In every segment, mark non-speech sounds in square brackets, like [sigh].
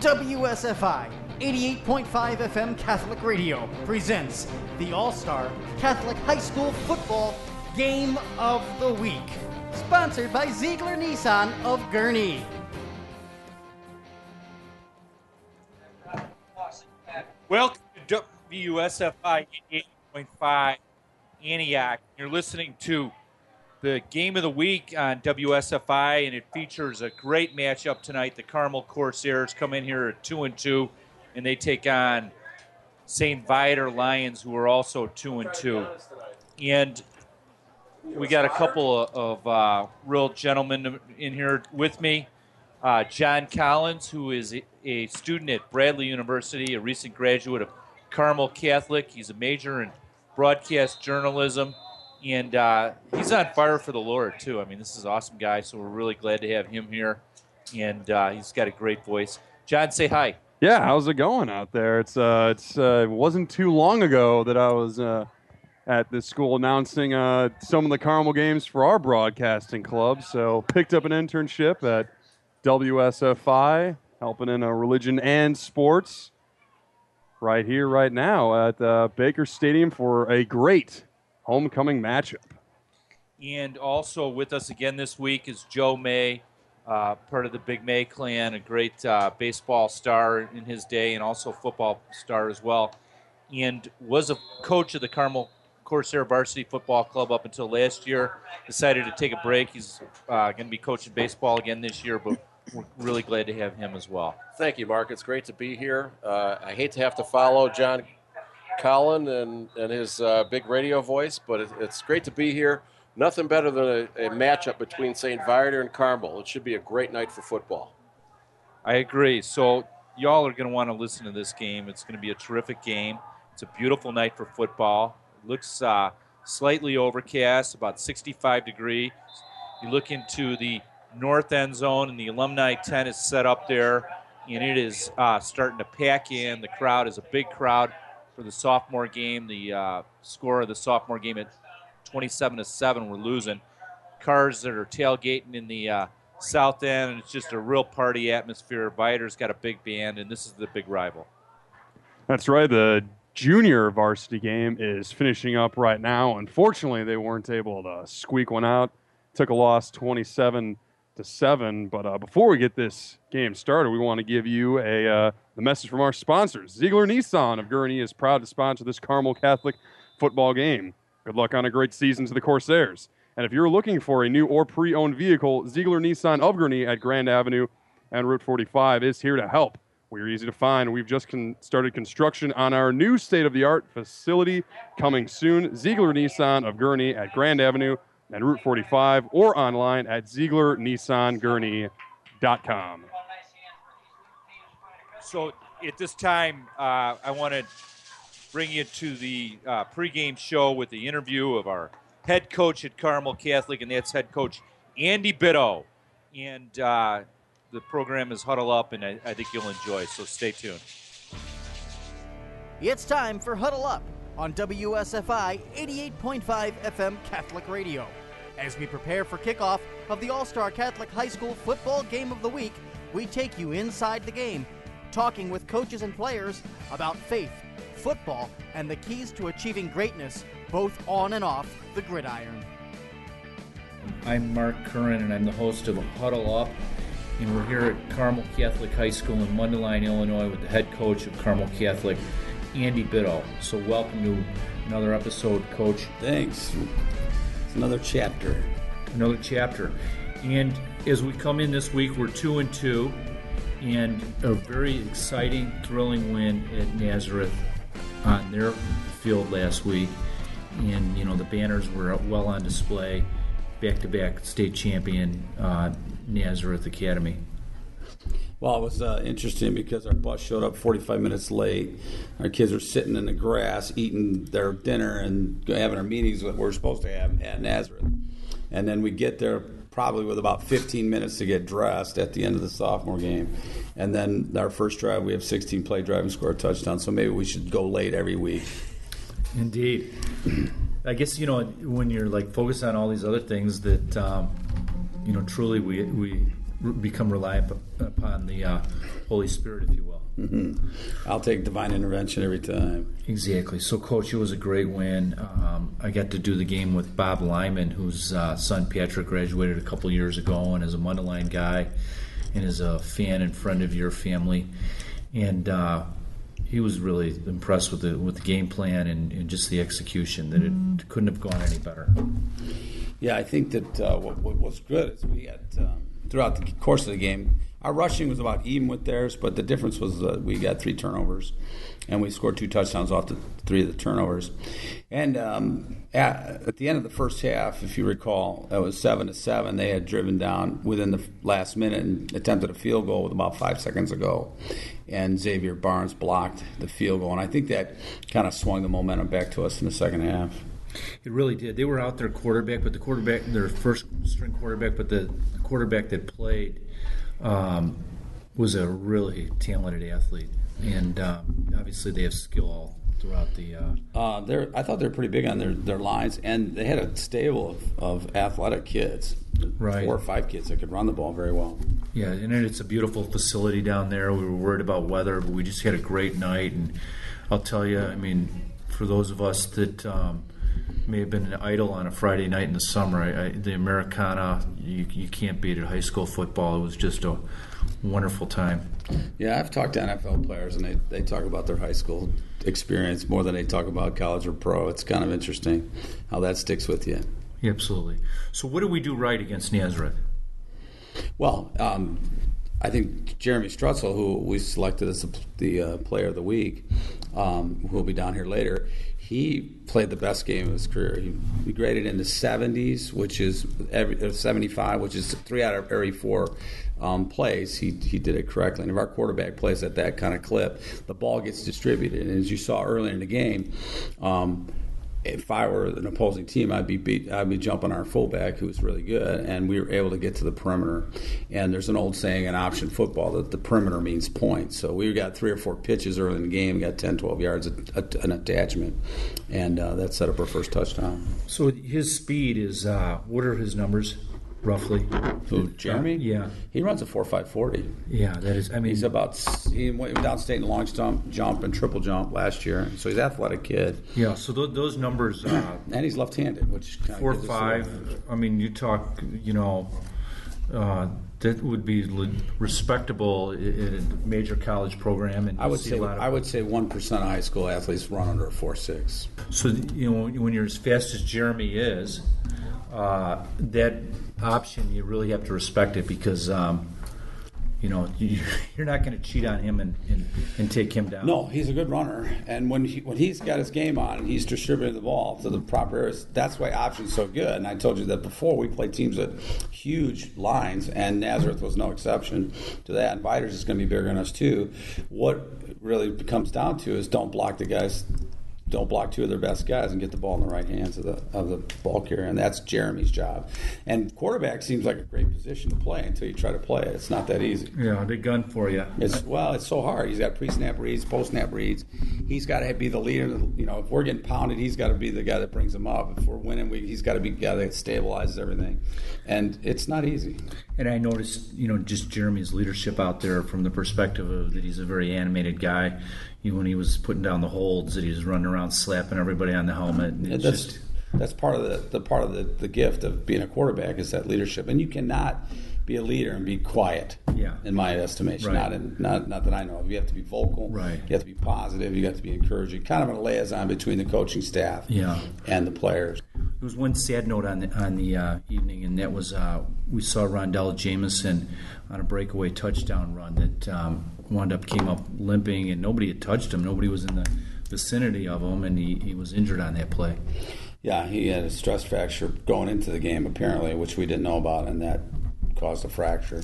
WSFI 88.5 FM Catholic Radio presents the All Star Catholic High School Football Game of the Week. Sponsored by Ziegler Nissan of Gurnee. Welcome to WSFI 88.5 Antioch. You're listening to the game of the week on WSFI, and it features a great matchup tonight. The Carmel Corsairs come in here at two and two, and they take on St. Viator Lions, who are also two and two. And we got a couple of, uh, real gentlemen in here with me. Uh, John Collins, who is a student at Bradley University, a recent graduate of Carmel Catholic. He's a major in broadcast journalism, and uh, he's on fire for the Lord too. I mean, this is an awesome guy, so we're really glad to have him here, and uh, he's got a great voice. John, say hi. Yeah, how's it going out there? It's uh, it's uh, it wasn't too long ago that I was uh, at this school announcing uh, some of the Carmel games for our broadcasting club. So picked up an internship at WSFI, helping in a religion and sports. Right here, right now at uh, Baker Stadium for a great homecoming matchup. And also with us again this week is Joe May, uh, part of the Big May clan, a great uh, baseball star in his day and also football star as well, and was a coach of the Carmel Corsair Varsity Football Club up until last year. Decided to take a break. He's uh, going to be coaching baseball again this year, but we're really glad to have him as well. Thank you, Mark. It's great to be here. Uh, I hate to have to follow John Collin and, and his uh, big radio voice, but it, it's great to be here. Nothing better than a, a matchup between St. Viator and Carmel. It should be a great night for football. I agree. So y'all are going to want to listen to this game. It's going to be a terrific game. It's a beautiful night for football. It looks uh, slightly overcast, about 65 degree. You look into the north end zone, and the alumni tent is set up there, and it is uh, starting to pack in. The crowd is a big crowd for the sophomore game. The uh, score of the sophomore game at 27 to seven, we're losing. Cars that are tailgating in the uh, south end, and it's just a real party atmosphere. Viator's got a big band, and this is the big rival. That's right. The junior varsity game is finishing up right now. Unfortunately, they weren't able to squeak one out. Took a loss 27 to 7. But uh, before we get this game started, we want to give you a uh, the message from our sponsors. Ziegler Nissan of Gurnee is proud to sponsor this Carmel Catholic football game. Good luck on a great season to the Corsairs. And if you're looking for a new or pre owned vehicle, Ziegler Nissan of Gurnee at Grand Avenue and Route 45 is here to help. We're easy to find. We've just con- started construction on our new state of the art facility coming soon. Ziegler Nissan of Gurnee at Grand Avenue and Route 45 or online at ZieglerNissanGurnee.com. So at this time, uh, I want to bring you to the uh, pregame show with the interview of our head coach at Carmel Catholic, and that's head coach Andy Bitto. And uh, the program is Huddle Up, and I, I think you'll enjoy. So stay tuned. It's time for Huddle Up on WSFI 88.5 FM Catholic Radio. As we prepare for kickoff of the All Star Catholic High School Football Game of the Week, we take you inside the game, talking with coaches and players about faith, football, and the keys to achieving greatness both on and off the gridiron. I'm Mark Curran, and I'm the host of Huddle Up. And we're here at Carmel Catholic High School in Mundelein, Illinois, with the head coach of Carmel Catholic, Andy Bitto. So, welcome to another episode, Coach. Thanks. It's another chapter. Another chapter. And as we come in this week, we're two and two, and a very exciting, thrilling win at Nazareth on their field last week. And, you know, the banners were well on display. Back to back state champion, uh, Nazareth Academy. Well, it was uh, interesting because our bus showed up 45 minutes late. Our kids were sitting in the grass eating their dinner and having our meetings that we're supposed to have at Nazareth. And then we get there probably with about 15 minutes to get dressed at the end of the sophomore game. And then our first drive, we have 16 play drive and score a touchdown. So maybe we should go late every week. Indeed. I guess you know when you're like focused on all these other things that um, you know truly we we become reliant upon the uh, Holy Spirit, if you will. I'll take divine intervention every time. Exactly. So, Coach, it was a great win. Um, I got to do the game with Bob Lyman, whose uh, son Patrick graduated a couple years ago, and is a Mundelein guy, and is a fan and friend of your family. And uh, he was really impressed with the with the game plan and, and just the execution. That it couldn't have gone any better. Yeah, I think that uh, what, what was good is we had um, throughout the course of the game, our rushing was about even with theirs, but the difference was uh, we got three turnovers, and we scored two touchdowns off the three of the turnovers. And um, at, at, the end of the first half, if you recall, it was seven to seven. They had driven down within the last minute and attempted a field goal with about five seconds ago, and Xavier Barnes blocked the field goal. And I think that kind of swung the momentum back to us in the second half. It really did. They were out their quarterback, but the quarterback, their first string quarterback, but the quarterback that played um, was a really talented athlete, and um, obviously they have skill all throughout the. Uh, uh, they're, I thought they were pretty big on their, their lines, and they had a stable of, of athletic kids, right. four or five kids that could run the ball very well. Yeah, and it's a beautiful facility down there. We were worried about weather, but we just had a great night, and I'll tell you, I mean, for those of us that. Um, may have been an idol on a Friday night in the summer. I, I, the Americana, you, you can't beat it. High school football, it was just a wonderful time. Yeah, I've talked to NFL players, and they, they talk about their high school experience more than they talk about college or pro. It's kind of interesting how that sticks with you. Yeah, absolutely. So, what do we do right against Nazareth? Well, um, I think Jeremy Strutzel, who we selected as the uh, player of the week, um, who will be down here later, he played the best game of his career. He, he graded in the 70s, which is every, uh, 75, which is three out of every four um, plays. He, he did it correctly. And if our quarterback plays at that kind of clip, the ball gets distributed. And as you saw earlier in the game, um, if I were an opposing team, I'd be beat, I'd be jumping our fullback, who was really good, and we were able to get to the perimeter. And there's an old saying in option football that the perimeter means points. So we got three or four pitches early in the game, got 10, 12 yards, an attachment, and uh, that set up our first touchdown. So his speed is uh, what are his numbers? Roughly. Who, Jeremy? Yeah. He runs a four five forty. Yeah, that is. I mean, he's about he went downstate in long jump, jump and triple jump last year, so he's an athletic kid. Yeah. So th- those numbers. Uh, [clears throat] and he's left-handed, which four five. I mean, you talk. You know. Uh, that would be respectable in a major college program, and I would say I would say one percent of high school athletes run under a four six. So you know when you're as fast as Jeremy is, uh, that option, you really have to respect it because, um, you know, [laughs] you, are not going to cheat on him and, and, and, take him down. No, he's a good runner, and when he, when he's got his game on, he's distributing the ball to the proper areas. That's why option's so good. And I told you that before. We played teams with huge lines, and Nazareth was no exception to that. And Viator's is going to be bigger than us too. What really comes down to is don't block the guys don't block two of their best guys and get the ball in the right hands of the of the ball carrier, and that's Jeremy's job. And quarterback seems like a great position to play until you try to play it. It's not that easy. Yeah, the gun for you. It's well, it's so hard. He's got pre-snap reads, post-snap reads. He's got to be the leader. You know, if we're getting pounded, he's got to be the guy that brings them up. If we're winning, we, he's got to be the guy that stabilizes everything. And it's not easy. And I noticed, you know, just Jeremy's leadership out there from the perspective of that he's a very animated guy when he was putting down the holds that he was running around slapping everybody on the helmet. And that's just, that's part of the, the part of the, the gift of being a quarterback is that leadership, and you cannot be a leader and be quiet. Yeah. In my estimation, right. not in, not not that I know of. You have to be vocal. Right. You have to be positive. You have to be encouraging. Kind of a liaison between the coaching staff. Yeah. And the players. There was one sad note on the on the uh, evening, and that was uh, we saw Rondell Jamison on a breakaway touchdown run that um, wound up came up limping, and nobody had touched him. Nobody was in the vicinity of him, and he, he was injured on that play. Yeah, he had a stress fracture going into the game, apparently, which we didn't know about, and that caused a fracture.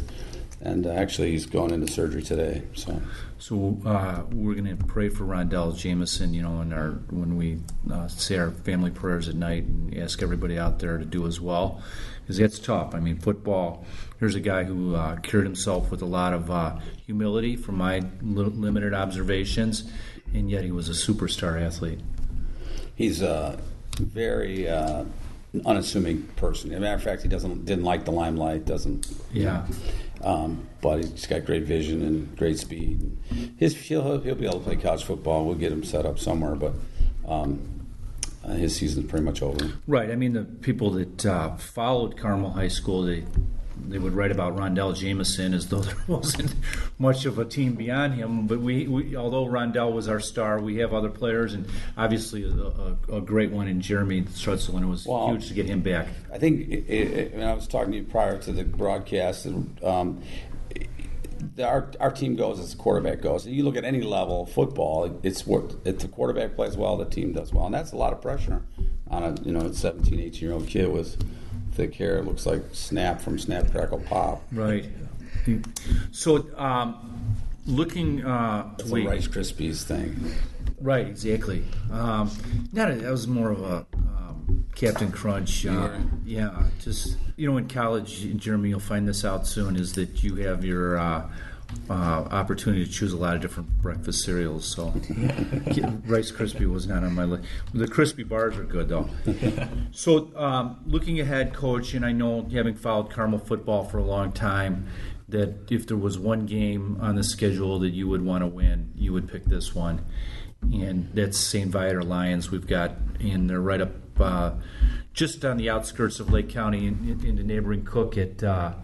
And uh, actually, he's going into surgery today. So, so uh, we're going to pray for Rondell Jamison. You know, in our when we uh, say our family prayers at night, and ask everybody out there to do as well, because it's tough. I mean, football. Here's a guy who uh, cured himself with a lot of uh, humility, from my limited observations, and yet he was a superstar athlete. He's a very unassuming person. As a matter of fact, he doesn't didn't like the limelight. Doesn't yeah. Um, but he's got great vision and great speed. His he'll, he'll be able to play college football. We'll get him set up somewhere, but um, uh, his season's pretty much over. Right. I mean, the people that uh, followed Carmel High School, they they would write about Rondell Jameson as though [laughs] there wasn't much of a team beyond him. But we, we although Rondell was our star, we have other players, and obviously a, a, a great one in Jeremy Strutzel, and it was well, huge to get him back. I think it, it, when I was talking to you prior to the broadcast, um, our, our team goes as the quarterback goes. You look at any level of football, it's what if the quarterback plays well, the team does well, and that's a lot of pressure on a you know 17, 18 year old kid with thick hair. Looks like Snap from Snap Crackle Pop. Right. So, um, looking uh, That's a Rice Krispies thing. Right. Exactly. Um, not a, that was more of a um, Captain Crunch. Uh, yeah. Just you know, in college, Jeremy, you'll find this out soon. Is that you have your uh, uh, opportunity to choose a lot of different breakfast cereals. So [laughs] Rice Krispie was not on my list. The crispy bars are good though. [laughs] so um, looking ahead, coach, and I know having followed Carmel football for a long time, that if there was one game on the schedule that you would want to win, you would pick this one, and that's St. Viator Lions. We've got, and they're right up. Uh, just on the outskirts of Lake County in, in, in the neighboring Cook at uh,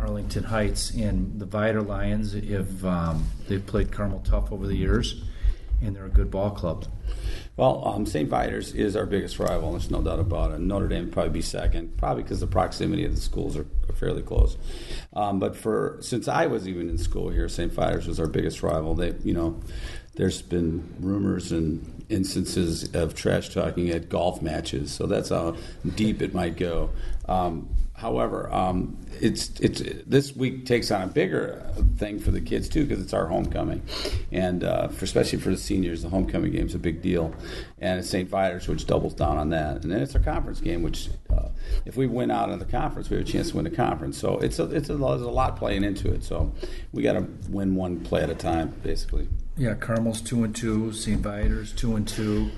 Arlington Heights, and the Viator Lions have um, they've played Carmel tough over the years, and they're a good ball club. Well, um, St. Viator's is our biggest rival. There's no doubt about it. Notre Dame would probably be second, probably because the proximity of the schools are, are fairly close. Um, but for since I was even in school here, St. Viator's was our biggest rival. They, you know, there's been rumors and instances of trash talking at golf matches, so that's how deep it might go. Um, However, um, it's it's this week takes on a bigger thing for the kids too because it's our homecoming, and uh, for, especially for the seniors, the homecoming game is a big deal, and it's St. Viator which doubles down on that, and then it's our conference game, which uh, if we win out in the conference, we have a chance to win the conference. So it's a, it's a, there's a lot playing into it. So we got to win one play at a time, basically. Yeah, Carmel's two and two, St. Viator two and two.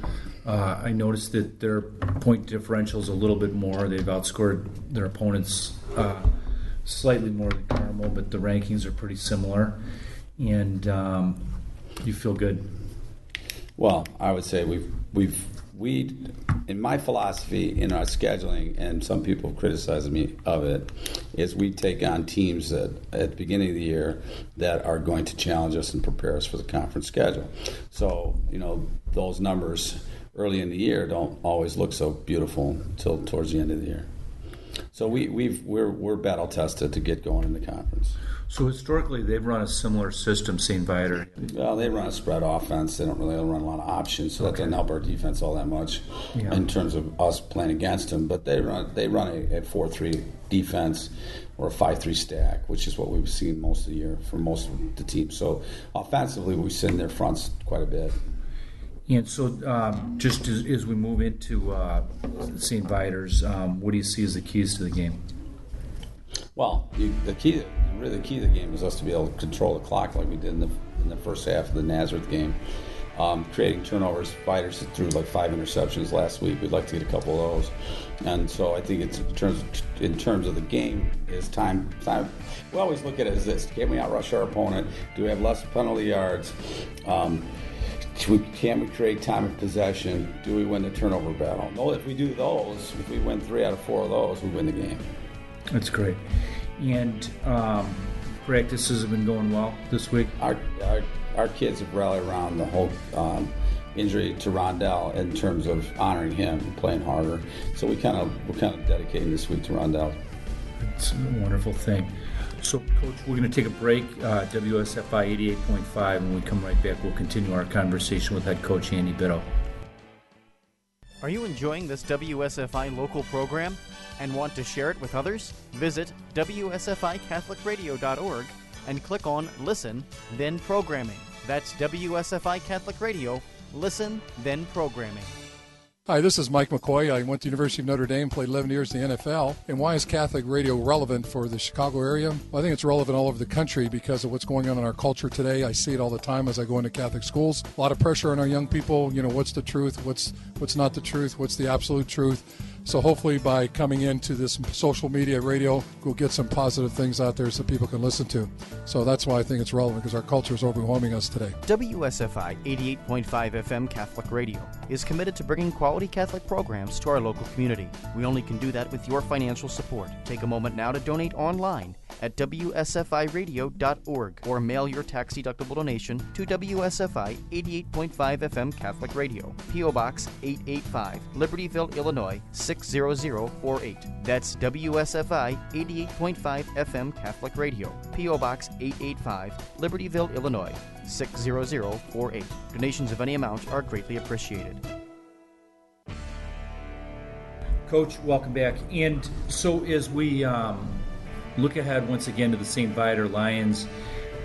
Uh, I noticed that their point differential is a little bit more. They've outscored their opponents uh, slightly more than Carmel, but the rankings are pretty similar. And um, you feel good. Well, I would say we've we've we in my philosophy in our scheduling, and some people have criticized me of it, is we take on teams that at the beginning of the year that are going to challenge us and prepare us for the conference schedule. So you know those numbers early in the year don't always look so beautiful until towards the end of the year. So we, we've we're we're battle tested to get going in the conference. So historically, they've run a similar system, St. Viator. Well, they run a spread offense. They don't really run a lot of options, so okay. that doesn't help our defense all that much yeah. in terms of us playing against them. But they run they run a, a four three defense or a five three stack, which is what we've seen most of the year for most of the teams. So offensively, we send their fronts quite a bit. And so, um, just as, as, we move into uh, St. Viator's, um, what do you see as the keys to the game? Well, you, the key, really, the key to the game is us to be able to control the clock like we did in the in the first half of the Nazareth game, um, creating turnovers. Fighters threw like five interceptions last week. We'd like to get a couple of those, and so I think it's in terms of, in terms of the game is time. Time. We always look at it as this: Can we outrush our opponent? Do we have less penalty yards? Um, we, can we create time of possession? Do we win the turnover battle? No, if we do those, if we win three out of four of those, we win the game. That's great. And um, practices have been going well this week. Our, our, our kids have rallied around the whole um, injury to Rondell in terms of honoring him and playing harder. So we kind of we're kind of dedicating this week to Rondell. It's a wonderful thing. So, Coach, we're going to take a break. Uh, WSFI 88.5. When we come right back, we'll continue our conversation with head coach Andy Bitto. Are you enjoying this WSFI local program and want to share it with others? Visit WSFICatholicRadio.org and click on Listen, then Programming. That's WSFI Catholic Radio. Listen, then Programming. Hi, this is Mike McCoy. I went to University of Notre Dame, played 11 years in the NFL. And why is Catholic radio relevant for the Chicago area? Well, I think it's relevant all over the country because of what's going on in our culture today. I see it all the time as I go into Catholic schools. A lot of pressure on our young people. You know, what's the truth? What's what's not the truth? What's the absolute truth? So hopefully, by coming into this social media radio, we'll get some positive things out there so people can listen to. So that's why I think it's relevant because our culture is overwhelming us today. WSFI 88.5 FM Catholic Radio is committed to bringing quality Catholic programs to our local community. We only can do that with your financial support. Take a moment now to donate online at WSFIRadio.org or mail your tax deductible donation to WSFI 88.5 FM Catholic Radio, P.O. Box 885, Libertyville, Illinois 60048. That's WSFI 88.5 FM Catholic Radio, P.O. Box 885, Libertyville, Illinois 60048. Donations of any amount are greatly appreciated. Coach, welcome back. And so, as we um, look ahead once again to the St. Viator Lions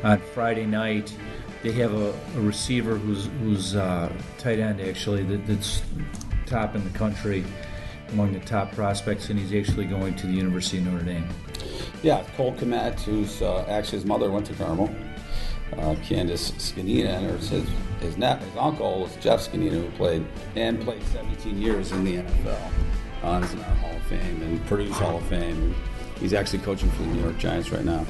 on Friday night, they have a, a receiver who's who's uh, tight end actually that, that's top in the country among the top prospects, and he's actually going to the University of Notre Dame. Yeah, Cole Kmet, who's uh, actually his mother went to Carmel. Uh, Candace Zgonina, or his his, net, his uncle was Jeff Zgonina, who played and played 17 years in the NFL. Uh, in our Hall of Fame and Purdue's Hall of Fame. He's actually coaching for the New York Giants right now.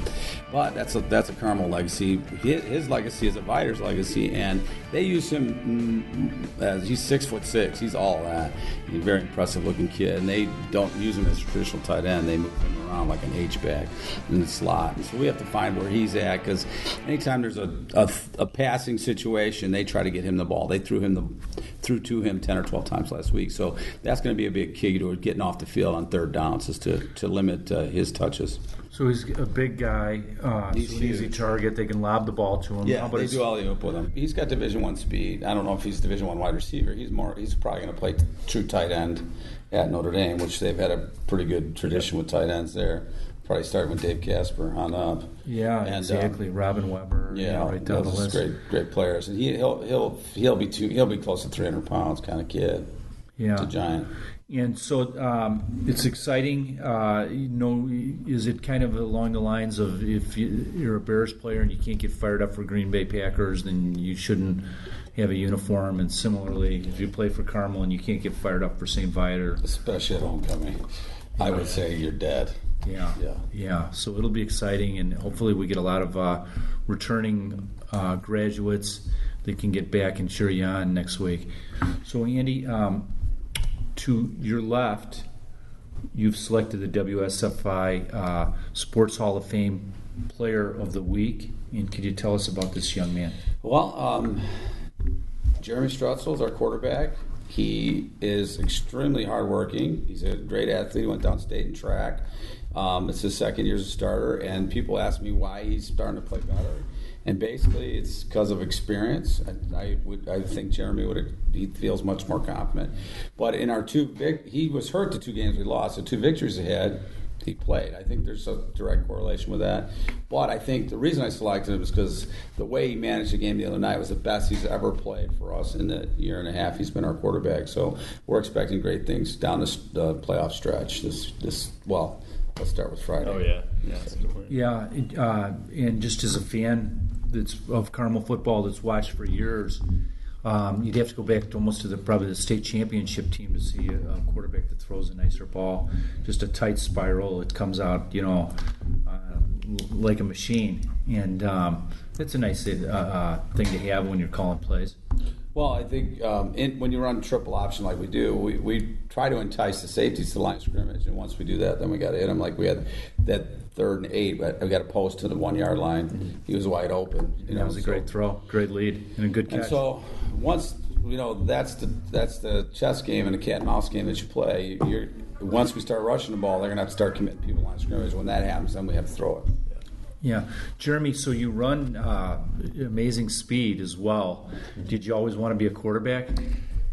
But that's a that's a Carmel legacy. His, his legacy is a Viator's legacy, and they use him mm, as he's six foot six. He's all that. He's a very impressive looking kid, and they don't use him as a traditional tight end. They move him around like an H back in the slot. And so we have to find where he's at because anytime there's a, a, a passing situation, they try to get him the ball. They threw him the threw to him ten or twelve times last week. So that's going to be a big key to getting off the field on third downs is to to limit uh, his touches. So he's a big guy. Uh, He's an easy huge. target. They can lob the ball to him. Yeah, but they do all the oop with him. He's got Division One speed. I don't know if he's Division One wide receiver. He's more. He's probably going to play true tight end at Notre Dame, which they've had a pretty good tradition with tight ends there. Probably starting with Dave Casper on up. Yeah, And, uh, exactly. Robin Weber. Yeah, right down the those list. great, great players, and he, he'll he'll he'll be two, he'll be close to 300 pounds kind of kid. Yeah. It's a giant. And so um, it's exciting. Uh, you know, is it kind of along the lines of if you, you're a Bears player and you can't get fired up for Green Bay Packers, then you shouldn't have a uniform. And similarly, if you play for Carmel and you can't get fired up for St. Viator, especially at homecoming, I would say you're dead. yeah, Yeah. yeah. So it'll be exciting, and hopefully we get a lot of uh, returning uh, graduates that can get back and cheer you on next week. So Andy, um, to your left, you've selected the WSFI uh, Sports Hall of Fame Player of the Week, and could you tell us about this young man? Well, um, Jeremy Strutzel is our quarterback. He is extremely hardworking. He's a great athlete. He went downstate in track. Um, it's his second year as a starter, and people ask me why he's starting to play better. And basically, it's because of experience. I, I, would, I think Jeremy would he feels much more confident. But in our two, big, he was hurt the two games we lost. The two victories ahead, he played. I think there's a direct correlation with that. But I think the reason I selected him is because the way he managed the game the other night was the best he's ever played for us in the year and a half he's been our quarterback. So we're expecting great things down this uh, playoff stretch. This this well, let's start with Friday. Oh yeah, yeah, that's a good point. Yeah, uh, and just as a fan that's of Carmel football that's watched for years, um, you'd have to go back to almost to the probably the state championship team to see a, a quarterback that throws a nicer ball. Just a tight spiral. It comes out, you know, uh, like a machine, and um, it's a nice uh, uh, thing to have when you're calling plays. Well, I think um, in, when you run triple option like we do, we, we try to entice the safeties to the line of scrimmage, and once we do that, then we got to hit them. Like we had that third and eight, but we got a post to the one yard line. He was wide open. You know, That was a so- great throw, great lead, and a good catch. And so once you know that's the that's the chess game and the cat and mouse game that you play. You're once we start rushing the ball, they're gonna have to start committing people on of scrimmage. When that happens, then we have to throw it. Yeah, Jeremy. So you run uh, amazing speed as well. Did you always want to be a quarterback?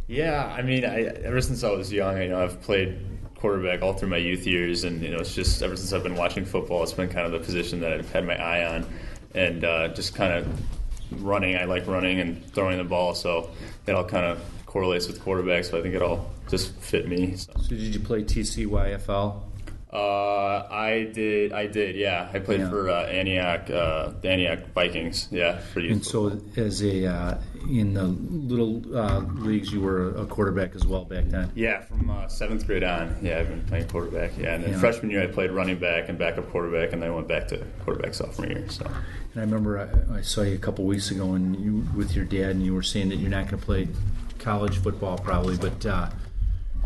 Yeah, I mean, I, ever since I was young, you know, I've played quarterback all through my youth years, and you know, it's just ever since I've been watching football, it's been kind of the position that I've had my eye on, and uh, just kind of running. I like running and throwing the ball, so that all kind of correlates with quarterback. So I think it all just fit me. So. So did you play TCYFL? Uh, I did. I did. Yeah, I played Yeah. for uh, Antioch, uh, the Antioch Vikings. Yeah, for you. And so, as a uh, in the little uh, leagues, you were a quarterback as well back then. Yeah, from uh, seventh grade on. Yeah, I've been playing quarterback. Yeah, and then Yeah. freshman year I played running back and backup quarterback, and then I went back to quarterback sophomore year. So And I remember I, I saw you a couple weeks ago, and you with your dad, and you were saying that you're not going to play college football probably, but uh,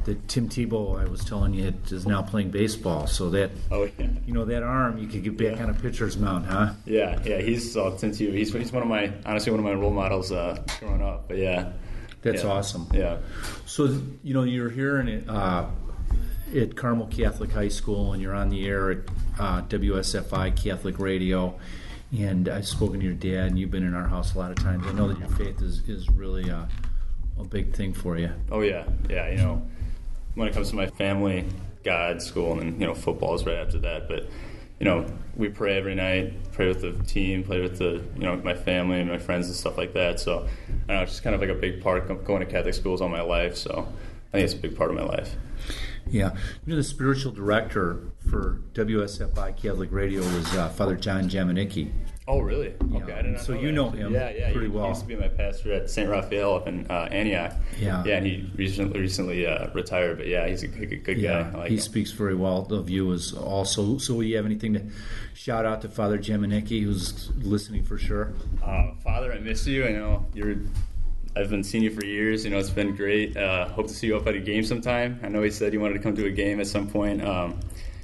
that Tim Tebow, I was telling you, is now playing baseball. So that oh yeah, you know that arm, you could get back Yeah. on a pitcher's mound, huh? yeah, yeah. He's uh, since you, he's he's one of my honestly one of my role models uh, growing up. But yeah, That's Yeah. awesome. yeah. So you know you're here in uh, at Carmel Catholic High School, and you're on the air at uh, WSFI Catholic Radio. And I've spoken to your dad, and you've been in our house a lot of times. I know that your faith is is really uh, a big thing for you. Oh yeah, yeah. You know, when it comes to my family, God, school, and then you know football is right after that. But you know, we pray every night, pray with the team, play with the you know my family and my friends and stuff like that. So I know it's just kind of like a big part of going to Catholic schools all my life. So I think it's a big part of my life. Yeah, you know the spiritual director for WSFI Catholic Radio was uh, Father John Jamanicki. Oh really? Yeah. Okay, I did not So know you know him Yeah, yeah. pretty he, well. He used to be my pastor at St. Raphael up in uh, Antioch. Yeah. Yeah, and he recently recently uh, retired. But yeah, he's a good, good guy. I like he him. speaks very well of you as also. So, will you have anything to shout out to Father Jamanicki, who's listening for sure? Uh, Father, I miss you. I know you're. I've been seeing you for years. You know, it's been great. Uh, hope to see you up at a game sometime. I know he said he wanted to come to a game at some point. Um,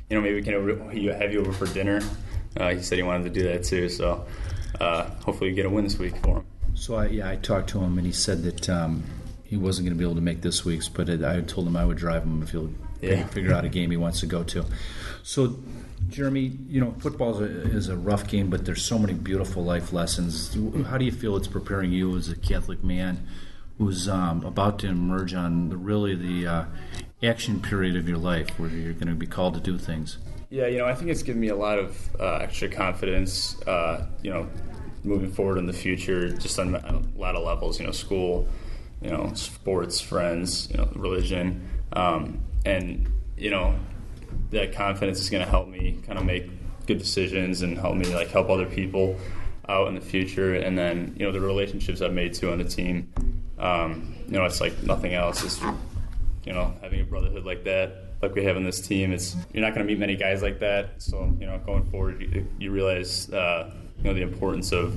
you know, maybe we can over, have you over for dinner. Uh, he said he wanted to do that too. So uh, hopefully, we get a win this week for him. So, I, yeah, I talked to him, and he said that um, he wasn't going to be able to make this week's, but it, I told him I would drive him if he'll Yeah. figure out a game he wants to go to. So, Jeremy, you know, football is a, is a rough game, but there's so many beautiful life lessons. How do you feel it's preparing you as a Catholic man who's um, about to emerge on the, really the uh, action period of your life, where you're going to be called to do things? Yeah, you know, I think it's given me a lot of uh, extra confidence. Uh, you know, moving forward in the future, just on a lot of levels. You know, school, you know, sports, friends, you know, religion, um, and you know, that confidence is going to help me kind of make good decisions and help me like help other people out in the future. And then you know, the relationships I've made too on the team. Um, you know, it's like nothing else. It's you know, having a brotherhood like that, like we have in this team, it's you're not going to meet many guys like that. So you know, going forward, you, you realize uh, you know the importance of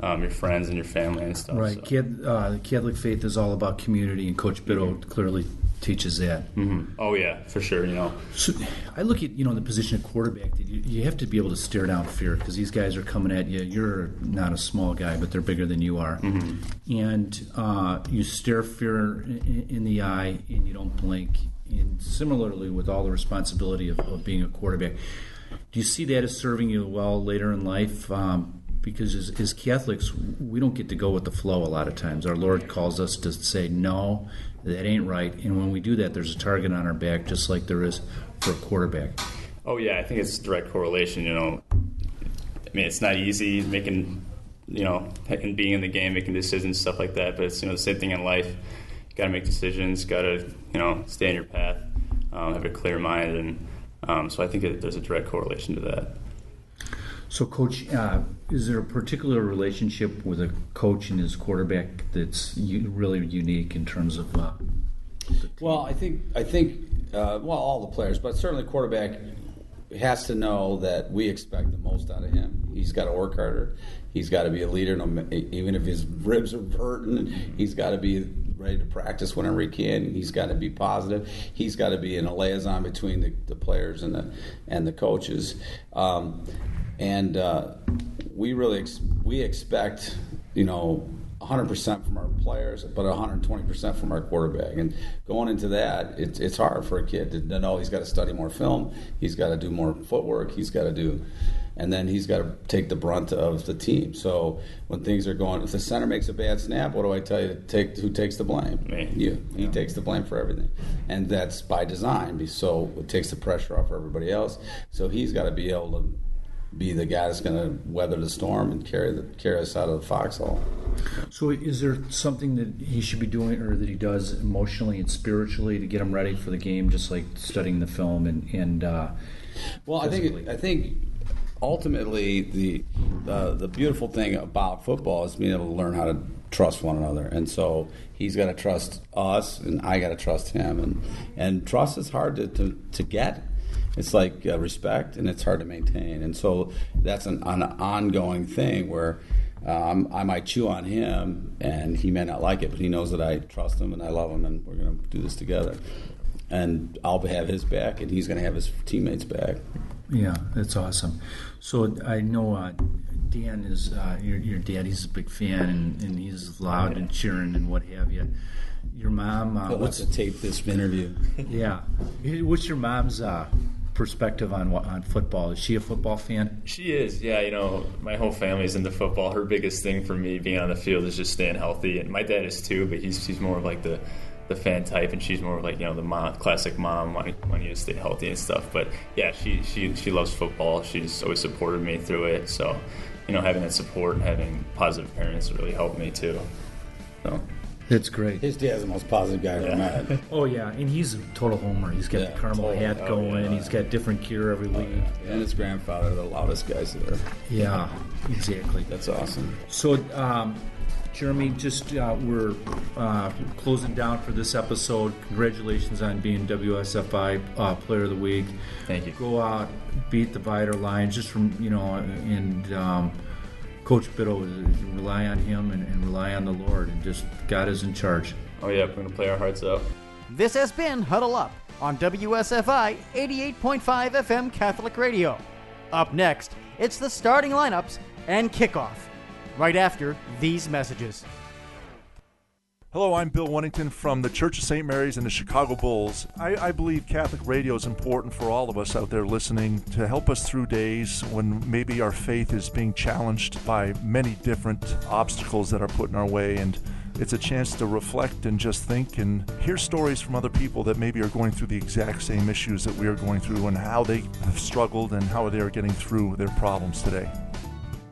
um, your friends and your family and stuff. Right. so. Uh, Catholic faith is all about community, and Coach Bitto clearly teaches that. Mhm. Oh yeah, for sure. You know, So I look at you know the position of quarterback. that You, you have to be able to stare down fear because these guys are coming at you. You're not a small guy, but they're bigger than you are, and uh, you stare fear in, in the eye and you don't blink. And similarly, with all the responsibility of, of being a quarterback, do you see that as serving you well later in life? Um, because as, as Catholics, we don't get to go with the flow a lot of times. Our Lord calls us to say, no, that ain't right. And when we do that, there's a target on our back, just like there is for a quarterback. Oh yeah, I think it's direct correlation. You know, I mean, it's not easy making, you know, and being in the game, making decisions, stuff like that. But it's you know the same thing in life. You got to make decisions. Got to you know stay on your path, um, have a clear mind, and um, so I think it, there's a direct correlation to that. So, Coach, uh, is there a particular relationship with a coach and his quarterback that's u- really unique in terms of? Uh, Well, I think I think uh, well all the players, but certainly quarterback has to know that we expect the most out of him. He's got to work harder. He's got to be a leader, no, even if his ribs are hurting. He's got to be ready to practice whenever he can. He's got to be positive. He's got to be in a liaison between the, the players and the and the coaches. Um, and uh, we really ex- we expect you know 100% from our players, but 120% from our quarterback. And going into that, it's, it's hard for a kid to, to know he's got to study more film, he's got to do more footwork, he's got to do, and then he's got to take the brunt of the team. So when things are going, if the center makes a bad snap, what do I tell you? Take who takes the blame? Me. You. He takes the blame for everything, and that's by design. So it takes the pressure off for everybody else. So he's got to be able to be the guy that's going to weather the storm and carry the, carry us out of the foxhole. So, is there something that he should be doing, or that he does emotionally and spiritually to get him ready for the game, just like studying the film and and? Uh, well, I think I think ultimately the uh, the beautiful thing about football is being able to learn how to trust one another, and so he's got to trust us, and I got to trust him, and and trust is hard to to, to get. It's like uh, respect, and it's hard to maintain, and so that's an, an ongoing thing where. Um, I might chew on him, and he may not like it, but he knows that I trust him and I love him, and we're going to do this together. And I'll have his back, and he's going to have his teammates' back. Yeah, that's awesome. So I know uh, Dan is uh, your, your dad. He's a big fan, and, and he's loud and cheering and what have you. Your mom. Uh, what's to tape this interview? [laughs] yeah. What's your mom's uh, perspective on on football? Is she a football fan? She is. Yeah. You know, my whole family's into football. Her biggest thing for me being on the field is just staying healthy, and my dad is too. But he's he's more of like the the fan type, and she's more like you know the mom, classic mom, wanting, wanting to stay healthy and stuff. But yeah, she she she loves football. She's always supported me through it. So you know, having that support and having positive parents really helped me too. So. It's great. His dad's the most positive guy I've ever met. [laughs] oh yeah, and he's a total homer. He's got yeah, the Carmel total, hat going. Oh, yeah. He's got different gear every week. Oh, yeah. And his grandfather, the loudest guys there. Yeah, exactly. That's awesome. So, um, Jeremy, just uh, we're uh, closing down for this episode. Congratulations on being WSFI uh, Player of the Week. Thank you. Go out, beat the Viator Lions, just from you know, and um, Coach Bitto, rely on him and, and rely on the Lord, and just God is in charge. Oh yeah, we're gonna play our hearts out. This has been Huddle Up on WSFI 88.5 FM Catholic Radio. Up next, it's the starting lineups and kickoff right after these messages. Hello, I'm Bill Wennington from the Church of St. Mary's and the Chicago Bulls. I, I, believe Catholic radio is important for all of us out there listening to help us through days when maybe our faith is being challenged by many different obstacles that are put in our way. And it's a chance to reflect and just think and hear stories from other people that maybe are going through the exact same issues that we are going through and how they have struggled and how they are getting through their problems today.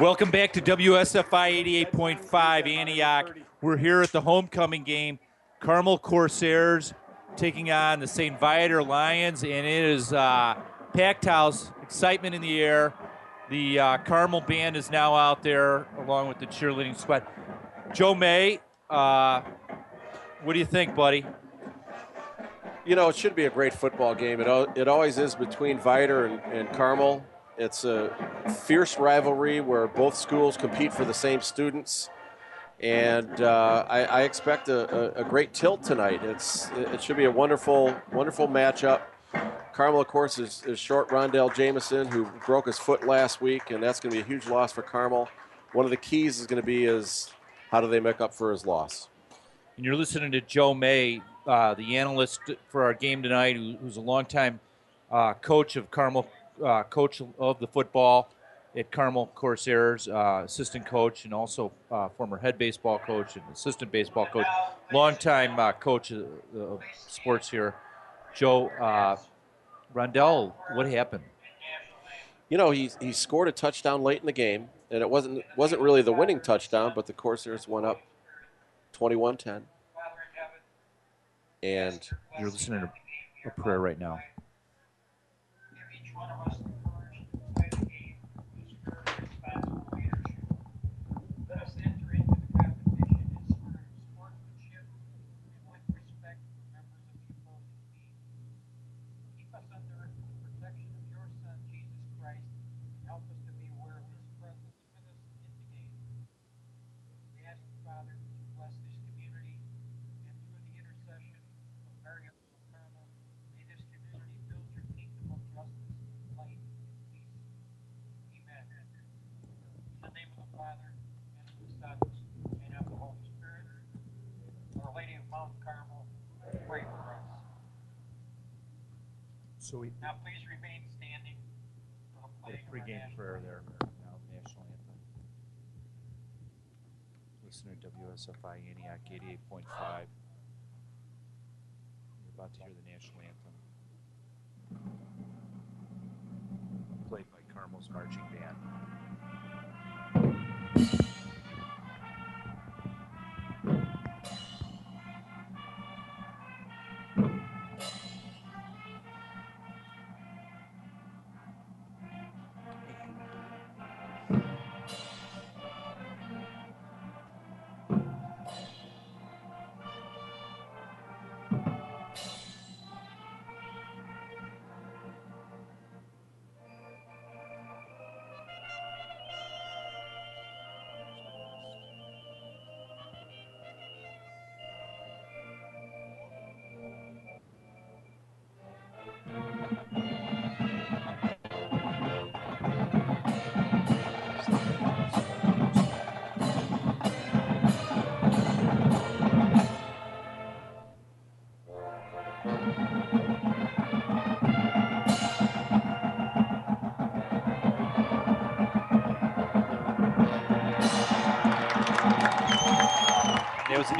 Welcome back to WSFI 88.5 Antioch. We're here at the homecoming game. Carmel Corsairs taking on the St. Viator Lions, and it is uh, packed house, excitement in the air. The uh, Carmel band is now out there along with the cheerleading squad. Joe May, uh, what do you think, buddy? You know, it should be a great football game. It, it always is between Viator and, and Carmel. It's a fierce rivalry where both schools compete for the same students, and uh, I, I, expect a, a, a, great tilt tonight. It's it should be a wonderful wonderful matchup. Carmel, of course, is, is short Rondell Jameson, who broke his foot last week, and that's going to be a huge loss for Carmel. One of the keys is going to be is how do they make up for his loss. And you're listening to Joe May, uh, the analyst for our game tonight, who, who's a longtime uh, coach of Carmel uh, coach of the football at Carmel Corsairs, uh, assistant coach, and also uh, former head baseball coach and assistant baseball coach, longtime uh, coach of, of, sports here. Joe uh, Rondell, what happened? You know, he, he scored a touchdown late in the game, and it wasn't wasn't really the winning touchdown, but the Corsairs went up 21-10. And You're listening to a prayer right now. Let us enter into the competition in spirit of sportsmanship and with respect for members of the opposing team. Keep us under the protection of your Son, Jesus Christ, and help us to be aware of his presence with us in the game. We ask the Father to bless this community and through the intercession of Mary of Carmel, may this community build your kingdom of justice, light, and peace. Amen. In the name of the Father, and of the Son, and of the Holy Spirit. Our Lady of Mount Carmel, pray for us. So we Now please remain standing for the did a playing of our pregame national prayer there. Now national anthem. Listening to WSFI Antioch 88.5. You're about to hear the national anthem. Played by Carmel's marching band.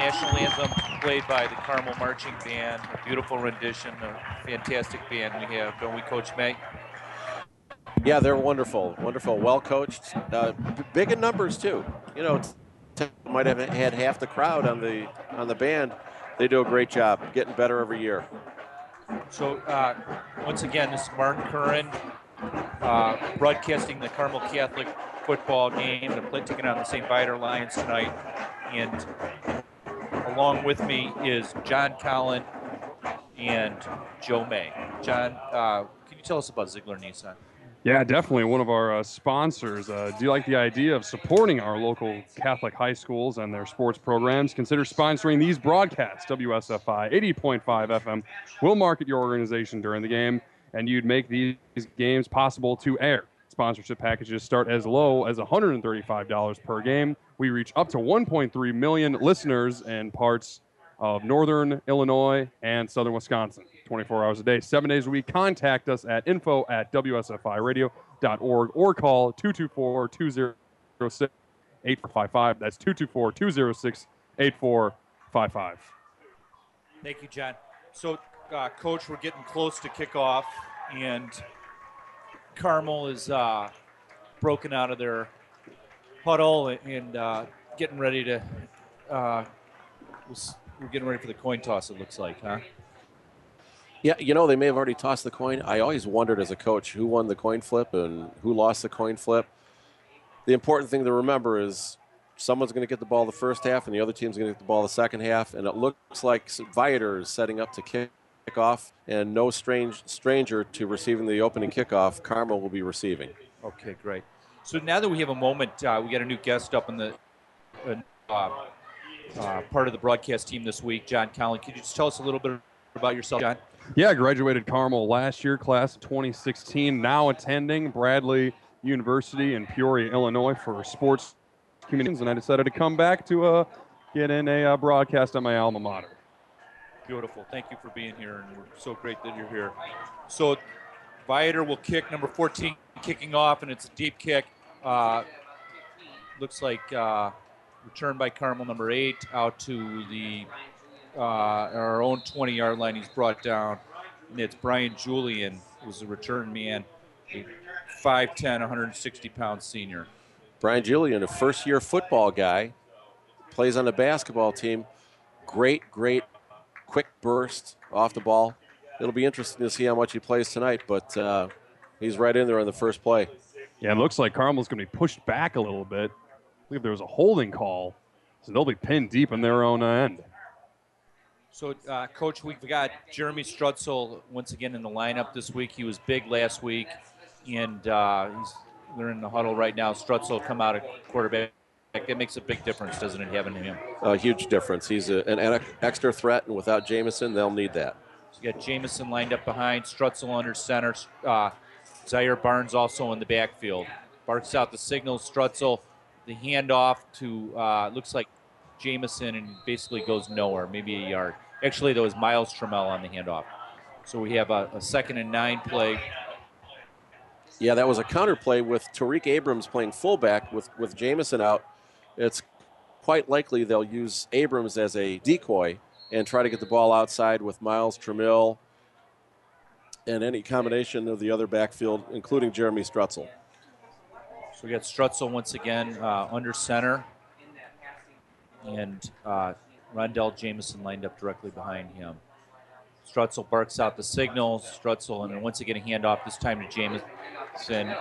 National anthem played by the Carmel Marching Band. A beautiful rendition, a fantastic band we have, don't we, Coach May? Yeah, they're wonderful, wonderful, well coached, uh, big in numbers too. You know, might have had half the crowd on the on the band. They do a great job, getting better every year. So, uh, once again, this is Mark Curran uh, broadcasting the Carmel Catholic football game. They're play- taking on the St. Viator Lions tonight. And along with me is John Collin and Joe May. John, uh, can you tell us about Ziegler Nissan? Yeah, definitely one of our uh, sponsors. Uh, do you like the idea of supporting our local Catholic high schools and their sports programs? Consider sponsoring these broadcasts. WSFI 80.5 FM will market your organization during the game, and you'd make these games possible to air. Sponsorship packages start as low as $135 per game. We reach up to 1.3 million listeners in parts of northern Illinois and southern Wisconsin. 24 hours a day, seven days a week. Contact us at info at WSFIradio.org or call 224 206 8455. That's 224 206 8455. Thank you, John. So, uh, Coach, we're getting close to kickoff, and Carmel is uh, broken out of their huddle and uh, getting ready to. Uh, we're getting ready for the coin toss. It looks like, huh? Yeah, you know, they may have already tossed the coin. I always wondered as a coach who won the coin flip and who lost the coin flip. The important thing to remember is someone's going to get the ball the first half and the other team's going to get the ball the second half. And it looks like Viator is setting up to kick off, and no strange stranger to receiving the opening kickoff. Carmel will be receiving. Okay, great. So now that we have a moment, uh, we got a new guest up in the uh, uh, part of the broadcast team this week, John Collin. Could you just tell us a little bit about yourself, John? Yeah, graduated Carmel last year, class of 2016. Now attending Bradley University in Peoria, Illinois for sports communications, and I decided to come back to uh, get in a uh, broadcast on my alma mater. Beautiful. Thank you for being here, and we're so great that you're here. So, Viator will kick number 14, kicking off, and it's a deep kick. Uh, looks like uh, return by Carmel, number eight, out to the uh, our own 20 yard line. He's brought down, and it's Brian Julian, who's the return man, a 5'10, 160 pound senior. Brian Julian, a first year football guy, plays on the basketball team. Great, great quick burst off the ball. It'll be interesting to see how much he plays tonight, but uh, he's right in there on the first play. Yeah, it looks like Carmel's going to be pushed back a little bit. I believe there was a holding call, so they'll be pinned deep in their own end. So, uh, Coach, we've got Jeremy Strutzel once again in the lineup this week. He was big last week, and uh, he's, they're in the huddle right now. Strutzel come out at quarterback. It makes a big difference, doesn't it, having him? A huge difference. He's a, an, extra threat, and without Jamison, they'll need that. So you got Jamison lined up behind, Strutzel under center, uh, Zaire Barnes also in the backfield. Barks out the signal, Strutzel, the handoff to, uh, looks like Jamison, and basically goes nowhere, maybe a yard. Actually, there was Miles Trammell on the handoff. So we have a, a second and nine play. Yeah, that was a counter play with Tariq Abrams playing fullback with, with Jamison out. It's quite likely they'll use Abrams as a decoy and try to get the ball outside with Miles Trammell and any combination of the other backfield, including Jeremy Strutzel. So we got Strutzel once again uh, under center, and uh, Rondell Jamison lined up directly behind him. Strutzel barks out the signal. Strutzel, and then once again a handoff, this time to Jamison.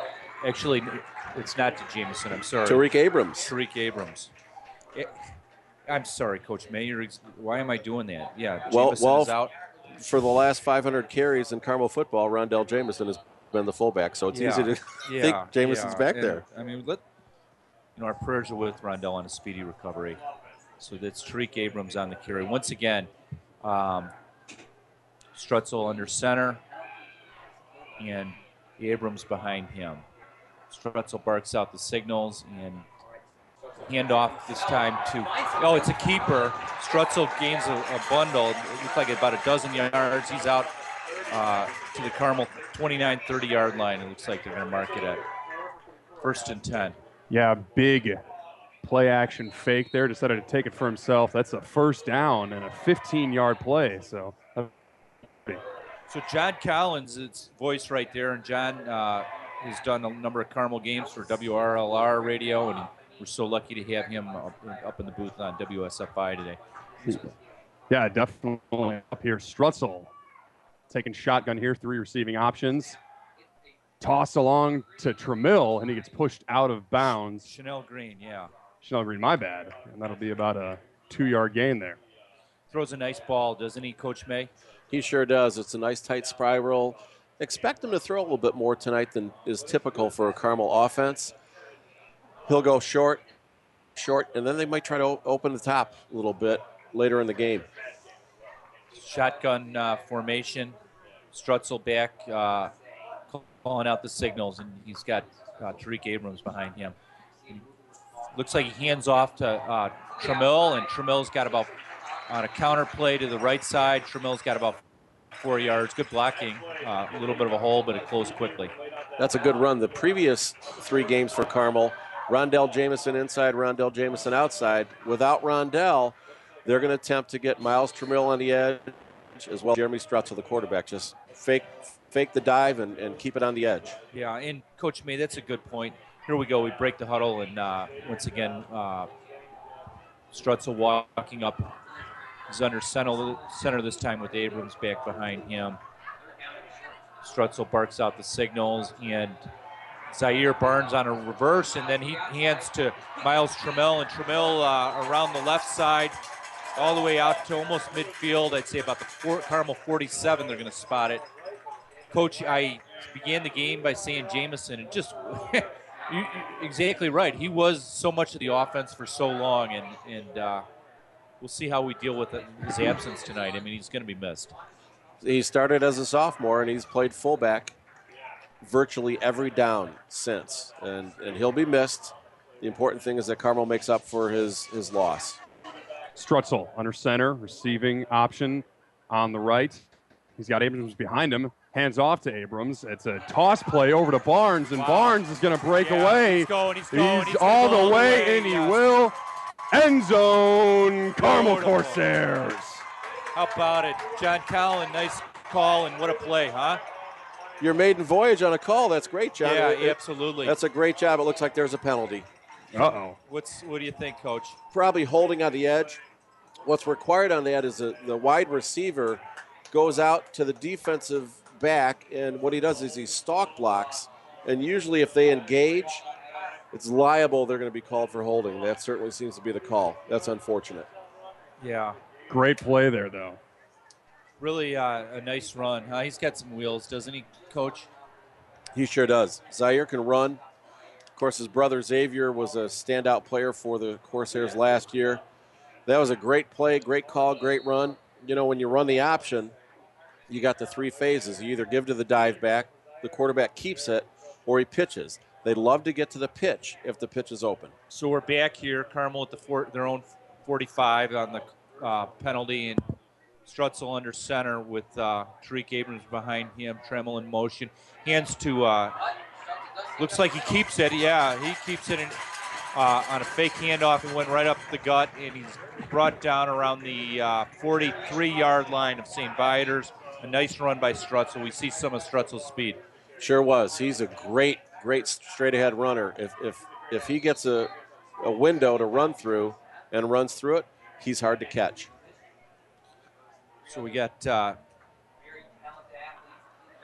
Actually, it's not to Jamison. I'm sorry. Tariq Abrams. Tariq Abrams. It, I'm sorry, Coach May. Why am I doing that? Yeah, well, Jamison well, is out. For the last 500 carries in Carmel football, Rondell Jamison has been the fullback, so it's Yeah, easy to [laughs] yeah, think Jamison's yeah. back And, there. I mean, let you know our prayers are with Rondell on a speedy recovery. So that's Tariq Abrams on the carry once again. Um, Strutzel under center, and Abrams behind him. Strutzel barks out the signals and handoff this time to oh it's a keeper. Strutzel gains a, a bundle. It looks like about a dozen yards. He's out uh, to the Carmel 29 30 yard line. It looks like they're going to mark it at first and 10. Yeah, big play action fake there. Decided to take it for himself. That's a first down and a 15 yard play. So So John Collin's, it's voice right there, and John uh, has done a number of Carmel games for WRLR radio, and we're so lucky to have him up, up in the booth on WSFI today. Yeah, definitely up here. Strutzel taking shotgun here, three receiving options. Toss along to Trammell, and he gets pushed out of bounds. Chanel Green, yeah, Chanel Green, my bad. And that'll be about a two yard gain there. throws a nice ball, doesn't he, Coach May? He sure does. It's a nice tight spiral. Expect him to throw a little bit more tonight than is typical for a Carmel offense. He'll go short, short, and then they might try to open the top a little bit later in the game. Shotgun uh, formation. Strutzel back, uh, calling out the signals, and he's got uh, Tariq Abrams behind him. Looks like he hands off to uh, and Trammell's got about on a counter play to the right side. Trammell's got about four yards. Good blocking. Uh, a little bit of a hole, but it closed quickly. That's a good run. The previous three games for Carmel, Rondell Jamison inside, Rondell Jamison outside. Without Rondell, they're going to attempt to get Miles Trammell on the edge, as well as Jeremy Strutzel, the quarterback. Just fake, fake the dive and, and keep it on the edge. Yeah, and Coach May, that's a good point. Here we go. We break the huddle, and uh, once again, uh, Strutzel walking up. He's under center, center this time with Abrams back behind him. Strutzel barks out the signals, and Zaire Barnes on a reverse, and then he hands to Miles Trammell, and Trammell uh, around the left side, all the way out to almost midfield. I'd say about the four, Carmel 47. They're going to spot it. Coach, I began the game by saying Jamison, and just [laughs] you, exactly right. He was so much of the offense for so long, and and uh, we'll see how we deal with his absence tonight. I mean, he's going to be missed. He started as a sophomore and he's played fullback virtually every down since, and, and he'll be missed. The important thing is that Carmel makes up for his, his loss. Strutzel under center, receiving option on the right. He's got Abrams behind him. Hands off to Abrams. It's a toss play over to Barnes, and Barnes is going to break Yeah, away. he's going, he's going, he's all the go all the way, way, and he yes. will. End zone, Carmel Beautiful. Corsairs. How about it, John Collin? Nice call, and what a play, huh? Your maiden voyage on a call. That's great, John. Yeah, It- absolutely. That's a great job. It looks like there's a penalty. Uh oh. What's what do you think, Coach? Probably holding on the edge. what's required on that is that the wide receiver goes out to the defensive back, and what he does is he stalk blocks. And usually, if they engage, it's liable they're going to be called for holding. That certainly seems to be the call. That's unfortunate. Yeah. Great play there, though. Really uh, a nice run. Uh, he's got some wheels, doesn't he, Coach? He sure does. Zaire can run. Of course, his brother Xavier was a standout player for the Corsairs last year. That was a great play, great call, great run. You know, when you run the option, you got the three phases. You either give to the dive back, the quarterback keeps it, or he pitches. They love to get to the pitch if the pitch is open. So we're back here. Carmel at the four, their own 45 on the uh, penalty, and Strutzel under center with uh, Tariq Abrams behind him. Trammell in motion. Hands to. Uh, looks like he keeps it. Yeah, he keeps it in, uh, on a fake handoff and went right up the gut, and he's brought down around the 43-yard line of St. Viator's. A nice run by Strutzel. We see some of Strutzel's speed. Sure was. He's a great, great straight ahead runner. If if if he gets a, a window to run through and runs through it, he's hard to catch. So we got uh,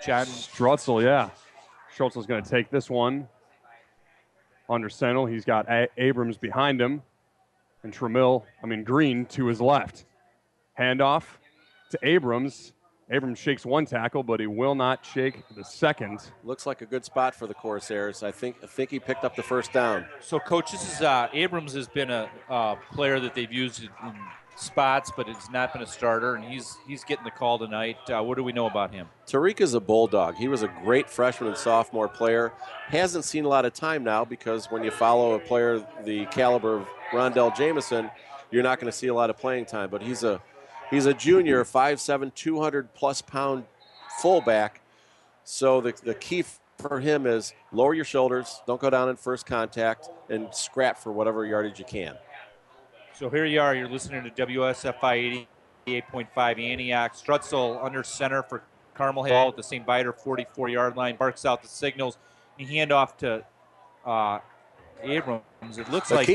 John Strutzel, yeah. Schultz going to take this one under Sentinel. He's got A- Abrams behind him, and Trammell, I mean Green, to his left. Handoff to Abrams. Abrams shakes one tackle, but he will not shake the second. Looks like a good spot for the Corsairs. I think I think he picked up the first down. So, coach, this is uh, Abrams has been a uh, player that they've used in spots, but it's not been a starter, and he's he's getting the call tonight. Uh, what do we know about him? Tariq is a bulldog. He was a great freshman and sophomore player. Hasn't seen a lot of time now because when you follow a player the caliber of Rondell Jamison, you're not going to see a lot of playing time. But he's a he's a junior, 5'7", 200 plus pound fullback. So the the key for him is lower your shoulders, don't go down in first contact, and scrap for whatever yardage you can. So here you are. You're listening to WSFI 88.5 Antioch. Strutzel under center for Carmel Hill at the St. Viator 44 yard line. Barks out the signals. You hand off to uh, Abrams. It looks like.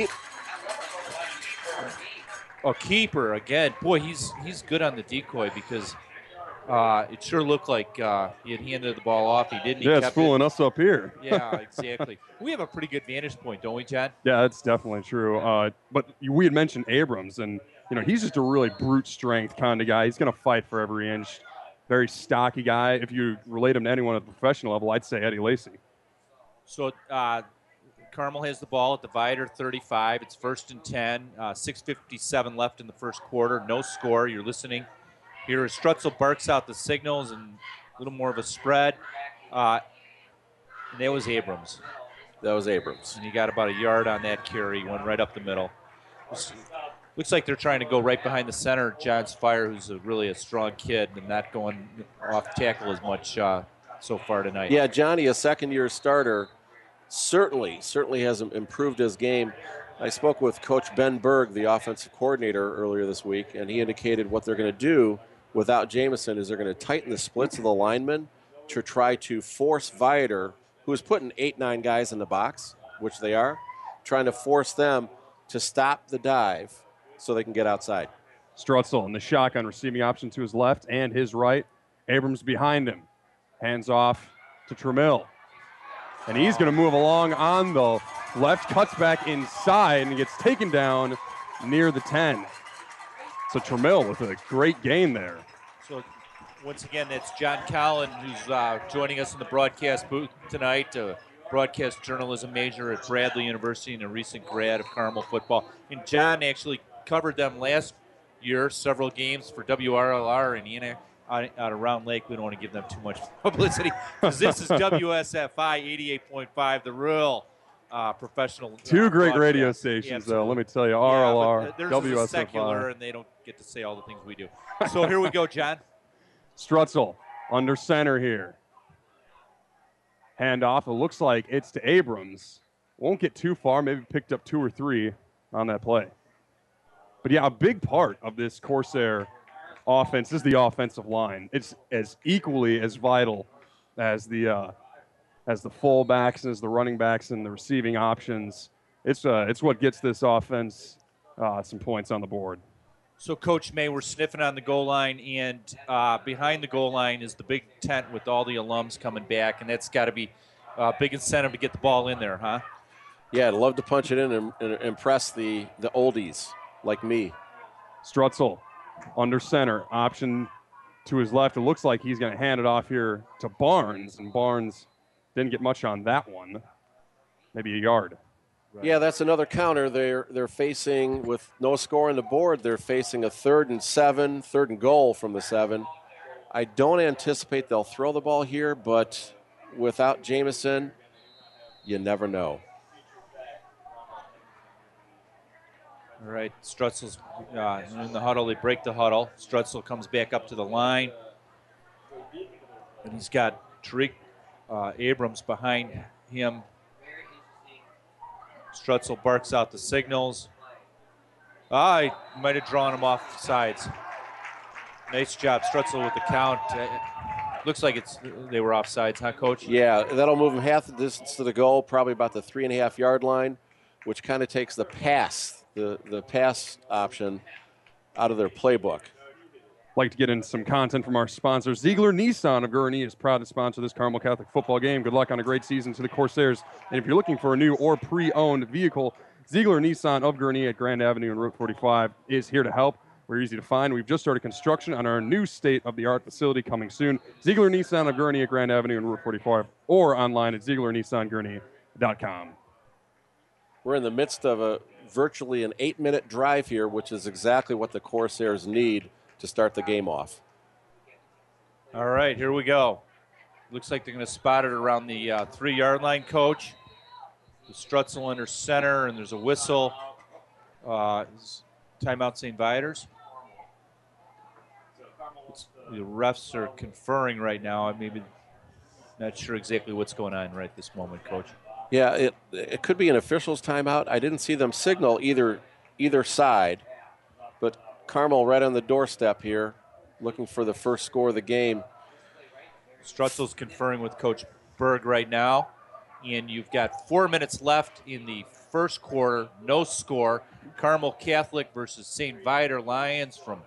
A keeper again. Boy, he's he's good on the decoy because uh, it sure looked like uh, he had handed the ball off. He didn't. He Yeah, it's fooling it. us up here. [laughs] Yeah, exactly. we have a pretty good vantage point, don't we, John? Yeah, that's definitely true. Uh, but we had mentioned Abrams, and you know he's just a really brute strength kind of guy. He's going to fight for every inch. Very stocky guy. If you relate him to anyone at the professional level, I'd say Eddie Lacy. So uh, Carmel has the ball at the Viator 35. It's first and 10. Uh, 6.57 left in the first quarter. No score. You're listening. Here is Strutzel barks out the signals and a little more of a spread. Uh, and that was Abrams. That was Abrams. And he got about a yard on that carry. Went right up the middle. Looks like they're trying to go right behind the center, John's Fire, who's a, really a strong kid and not going off tackle as much uh, so far tonight. Yeah, Johnny, a second year starter, certainly, certainly has improved his game. I spoke with Coach Ben Berg, the offensive coordinator, earlier this week, and he indicated what they're going to do without Jamison is they're going to tighten the splits of the linemen to try to force Viator, who is putting eight, nine guys in the box, which they are, trying to force them to stop the dive so they can get outside. Strutzel in the shotgun receiving option to his left and his right. Abrams behind him. Hands off to Trammell. And he's going to move along on the left, cuts back inside, and gets taken down near the 10. So Trammell with a great gain there. So, once again, it's John Collin who's uh, joining us in the broadcast booth tonight. A broadcast journalism major at Bradley University and a recent grad of Carmel football. And John actually covered them last year, several games for WRLR and Ena out, out of Round Lake. We don't want to give them too much [laughs] publicity because this is WSFI 88.5, the real uh, professional. uh, Two great broadcast. radio stations, though. Let me tell you, RLR, there's a secular, and they don't get to say all the things we do. So here we go, John. [laughs] Strutzel under center here. Handoff. It looks like it's to Abrams. Won't get too far. Maybe picked up two or three on that play. But yeah, a big part of this Corsair offense is the offensive line. It's as equally as vital as the uh, as the fullbacks, and as the running backs, and the receiving options. It's uh, it's what gets this offense uh, some points on the board. So, Coach May, we're sniffing on the goal line, and uh, behind the goal line is the big tent with all the alums coming back, and that's got to be a big incentive to get the ball in there, huh? Yeah, I'd love to punch it in and, and impress the, the oldies like me. Strutzel under center, option to his left. It looks like he's going to hand it off here to Barnes, and Barnes didn't get much on that one. Maybe a yard. Yeah, that's another counter. They're they're facing with no score on the board. They're facing a third and seven, third and goal from the seven. I don't anticipate they'll throw the ball here, but without Jamison, you never know. All right, Strutzel's uh, in the huddle. They break the huddle. Strutzel comes back up to the line, and he's got Tariq uh, Abrams behind him. Strutzel barks out the signals. Ah, he might have drawn him off sides. Nice job, Strutzel, with the count. Uh, looks like it's they were off sides, huh, Coach? Yeah, that'll move him half the distance to the goal, probably about the three and a half yard line, which kind of takes the pass, the the pass option, out of their playbook. Like to get in some content from our sponsor, Ziegler Nissan of Gurnee is proud to sponsor this Carmel Catholic football game. Good luck on a great season to the Corsairs. And if you're looking for a new or pre-owned vehicle, Ziegler Nissan of Gurnee at Grand Avenue and Route 45 is here to help. We're easy to find. We've just started construction on our new state-of-the-art facility coming soon. Ziegler Nissan of Gurnee at Grand Avenue and Route 45, or online at ZieglerNissanGurnee.com. We're in the midst of a virtually an eight-minute drive here, which is exactly what the Corsairs need to start the game off. All right, here we go. Looks like they're going to spot it around the uh, three-yard line, Coach. The Strutzel under center, and there's a whistle. Uh, timeout, St. It's, the refs are conferring right now. I'm maybe not sure exactly what's going on right this moment, Coach. Yeah, it it could be an official's timeout. I didn't see them signal either either side, but Carmel right on the doorstep here, looking for the first score of the game. Strutzel's conferring with Coach Berg right now, and you've got four minutes left in the first quarter. No score. Carmel Catholic versus St. Viator Lions from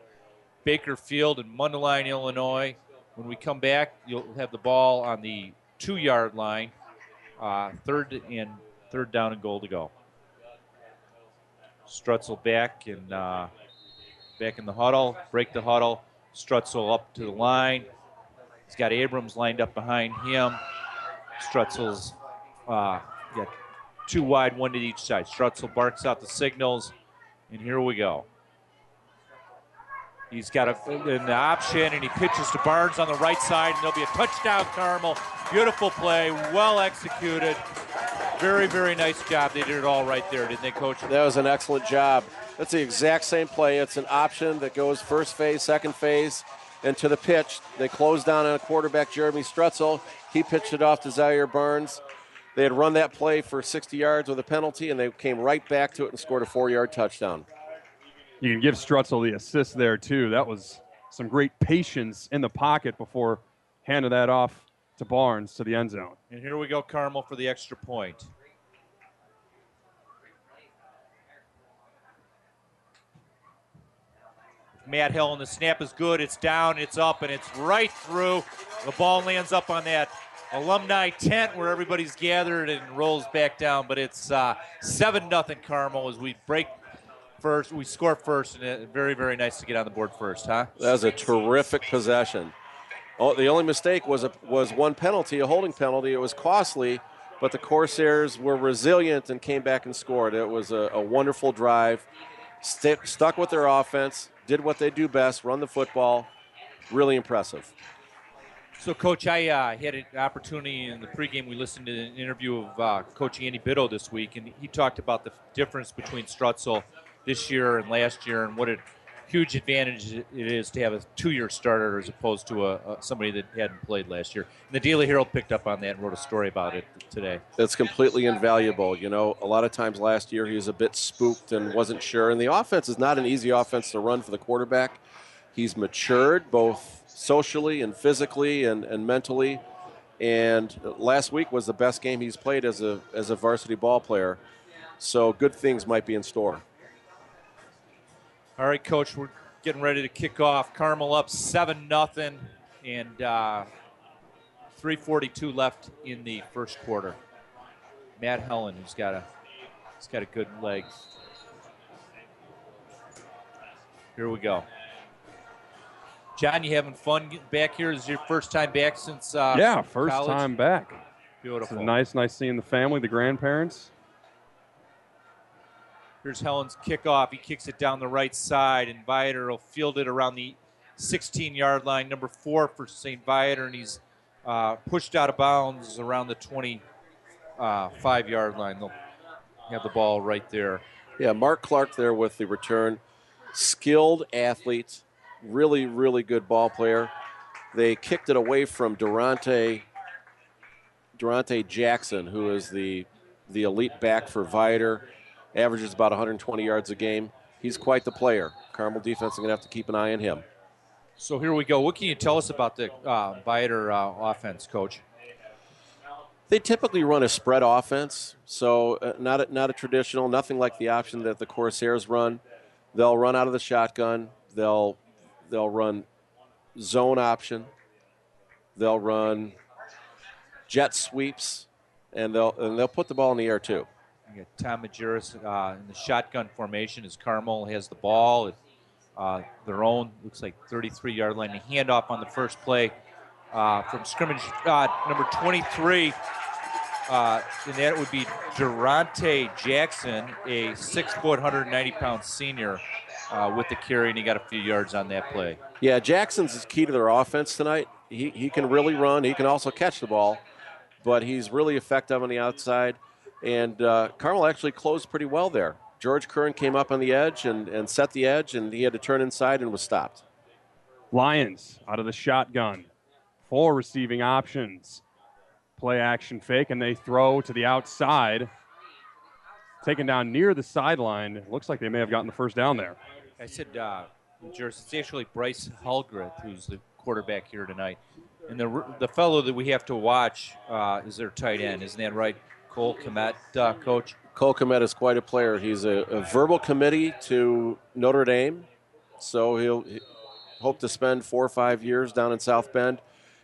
Bakerfield and Mundelein, Illinois. When we come back, you'll have the ball on the two-yard line, uh, third and third down and goal to go. Strutzel back and uh, back in the huddle, break the huddle. Strutzel up to the line. He's got Abrams lined up behind him. Strutzel's uh, got two wide, one to each side. Strutzel barks out the signals, and here we go. He's got a, an option, and he pitches to Barnes on the right side, and there'll be a touchdown, Carmel. Beautiful play, well executed. Very, very nice job. They did it all right there, didn't they, Coach? That was an excellent job. That's the exact same play. It's an option that goes first phase, second phase, and to the pitch. They closed down on a quarterback, Jeremy Strutzel. He pitched it off to Zaire Barnes. They had run that play for 60 yards with a penalty, and they came right back to it and scored a four yard touchdown. You can give Strutzel the assist there, too. That was some great patience in the pocket before handing that off to Barnes to the end zone. And here we go, Carmel, for the extra point. Matt Hill, and the snap is good. It's down, it's up, and it's right through. The ball lands up on that alumni tent where everybody's gathered and rolls back down. But it's uh, seven nothing Carmel as we break first. We score first, and it, very very nice to get on the board first, huh? That was a terrific possession. Oh, the only mistake was a, was one penalty, a holding penalty. It was costly, but the Corsairs were resilient and came back and scored. It was a, a wonderful drive. St- stuck with their offense, did what they do best, run the football. Really impressive. So, Coach, I uh, had an opportunity in the pregame. We listened to an interview of uh, Coach Andy Bitto this week, and he talked about the difference between Strutzel this year and last year, and what a huge advantage it is to have a two-year starter as opposed to a, a somebody that hadn't played last year. And the Daily Herald picked up on that and wrote a story about it today. It's completely invaluable. You know, a lot of times last year he was a bit spooked and wasn't sure, and the offense is not an easy offense to run for the quarterback. He's matured both socially and physically and, and mentally. And last week was the best game he's played as a as a varsity ball player. So good things might be in store. All right, Coach, we're getting ready to kick off. Carmel up 7 nothing, and uh, 342 left in the first quarter. Matt Helen, who's got a he's got a good leg. Here we go. John, you having fun back here? Is your first time back since uh, yeah, first college? time back. Beautiful. It's nice, nice seeing the family, the grandparents. Here's Helen's kickoff. He kicks it down the right side, and Viator will field it around the 16 yard line. Number four for St. Viator, and he's uh, pushed out of bounds around the 25 yard line. They'll have the ball right there. Yeah, Mark Clark there with the return. Skilled athlete, really, really good ball player. They kicked it away from Durante Durante Jackson, who is the the elite back for Viator, averages about 120 yards a game. He's quite the player. Carmel defense is going to have to keep an eye on him. So here we go. What can you tell us about the uh, Viator uh, offense, Coach? They typically run a spread offense, so uh, not a, not a traditional, nothing like the option that the Corsairs run. They'll run out of the shotgun. They'll they'll run zone option. They'll run jet sweeps, and they'll and they'll put the ball in the air too. You got Tom Majerus uh, in the shotgun formation as Carmel has the ball at uh, their own, looks like 33 yard line. The handoff on the first play uh, from scrimmage uh, number 23. Uh, and that would be Durante Jackson, a six foot, 190 pound senior, uh, with the carry, and he got a few yards on that play. Yeah, Jackson's is key to their offense tonight. He, he can really run. He can also catch the ball, but he's really effective on the outside. And uh, Carmel actually closed pretty well there. George Curran came up on the edge and, and set the edge, and he had to turn inside and was stopped. Lions out of the shotgun. Four receiving options. Play action fake, and they throw to the outside. Taken down near the sideline. Looks like they may have gotten the first down there. I said, uh, Majerus, it's actually Bryce Helgrith who's the quarterback here tonight. And the, the fellow that we have to watch uh, is their tight end. Isn't that right? Cole Kmet, uh, coach? Cole Kmet is quite a player. He's a, a verbal committee to Notre Dame, so he'll he hope to spend four or five years down in South Bend.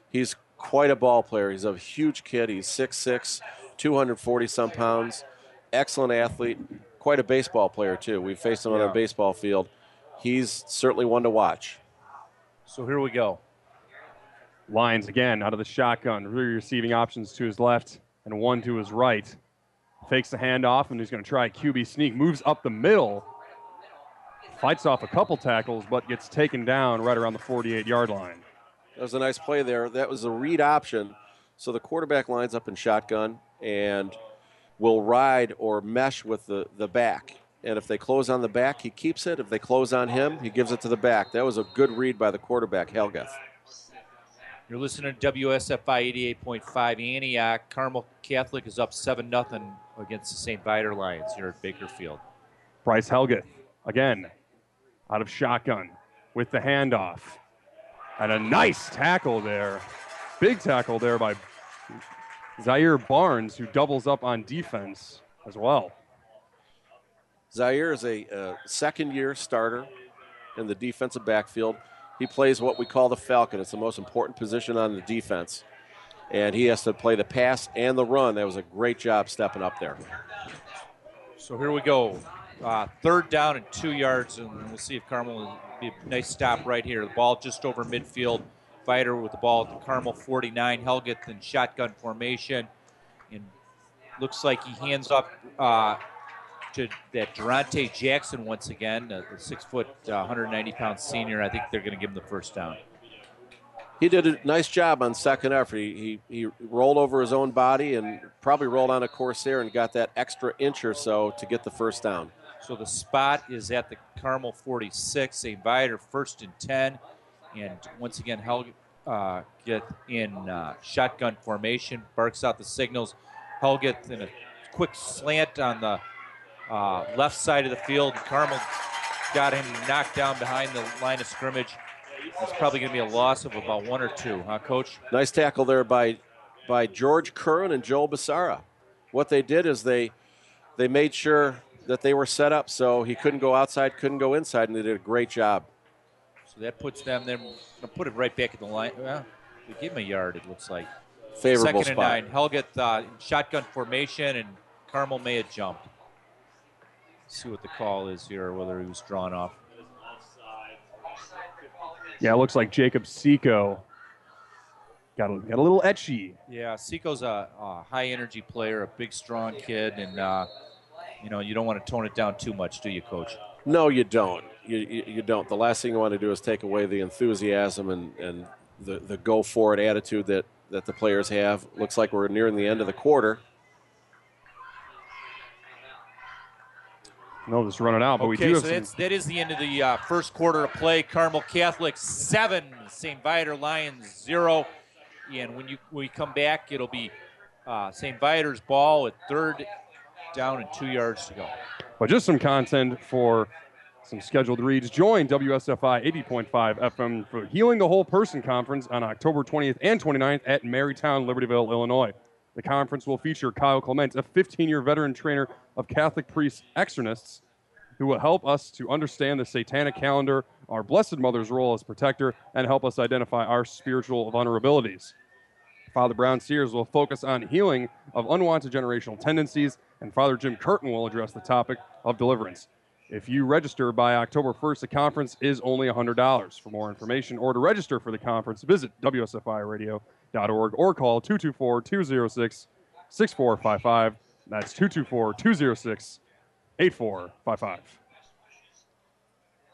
He's quite a ball player. He's a huge kid. He's 6'6", 240 some pounds. Excellent athlete. Quite a baseball player too. We've faced him on Yeah. a baseball field. He's certainly one to watch. So here we go. Lions again out of the shotgun. Rear receiving options to his left and one to his right. Fakes the handoff and he's going to try a QB sneak. Moves up the middle. Fights off a couple tackles, but gets taken down right around the 48 yard line. That was a nice play there. That was a read option. So the quarterback lines up in shotgun and will ride or mesh with the, the back. And if they close on the back, he keeps it. If they close on him, he gives it to the back. That was a good read by the quarterback, Helgeth. You're listening to WSFI 88.5 Antioch. Carmel Catholic is up 7 0 against the St. Viator Lions here at Bakerfield. Bryce Helgeth again out of shotgun with the handoff. And a nice tackle there. Big tackle there by Zaire Barnes, who doubles up on defense as well. Zaire is a uh, second year starter in the defensive backfield. He plays what we call the Falcon. It's the most important position on the defense. And he has to play the pass and the run. That was a great job stepping up there. So here we go. Uh, third down and two yards, and we'll see if Carmel will be a nice stop right here. The ball just over midfield. Viator with the ball at the Carmel 49. Helgeth in shotgun formation. And looks like he hands up uh, to that Durante Jackson once again, uh, the six foot, uh, 190 pound senior. I think they're going to give him the first down. He did a nice job on second effort. He, he, he rolled over his own body and probably rolled on a Corsair and got that extra inch or so to get the first down. So the spot is at the Carmel 46. St. Viator first and 10. And once again, Hel uh, get in uh, shotgun formation, barks out the signals. Helgeth in a quick slant on the uh, left side of the field. Carmel got him knocked down behind the line of scrimmage. It's probably going to be a loss of about one or two, huh, Coach? Nice tackle there by by George Curran and Joel Basara. What they did is they they made sure that they were set up so he couldn't go outside, couldn't go inside, and they did a great job. So that puts them then gonna put it right back at the line. Well, we give him a yard. It looks like Favorable second spot. and nine. Helget uh, shotgun formation, and Carmel may have jumped. See what the call is here, whether he was drawn off. Yeah, it looks like Jacob Seco got a, got a little etchy. Yeah, Seco's a, a high energy player, a big, strong kid, and uh, you know you don't want to tone it down too much, do you, Coach? No, you don't. You, you, you don't. The last thing you want to do is take away the enthusiasm and, and the, the go for it attitude that, that the players have. Looks like we're nearing the end of the quarter. No, just running out, but we okay, do so that's that is the end of the uh, first quarter of play. Carmel Catholic seven, St. Viator Lions zero. And when you when we come back, it'll be uh, St. Viator's ball at third down and two yards to go. But just some content for some scheduled reads. Join WSFI 80.5 FM for Healing the Whole Person Conference on October 20th and 29th at Marytown, Libertyville, Illinois. The conference will feature Kyle Clement, a 15 year veteran trainer of Catholic priests exorcists, who will help us to understand the satanic calendar, our Blessed Mother's role as protector, and help us identify our spiritual vulnerabilities. Father Brown Sears will focus on healing of unwanted generational tendencies, and Father Jim Curtin will address the topic of deliverance. If you register by October 1st, the conference is only $100. For more information or to register for the conference, visit WSFIRadio.org or call 224 206 6455. That's 224 206 8455.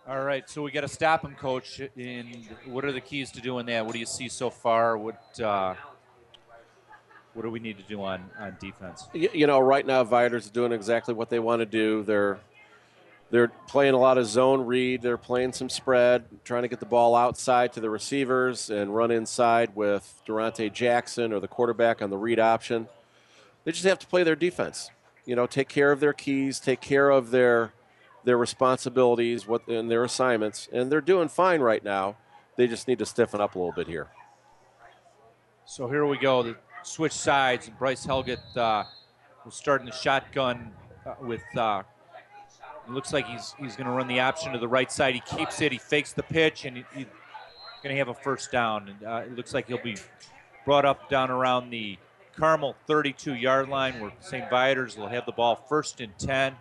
All right, so we got to stop him, Coach. And what are the keys to doing that? What do you see so far? What uh, what do we need to do on, on defense? You, you know, right now, Viators are doing exactly what they want to do. They're they're playing a lot of zone read. They're playing some spread, trying to get the ball outside to the receivers and run inside with Durante Jackson or the quarterback on the read option. They just have to play their defense. You know, take care of their keys, take care of their their responsibilities, what and their assignments, and they're doing fine right now. They just need to stiffen up a little bit here. So here we go. The switch sides. Bryce Helget uh, was starting the shotgun uh, with. Uh, it looks like he's he's going to run the option to the right side. He keeps it. He fakes the pitch, and he, he's going to have a first down. And uh, it looks like he'll be brought up down around the Carmel 32 yard line, where St. Viators will have the ball first and 10,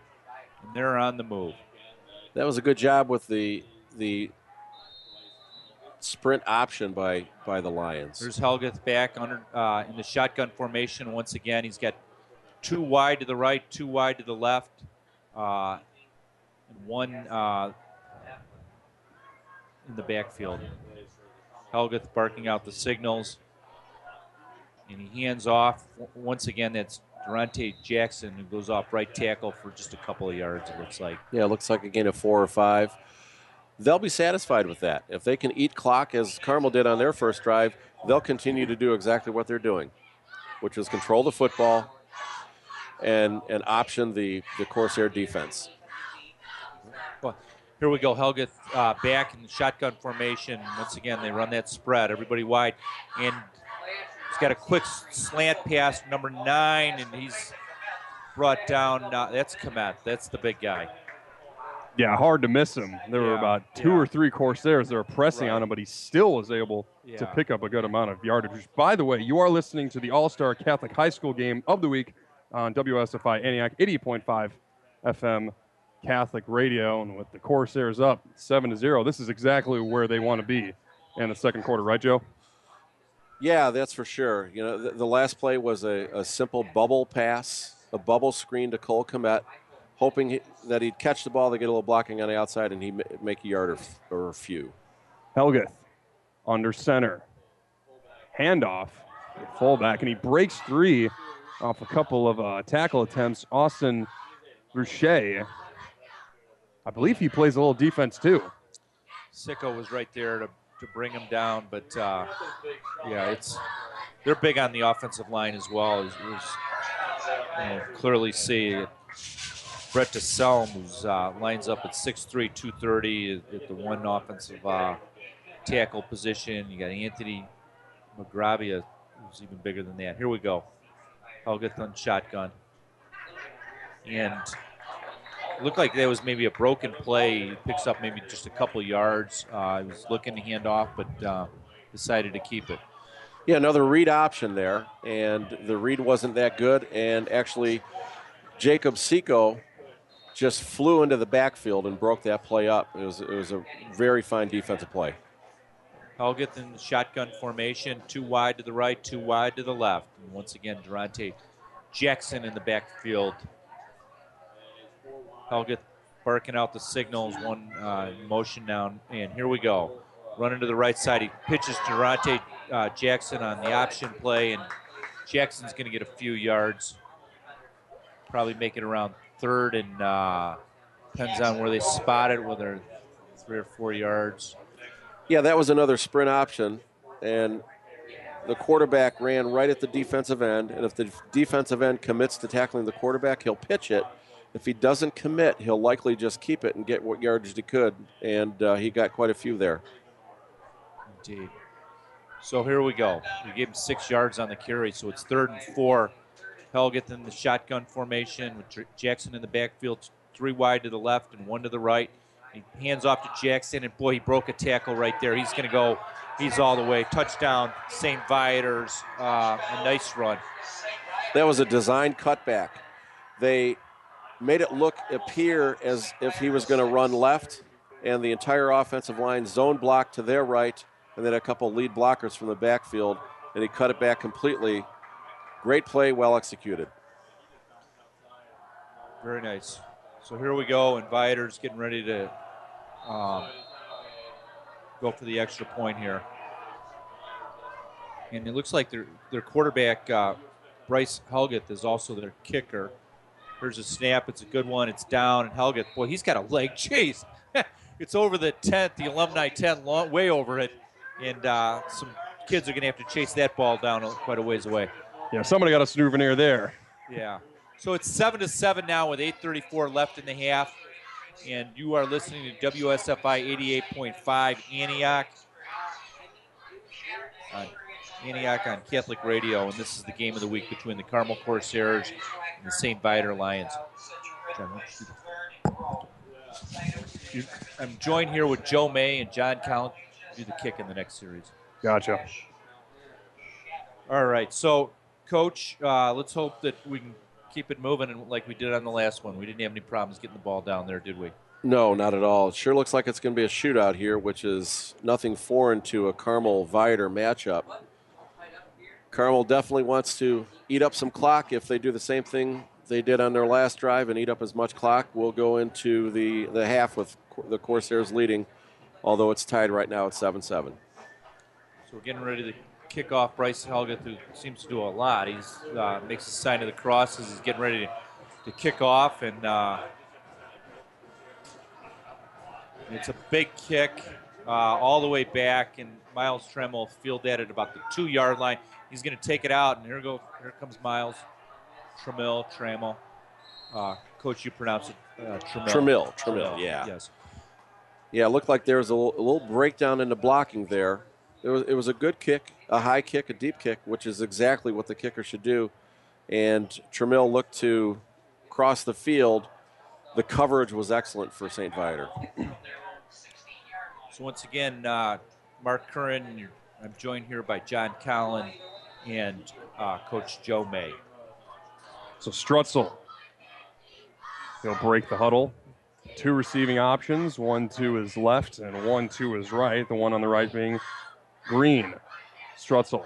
and they're on the move. That was a good job with the the sprint option by by the Lions. There's Helgeth back under uh, in the shotgun formation once again. He's got two wide to the right, two wide to the left, uh, and one uh, in the backfield. Helgeth barking out the signals, and he hands off once again. That's Durante Jackson who goes off right tackle for just a couple of yards. It looks like. Yeah, it looks like a gain of four or five. They'll be satisfied with that. If they can eat clock as Carmel did on their first drive, they'll continue to do exactly what they're doing, which is control the football and and option the the Corsair defense. Here we go. Helgeth uh, back in the shotgun formation. Once again, they run that spread. Everybody wide. And he's got a quick slant pass, number nine, and he's brought down. Uh, that's Kmet. That's the big guy. Yeah, hard to miss him. There were about two yeah. or three Corsairs that were pressing Right. on him, but he still was able to pick up a good amount of yardage. Which, by the way, you are listening to the All Star Catholic High School game of the week on WSFI Antioch 80.5 FM Catholic Radio. And with the Corsairs up 7 to 0, this is exactly where they want to be in the second quarter, right, Joe? Yeah, that's for sure. You know, the, the last play was a, a simple bubble pass, a bubble screen to Cole Kmet, hoping he, that he'd catch the ball, to get a little blocking on the outside, and he'd make a yard or, or a few. Helgeth under center. Handoff, fullback, and he breaks three off a couple of uh, tackle attempts. Austin Boucher, I believe he plays a little defense too. Seco was right there to, to bring him down, but uh, yeah, it's they're big on the offensive line as well. As, you know, clearly see. Brett DeSelm, uh, lines up at 6'3", 230 at, the one offensive uh, tackle position. You got Anthony McGravia, who's even bigger than that. Here we go. Helgeth on shotgun. And looked like that was maybe a broken play. He picks up maybe just a couple yards. Uh, he was looking to hand off, but uh, decided to keep it. Yeah, another read option there, and the read wasn't that good. And actually, Jacob Seco just flew into the backfield and broke that play up. It was it was a very fine defensive play. Helgeth in shotgun formation, two wide to the right, two wide to the left. And once again, Durante Jackson in the backfield. Helgeth barking out the signals, one uh, motion down, and here we go. Running to the right side. He pitches Durante uh, Jackson on the option play, and Jackson's going to get a few yards. Probably make it around third, and uh, depends on where they spot it, whether three or four yards. Yeah, that was another sprint option, and the quarterback ran right at the defensive end. And if the defensive end commits to tackling the quarterback, he'll pitch it. If he doesn't commit, he'll likely just keep it and get what yardage he could. And uh, he got quite a few there. Indeed. So here we go. We gave him six yards on the carry, so it's third and four. Helgeth in the shotgun formation with Jackson in the backfield, three wide to the left and one to the right. He hands off to Jackson, and boy, he broke a tackle right there. He's going to go, he's all the way. Touchdown, St. Viator's. Uh, a nice run. That was a design cutback. They made it look, appear as if he was going to run left, and the entire offensive line zone blocked to their right, and then a couple lead blockers from the backfield, and he cut it back completely. Great play, well executed. Very nice. So here we go. Inviters getting ready to um, go for the extra point here. And it looks like their their quarterback uh, Bryce Helgeth is also their kicker. Here's a snap. It's a good one. It's down. And Helgeth, boy, he's got a leg [laughs] chase. it's over the 10th, the alumni 10, long, way over it. And uh, some kids are going to have to chase that ball down quite a ways away. Yeah, somebody got a souvenir there. Yeah. So it's seven to seven now with 8:34 left in the half, and you are listening to WSFI 88.5 Antioch. On Antioch on Catholic Radio, and this is the game of the week between the Carmel Corsairs and the St. Viator Lions. I'm joined here with Joe May and John Collins. Do the kick in the next series. Gotcha. All right, so Coach, uh, let's hope that we can keep it moving and like we did on the last one. We didn't have any problems getting the ball down there, did we? No, not at all. It sure looks like it's going to be a shootout here, which is nothing foreign to a Carmel Viator matchup. Carmel definitely wants to eat up some clock. If they do the same thing they did on their last drive and eat up as much clock, we'll go into the, the half with the Corsairs leading, although it's tied right now at 7 7. So we're getting ready to kick off Bryce Helgeth, who seems to do a lot. he uh, makes the sign of the crosses. He's getting ready to, to kick off, and uh, it's a big kick uh, all the way back. And Miles Trammell field that at about the two yard line. He's going to take it out, and here go here comes Miles Tramill Trammell. Uh, Coach, you pronounce it uh, Tramill. Tramill, Tramill, yeah. Yes. Yeah, it looked like there was a little, a little breakdown in the blocking there. It was, it was a good kick, a high kick, a deep kick, which is exactly what the kicker should do. And Tramill looked to cross the field. The coverage was excellent for St. Viator. So once again, uh, Mark Curran, I'm joined here by John Collin and uh, Coach Joe May. So Strutzel, he'll break the huddle. Two receiving options, one to his left and one to his right. The one on the right being Green. Strutzel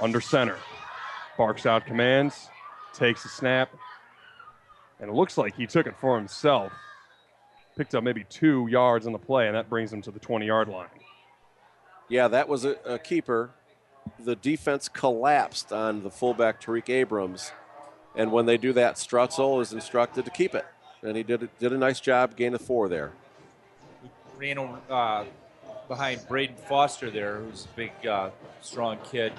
under center. Barks out commands, takes a snap, and it looks like he took it for himself. Picked up maybe two yards on the play, and that brings him to the 20 yard line. Yeah, that was a, a keeper. The defense collapsed on the fullback Tariq Abrams, and when they do that, Strutzel is instructed to keep it, and he did did a nice job, gain of four there. Ran uh, behind Braden Foster there, who's a big, uh, strong kid.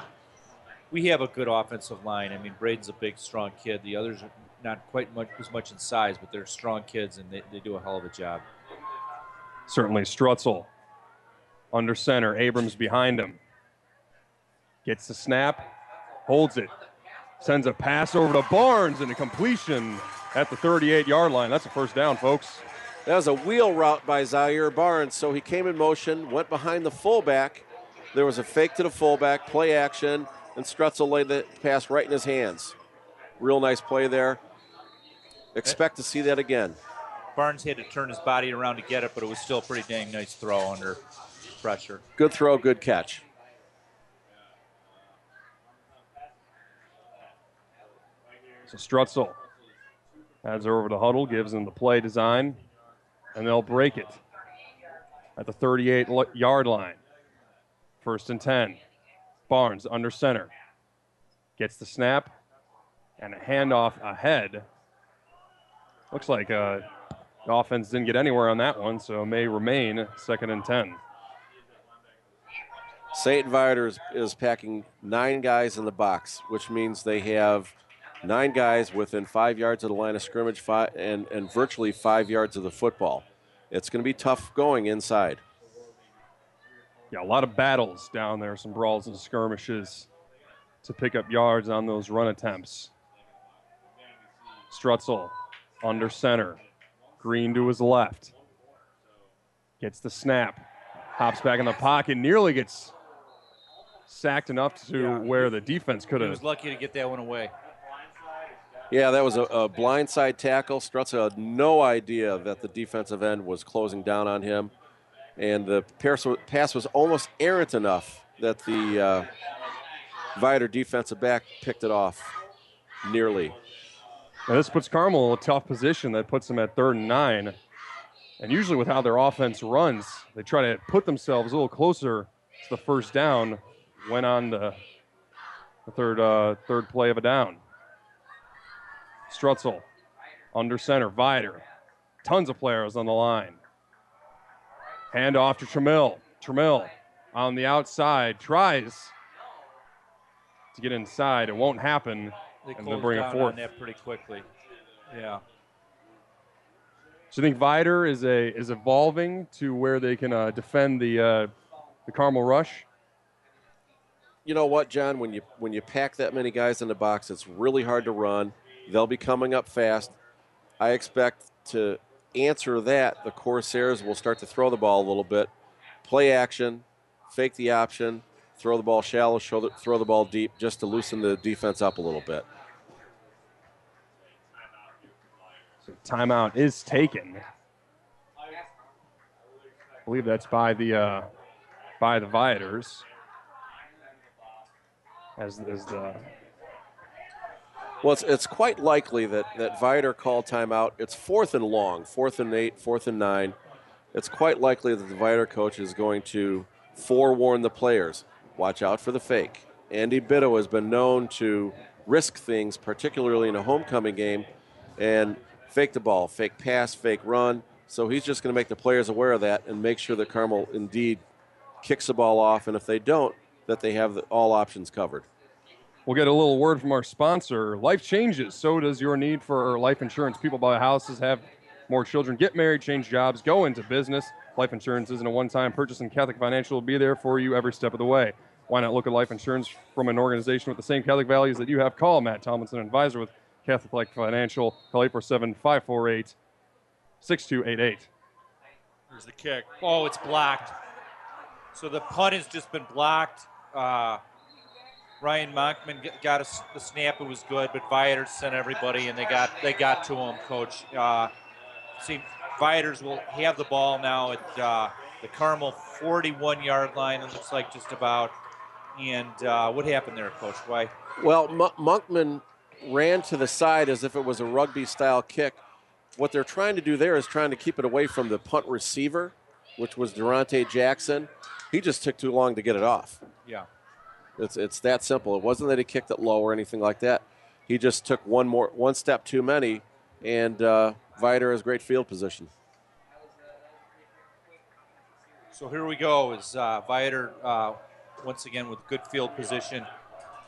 We have a good offensive line. I mean, Braden's a big, strong kid. The others are not quite much as much in size, but they're strong kids and they, they do a hell of a job. Certainly, Strutzel under center. Abrams behind him. Gets the snap, holds it, sends a pass over to Barnes and a completion at the 38 yard line. That's a first down, folks. That was a wheel route by Zaire Barnes. So he came in motion, went behind the fullback. There was a fake to the fullback, play action, and Strutzel laid the pass right in his hands. Real nice play there. Expect to see that again. Barnes had to turn his body around to get it, but it was still a pretty dang nice throw under pressure. Good throw, good catch. So Strutzel heads over to Huddle, gives them the play design, and they'll break it at the 38 yard line. First and 10. Barnes under center. Gets the snap and a handoff ahead. Looks like uh, the offense didn't get anywhere on that one, so may remain second and 10. St. Viator is, is packing nine guys in the box, which means they have nine guys within five yards of the line of scrimmage five, and, and virtually five yards of the football. It's going to be tough going inside. Yeah, a lot of battles down there, some brawls and skirmishes to pick up yards on those run attempts. Strutzel under center. Green to his left. Gets the snap. Hops back in the pocket. Nearly gets sacked enough to Yeah. where the defense could have. He have. was lucky to get that one away. Yeah, that was a, a blindside tackle. Strutzel had no idea that the defensive end was closing down on him, and the pass was almost errant enough that the uh, Viator defensive back picked it off nearly. Now, this puts Carmel in a tough position that puts them at third and nine. And usually, with how their offense runs, they try to put themselves a little closer to the first down when on the, the third, uh, third play of a down. Strutzel under center, Vider. Tons of players on the line. Hand off to Trammell. Trammell on the outside tries to get inside. It won't happen. They and they'll bring down a fourth. on that pretty quickly. Yeah. So you think Vider is a is evolving to where they can uh, defend the uh, the Carmel rush? You know what, John? When you when you pack that many guys in the box, it's really hard to run. They'll be coming up fast. I expect to answer that. The Corsairs will start to throw the ball a little bit, play action, fake the option, throw the ball shallow, the, throw the ball deep, just to loosen the defense up a little bit. So timeout is taken. I believe that's by the uh, by the Viators. As, as the Well, it's, it's quite likely that, that Viator called timeout. It's fourth and long, fourth and eight, fourth and nine. It's quite likely that the Viator coach is going to forewarn the players watch out for the fake. Andy Bitto has been known to risk things, particularly in a homecoming game, and fake the ball, fake pass, fake run. So he's just going to make the players aware of that and make sure that Carmel indeed kicks the ball off. And if they don't, that they have the, all options covered. We'll get a little word from our sponsor. Life changes. So does your need for life insurance. People buy houses, have more children, get married, change jobs, go into business. Life insurance isn't a one time purchase, and Catholic Financial will be there for you every step of the way. Why not look at life insurance from an organization with the same Catholic values that you have? Call Matt Tomlinson, advisor with Catholic Life Financial. Call 847 548 6288. Here's the kick. Oh, it's blocked. So the punt has just been blocked. Uh, Ryan Monkman got a the snap. It was good, but Viators sent everybody, and they got they got to him. Coach, uh, see, Viators will have the ball now at uh, the Carmel 41 yard line. It looks like just about. And uh, what happened there, Coach? Why? Well, Mon- Monkman ran to the side as if it was a rugby style kick. What they're trying to do there is trying to keep it away from the punt receiver, which was Durante Jackson. He just took too long to get it off. Yeah. It's it's that simple. It wasn't that he kicked it low or anything like that. He just took one more one step too many, and uh, Vider has great field position. So here we go. Is uh, Viator uh, once again with good field position?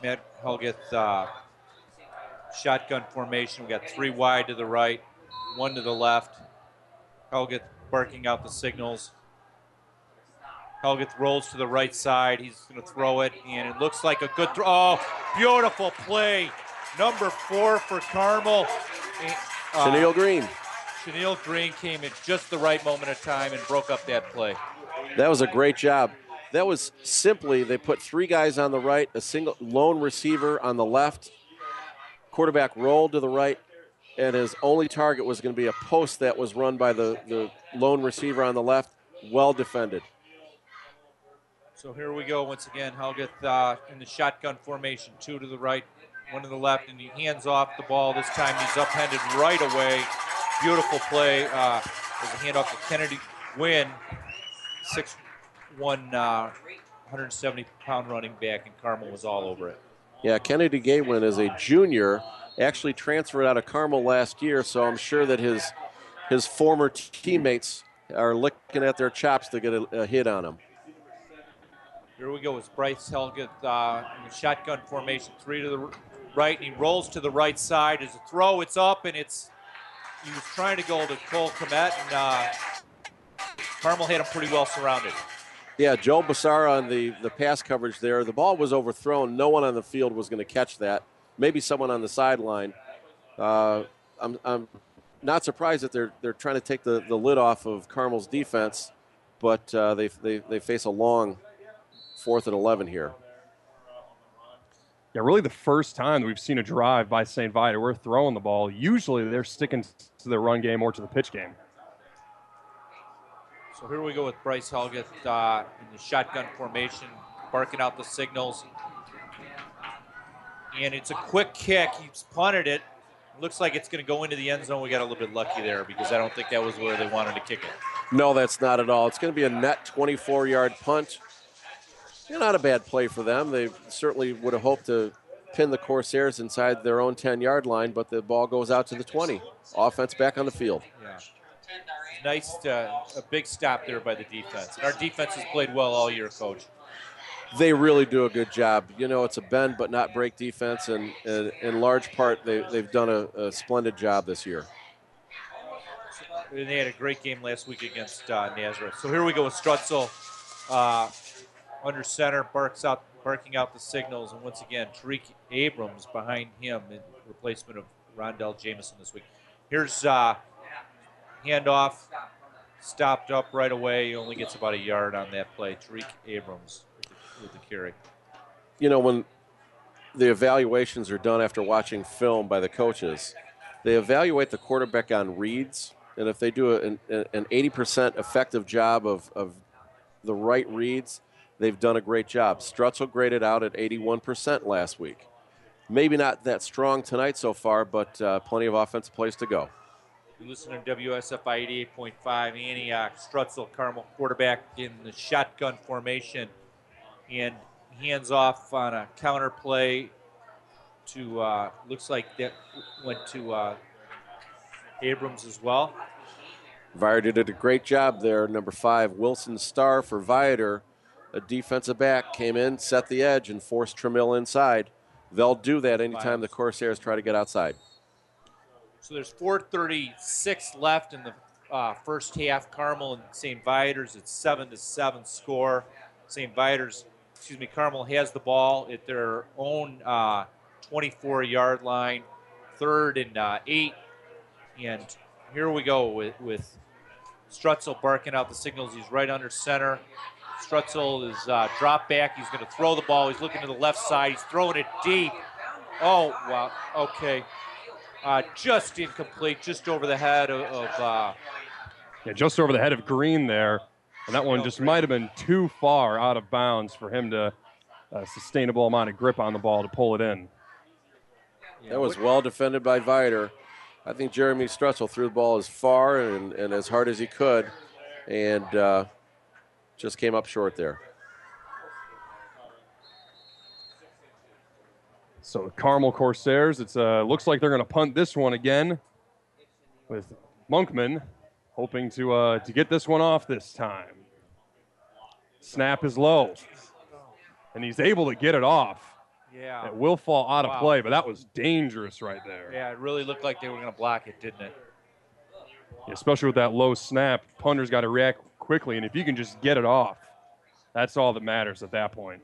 Matt Helgeth, uh, shotgun formation. We got three wide to the right, one to the left. Helgeth barking out the signals. Helgeth rolls to the right side. He's going to throw it, and it looks like a good throw. Oh, beautiful play. Number four for Carmel. Uh, Chenille Green. Chenille Green came at just the right moment of time and broke up that play. That was a great job. That was simply they put three guys on the right, a single lone receiver on the left. Quarterback rolled to the right, and his only target was going to be a post that was run by the, the lone receiver on the left. Well defended. So here we go once again. Helgeth uh, in the shotgun formation, two to the right, one to the left, and he hands off the ball. This time he's upended right away. Beautiful play. Uh, there's a handoff to Kennedy Win, six one, uh, 170 pound running back, and Carmel was all over it. Yeah, Kennedy Gaywin is a junior, actually transferred out of Carmel last year, so I'm sure that his his former teammates are licking at their chops to get a, a hit on him. Here we go. It's Bryce Helgeth uh, in the shotgun formation, three to the right, and he rolls to the right side. As a throw, it's up, and it's he was trying to go to Cole Kmet, and uh, Carmel had him pretty well surrounded. Yeah, Joe Bassara on the, the pass coverage there. The ball was overthrown. No one on the field was going to catch that. Maybe someone on the sideline. Uh, I'm, I'm not surprised that they're, they're trying to take the, the lid off of Carmel's defense, but uh, they, they, they face a long fourth and 11 here. Yeah, really the first time that we've seen a drive by St. Vita. We're throwing the ball. Usually they're sticking to the run game or to the pitch game. So here we go with Bryce Helgeth uh, in the shotgun formation, barking out the signals. And it's a quick kick. He's punted it. Looks like it's going to go into the end zone. We got a little bit lucky there because I don't think that was where they wanted to kick it. No, that's not at all. It's going to be a net 24 yard punt. Yeah, not a bad play for them. They certainly would have hoped to pin the Corsairs inside their own 10 yard line, but the ball goes out to the 20. Offense back on the field. Yeah. Nice, uh, a big stop there by the defense. And our defense has played well all year, coach. They really do a good job. You know, it's a bend but not break defense, and, and in large part, they, they've done a, a splendid job this year. And they had a great game last week against uh, Nazareth. So here we go with Strutzel uh, under center, barks out, barking out the signals, and once again, Tariq Abrams behind him in replacement of Rondell Jamison this week. Here's uh, handoff, stopped up right away. He only gets about a yard on that play. Tariq Abrams with the, with the carry. You know, when the evaluations are done after watching film by the coaches, they evaluate the quarterback on reads, and if they do an, an 80% effective job of, of the right reads, they've done a great job. Strutzel graded out at 81% last week. Maybe not that strong tonight so far, but uh, plenty of offensive plays to go. You listen to WSFI 88.5, Antioch, Strutzel, Carmel quarterback in the shotgun formation, and hands off on a counter play to, uh, looks like that went to uh, Abrams as well. Viator did a great job there. Number five, Wilson Starr for Viator, a defensive back, came in, set the edge, and forced Trammell inside. They'll do that anytime the Corsairs try to get outside. So there's 4:36 left in the uh, first half. Carmel and St. Viator's it's seven to seven score. St. Viator's, excuse me, Carmel has the ball at their own uh, 24 yard line, third and uh, eight. And here we go with, with Strutzel barking out the signals. He's right under center. Strutzel is uh, drop back. He's going to throw the ball. He's looking to the left side. He's throwing it deep. Oh, wow. Okay. Uh, just incomplete, just over the head of. of uh, Yeah, just over the head of Green there. And that one just might have been too far out of bounds for him to a sustainable amount of grip on the ball to pull it in. That was well defended by Viator. I think Jeremy Strutzel threw the ball as far and, and as hard as he could, and uh, just came up short there. So the Carmel Corsairs, it's uh, looks like they're going to punt this one again, with Monkman hoping to uh, to get this one off this time. Snap is low, and he's able to get it off. yeah. It will fall out of Wow. play, but that was dangerous right there. Yeah, it really looked like they were going to block it, didn't it? Especially with that low snap, punter's got to react quickly, and if you can just get it off, that's all that matters at that point.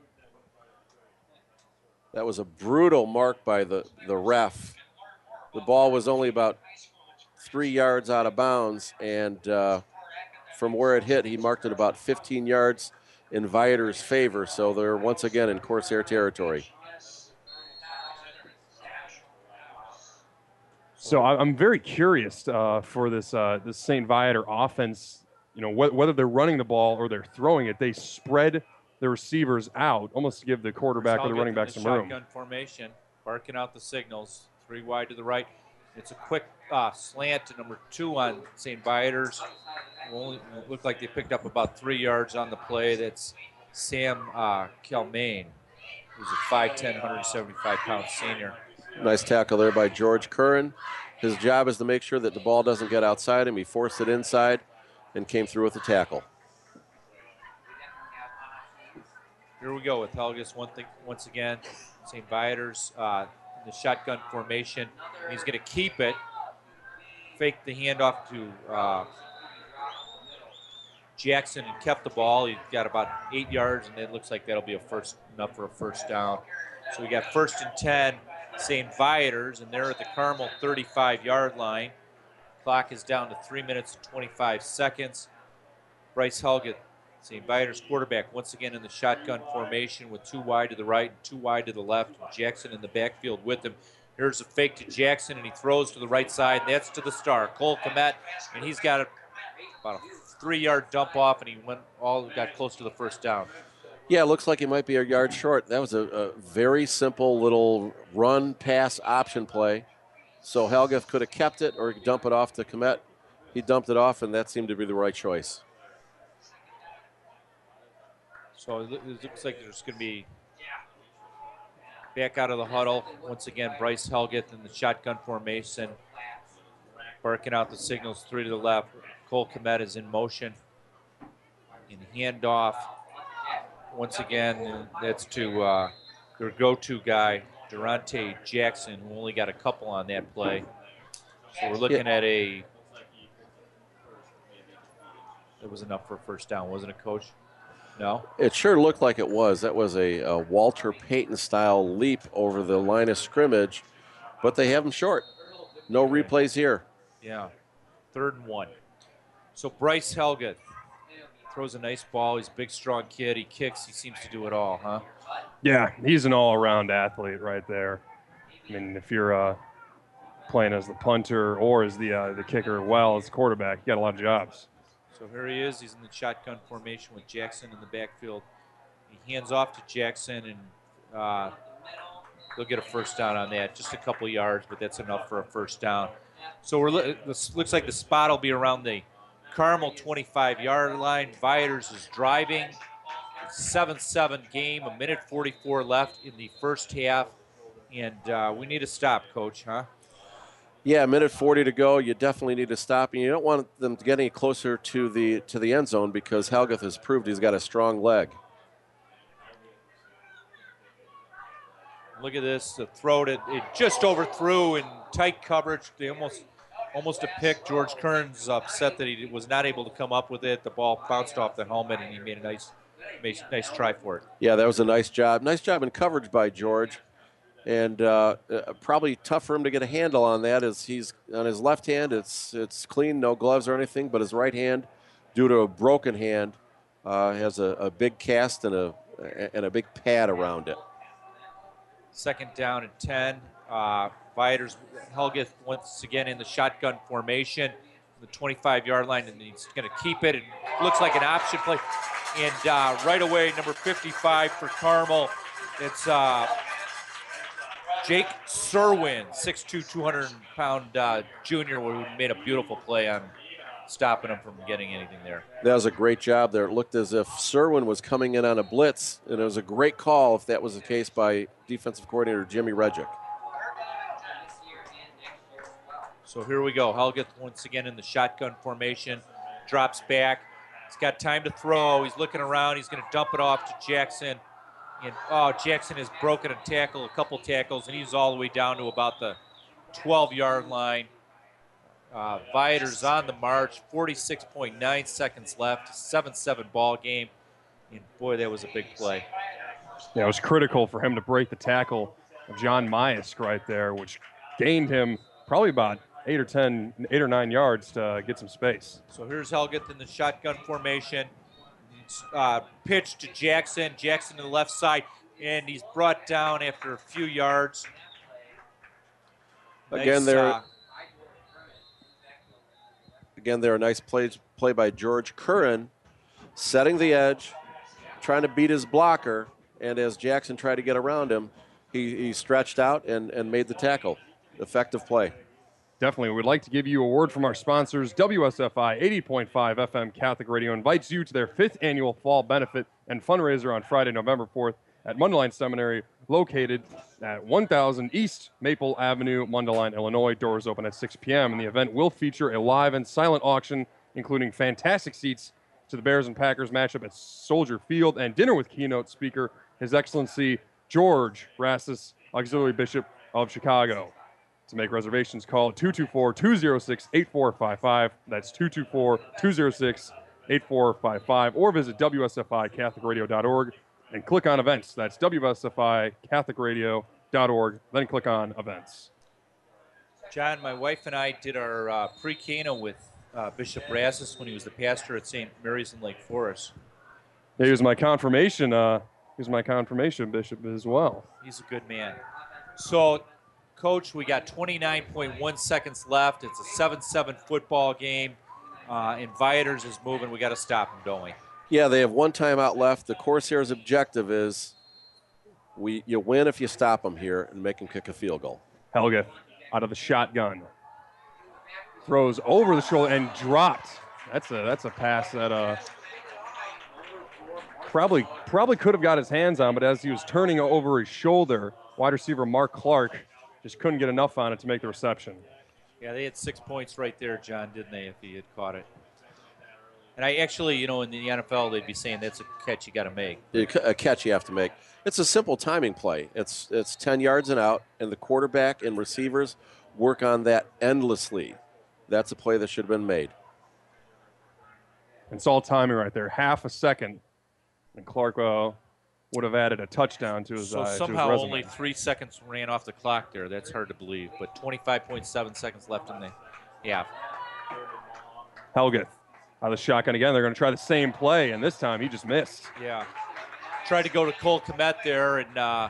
That was a brutal mark by the, the ref. The ball was only about three yards out of bounds, and uh, from where it hit, he marked it about 15 yards in Viator's favor. So they're once again in Corsair territory. So I'm very curious uh, for this uh, this St. Viator offense. You know, wh- whether they're running the ball or they're throwing it, they spread the receivers out almost to give the quarterback or the running back the some room. Shotgun formation, barking out the signals. Three wide to the right. It's a quick uh, slant to number two on St. Viator's. Only looked like they picked up about three yards on the play. That's Sam uh, Kelmain, who's a 5'10", 175 pound senior. Nice tackle there by George Curran. His job is to make sure that the ball doesn't get outside him. He forced it inside and came through with the tackle. Here we go with Helgas one thing once again. St. Viator's uh, the shotgun formation. He's going to keep it. Fake the handoff to uh, Jackson and kept the ball. He got about eight yards, and it looks like that'll be a first enough for a first down. So we got first and ten, St. Viators, and they're at the Carmel 35-yard line. Clock is down to three minutes and 25 seconds. Bryce Helgeth, St. Viator's quarterback, once again in the shotgun formation with two wide to the right and two wide to the left. Jackson in the backfield with him. Here's a fake to Jackson, and he throws to the right side. That's to the star, Cole Kmet, and he's got a, about a three-yard dump off, and he went all got close to the first down. Yeah, it looks like he might be a yard short. That was a, a very simple little run pass option play. So Helgeth could have kept it or dump it off to Kmet. He dumped it off, and that seemed to be the right choice. So it looks like there's going to be back out of the huddle. Once again, Bryce Helgeth in the shotgun formation, barking out the signals three to the left. Cole Kmet is in motion. In handoff, once again, that's to uh, their go-to guy, Durante Jackson, who only got a couple on that play. So we're looking at a. It was enough for a first down, wasn't it, Coach? No. It sure looked like it was. That was a, a Walter Payton style leap over the line of scrimmage, but they have him short. No replays here. Yeah. Third and one. So Bryce Helgeth throws a nice ball. He's a big, strong kid. He kicks. He seems to do it all, huh? Yeah, he's an all-around athlete right there. I mean, if you're uh, playing as the punter or as the uh, the kicker, well as quarterback, you got a lot of jobs. So here he is. He's in the shotgun formation with Jackson in the backfield. He hands off to Jackson, and uh, they'll get a first down on that. Just a couple yards, but that's enough for a first down. So we're this looks like the spot will be around the Carmel 25-yard line. Viators is driving. 7-7 game, a minute 44 left in the first half, and uh, we need to stop, Coach, huh? Yeah, a minute 40 to go. You definitely need to stop, and you don't want them to get any closer to the to the end zone because Helgeth has proved he's got a strong leg. Look at this, the throw it, it just overthrew in tight coverage. They almost almost a pick. George Kearns upset that he was not able to come up with it. The ball bounced off the helmet, and he made a nice, nice, nice try for it. Yeah, that was a nice job. Nice job in coverage by George, and uh, uh, probably tough for him to get a handle on that. As he's on his left hand, it's it's clean, no gloves or anything, but his right hand, due to a broken hand, uh, has a, a big cast and a and a big pad around it. Second down and 10. Uh, Viators, Helgeth once again in the shotgun formation, the 25 yard line, and he's going to keep it. It looks like an option play. And uh, right away, number 55 for Carmel, it's uh, Jake Serwin, 6'2, 200 pound uh, junior, who made a beautiful play on stopping him from getting anything there. That was a great job there. It looked as if Serwin was coming in on a blitz, and it was a great call if that was the case by defensive coordinator Jimmy Regic. So here we go. Helgeth once again in the shotgun formation, drops back. He's got time to throw. He's looking around. He's going to dump it off to Jackson. And oh, Jackson has broken a tackle, a couple tackles, and he's all the way down to about the 12-yard line. Uh, Viator's on the march. 46.9 seconds left. 7-7 ball game. And boy, that was a big play. Yeah, it was critical for him to break the tackle of John Mayesk right there, which gained him probably about eight or ten, eight or nine yards to get some space. So here's Helgeth in the shotgun formation. Uh, pitch to Jackson. Jackson to the left side, and he's brought down after a few yards. Again, Nice, there. uh, Again, there a nice play play by George Curran, setting the edge, trying to beat his blocker, and as Jackson tried to get around him, he, he stretched out and, and made the tackle. Effective play. Definitely. We'd like to give you a word from our sponsors. WSFI 80.5 FM Catholic Radio invites you to their fifth annual fall benefit and fundraiser on Friday, November 4th at Mundelein Seminary, located at 1000 East Maple Avenue, Mundelein, Illinois. Doors open at 6 p.m. And the event will feature a live and silent auction, including fantastic seats to the Bears and Packers matchup at Soldier Field and dinner with keynote speaker, His Excellency George Rassas, Auxiliary Bishop of Chicago. To make reservations, call 224 206 8455. That's 224 206 8455. Or visit WSFICatholicRadio.org and click on events. That's WSFICatholicRadio.org. Then click on events. John, my wife and I did our uh, pre-cana with uh, Bishop Rassas when he was the pastor at St. Mary's in Lake Forest. He was my confirmation. Uh, he was my confirmation bishop as well. He's a good man. So, Coach, we got 29.1 seconds left. It's a 7-7 football game. Uh, Inviters is moving. We got to stop them, don't we? Yeah, they have one timeout left. The Corsairs' objective is we you win if you stop them here and make them kick a field goal. Helga out of the shotgun. Throws over the shoulder and dropped. That's a that's a pass that uh probably probably could have got his hands on, but as he was turning over his shoulder, wide receiver Mark Clark just couldn't get enough on it to make the reception. Yeah, they had six points right there, John, didn't they, if he had caught it? And I actually, you know, in the NFL, they'd be saying that's a catch you got to make. A catch you have to make. It's a simple timing play. It's it's 10 yards and out, and the quarterback and receivers work on that endlessly. That's a play that should have been made. And it's all timing right there. Half a second, and Clark uh, would have added a touchdown to his, So uh, to his somehow only three seconds ran off the clock there. That's hard to believe. But 25.7 seconds left in the half. Helgeth out of the shotgun again. They're going to try the same play, and this time he just missed. Yeah. Tried to go to Cole Kmet there, and uh,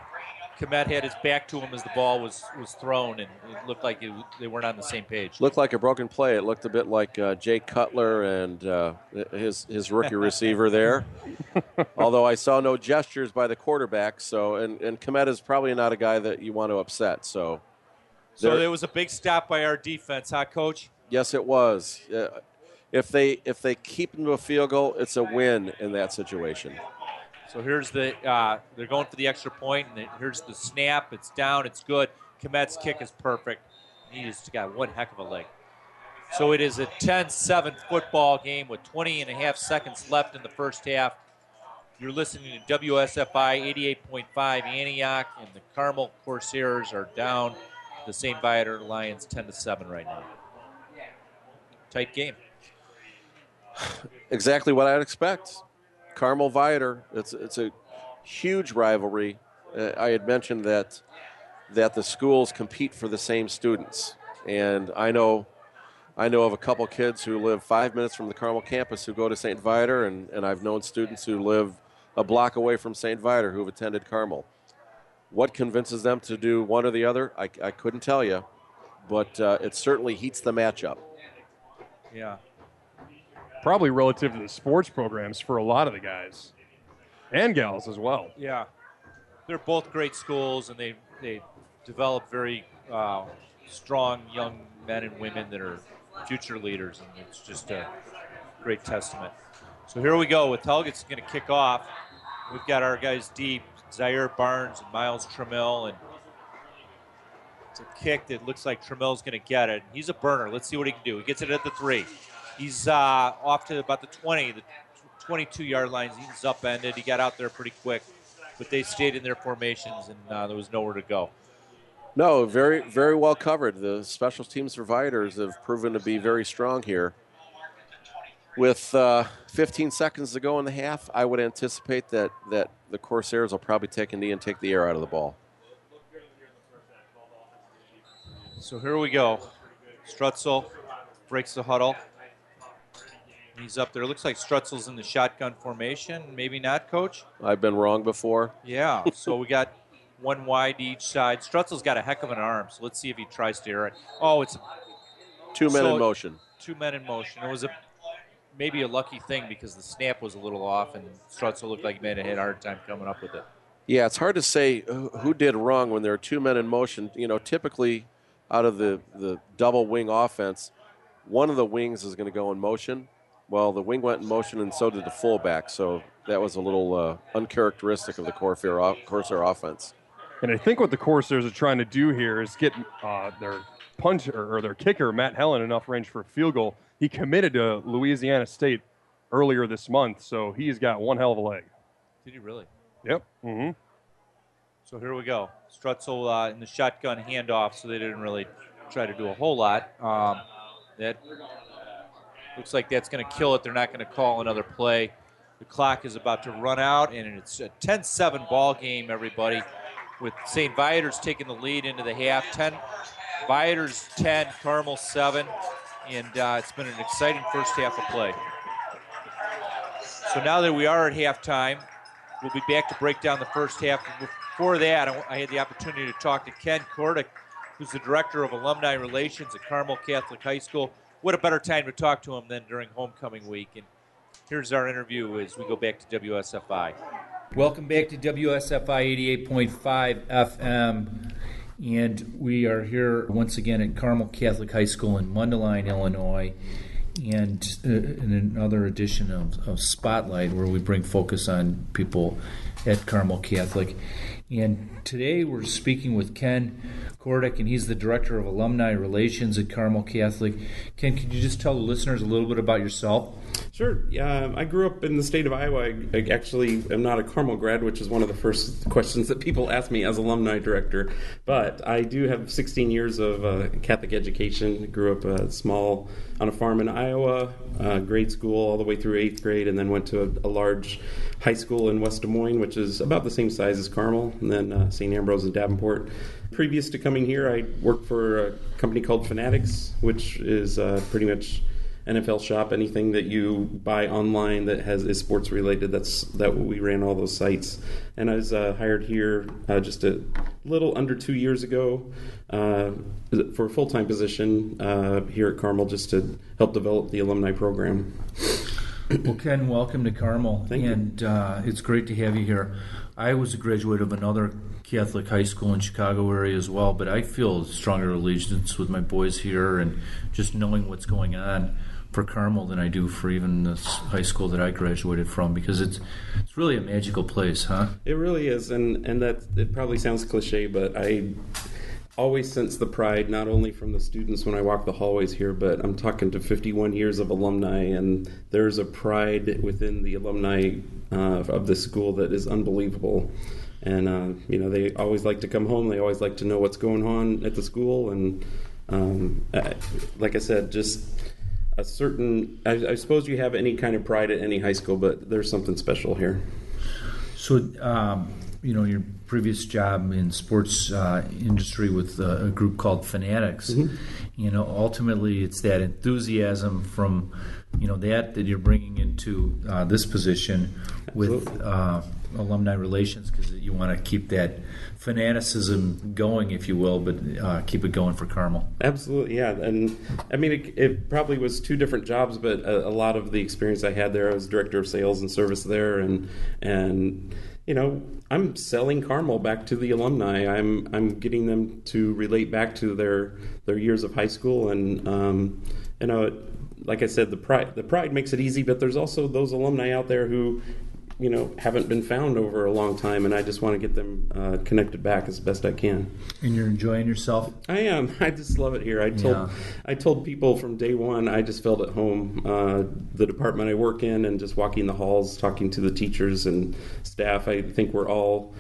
Kmet had his back to him as the ball was, was thrown, and it looked like it, they weren't on the same page. Looked like a broken play. It looked a bit like uh, Jay Cutler and uh, his his rookie receiver there. [laughs] Although I saw no gestures by the quarterback, so and and Kmet is probably not a guy that you want to upset. So, So there- there was a big stop by our defense, huh, Coach? yes, it was. Uh, if they if they keep them to a field goal, it's a win in that situation. So here's the uh, they're going for the extra point, and here's the snap. It's down. It's good. Kmet's kick is perfect. He just got one heck of a leg. So it is a 10-7 football game with 20 and a half seconds left in the first half. You're listening to WSFI 88.5 Antioch, and the Carmel Corsairs are down. The St. Viator Lions 10 to 7 right now. Tight game. [sighs] Exactly what I'd expect. Carmel Viator. It's it's a huge rivalry. Uh, I had mentioned that that the schools compete for the same students, and I know I know of a couple kids who live five minutes from the Carmel campus who go to St. Viator, and, and I've known students who live a block away from St. Viator who have attended Carmel. What convinces them to do one or the other, I, I couldn't tell you, but uh, it certainly heats the matchup. Yeah. Probably relative to the sports programs for a lot of the guys and gals as well. Yeah, they're both great schools, and they they develop very uh, strong young men and women that are future leaders, and it's just a great testament. So here we go with Helgeth's going to kick off. We've got our guys deep, Zaire Barnes and Miles Trammell, and it's a kick that looks like Trammell's going to get it. He's a burner. Let's see what he can do. He gets it at the three. He's uh, off to about the 20, the 22 yard lines. He's upended. He got out there pretty quick, but they stayed in their formations, and uh, there was nowhere to go. No, very very well covered. The special teams providers have proven to be very strong here. With uh, 15 seconds to go in the half, I would anticipate that that the Corsairs will probably take a knee and take the air out of the ball. So here we go. Strutzel breaks the huddle. He's up there. Looks like Strutzel's in the shotgun formation. Maybe not, Coach. I've been wrong before. Yeah. [laughs] so we got one wide each side. Strutzel's got a heck of an arm. So let's see if he tries to air it. Oh, it's Two men So- in motion. two men in motion. It was a maybe a lucky thing because the snap was a little off, and Strutzel looked like he made a hit hard time coming up with it. Yeah, it's hard to say who who did wrong when there are two men in motion. You know, typically out of the, the double wing offense, one of the wings is going to go in motion. Well, the wing went in motion, and so did the fullback. So that was a little uh, uncharacteristic of the Corsair, off- Corsair offense. And I think what the Corsairs are trying to do here is get uh, their puncher or their kicker, Matt Helen, enough range for a field goal. He committed to Louisiana State earlier this month, so he's got one hell of a leg. Did he really? Yep. Mm-hmm. So here we go. Strutzel uh, in the shotgun handoff, so they didn't really try to do a whole lot. Um, that looks like that's going to kill it. They're not going to call another play. The clock is about to run out, and it's a 10-7 ball game, everybody, with St. Viator's taking the lead into the half. 10, Viator's 10, Carmel 7, and uh, it's been an exciting first half of play. So now that we are at halftime, we'll be back to break down the first half. Before that, I had the opportunity to talk to Ken Kordick, who's the director of alumni relations at Carmel Catholic High School. What a better time to talk to him than during homecoming week. And here's our interview as we go back to WSFI. Welcome back to WSFI 88.5 FM. And we are here once again at Carmel Catholic High School in Mundelein, Illinois. And uh, in another edition of, of Spotlight, where we bring focus on people at Carmel Catholic. And today we're speaking with Ken Kordick, and he's the Director of Alumni Relations at Carmel Catholic. Ken, could you just tell the listeners a little bit about yourself? Sure. Yeah, I grew up in the state of Iowa. I, I actually am not a Carmel grad, which is one of the first questions that people ask me as alumni director. But I do have 16 years of uh, Catholic education. Grew up uh, small on a farm in Iowa, uh, grade school all the way through eighth grade, and then went to a, a large high school in West Des Moines, which is about the same size as Carmel, and then uh, St. Ambrose and Davenport. Previous to coming here, I worked for a company called Fanatics, which is uh, pretty much NFL shop, anything that you buy online that has is sports related. That's that we ran all those sites, and I was uh, hired here uh, just a little under two years ago uh, for a full time position uh, here at Carmel, just to help develop the alumni program. Well, Ken, welcome to Carmel. Thank you. and uh, it's great to have you here. I was a graduate of another Catholic high school in Chicago area as well, but I feel stronger allegiance with my boys here and just knowing what's going on for Carmel than I do for even this high school that I graduated from because it's it's really a magical place, huh? It really is, and and that it probably sounds cliche, but I always sense the pride not only from the students when I walk the hallways here, but I'm talking to 51 years of alumni, and there's a pride within the alumni uh, of the school that is unbelievable. And uh, you know, they always like to come home. They always like to know what's going on at the school, and um, I, like I said, just a certain. I, I suppose you have any kind of pride at any high school, but there's something special here. So, um, you know, your previous job in sports uh, industry with uh, a group called Fanatics, you know, ultimately it's that enthusiasm from, you know, that that you're bringing into uh, this position with uh, alumni relations because you want to keep that fanaticism going, if you will, but uh, keep it going for Carmel. Absolutely, yeah. And I mean, it, it probably was two different jobs, but a, a lot of the experience I had there, I was director of sales and service there, and and you know, I'm selling Carmel back to the alumni. I'm I'm getting them to relate back to their their years of high school, and um, you know, like I said, the pride the pride makes it easy, but there's also those alumni out there who you know haven't been found over a long time and i just want to get them uh, connected back as best i can And you're enjoying yourself? I am. [laughs] I just love it here. I told Yeah. I told people from day one I just felt at home. Uh, the department I work in, and just walking the halls, talking to the teachers and staff. I think we're all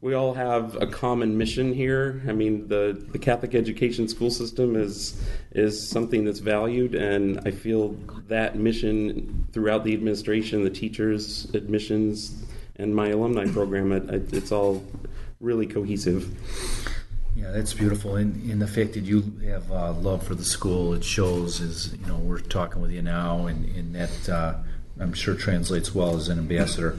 we all have a common mission here. I mean, the the Catholic education school system is is something that's valued, and I feel that mission throughout the administration, the teachers, admissions, and my alumni [coughs] program. It, it, it's all really cohesive. Yeah, that's beautiful, and, and the fact that you have uh, love for the school, it shows. Is you know we're talking with you now, and, and that uh, I'm sure translates well as an ambassador.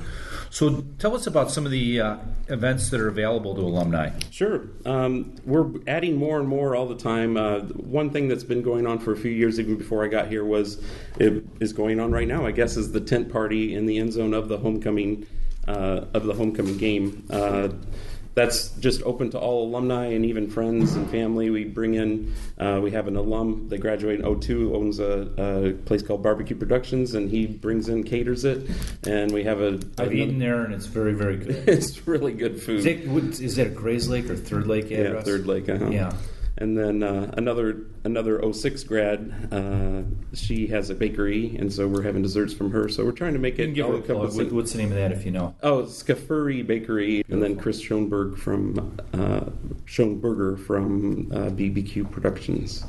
So tell us about some of the uh, events that are available to alumni. Sure. Um, we're adding more and more all the time. Uh, one thing that's been going on for a few years, even before I got here, was it is going on right now. I guess is the tent party in the end zone of the homecoming uh, of the homecoming game. Uh, that's just open to all alumni and even friends and family. We bring in, uh, we have an alum that graduated in 02, owns a, a, place called Barbecue Productions, and he brings in, caters it. And we have a. I've another, eaten there, and it's very, very [laughs] good. it's really good food. Is, it, is that a Grayslake or Third Lake address? Yeah, Third Lake, uh-huh. Yeah and then uh, another another 06 grad. Uh, she has a bakery, and so we're having desserts from her. So we're trying to make it. Give her a plug. What, what's the name of that, if you know? Oh, Scafuri Bakery, Beautiful. and then Chris Schoenberg from uh, Schoenberger from uh, BBQ Productions.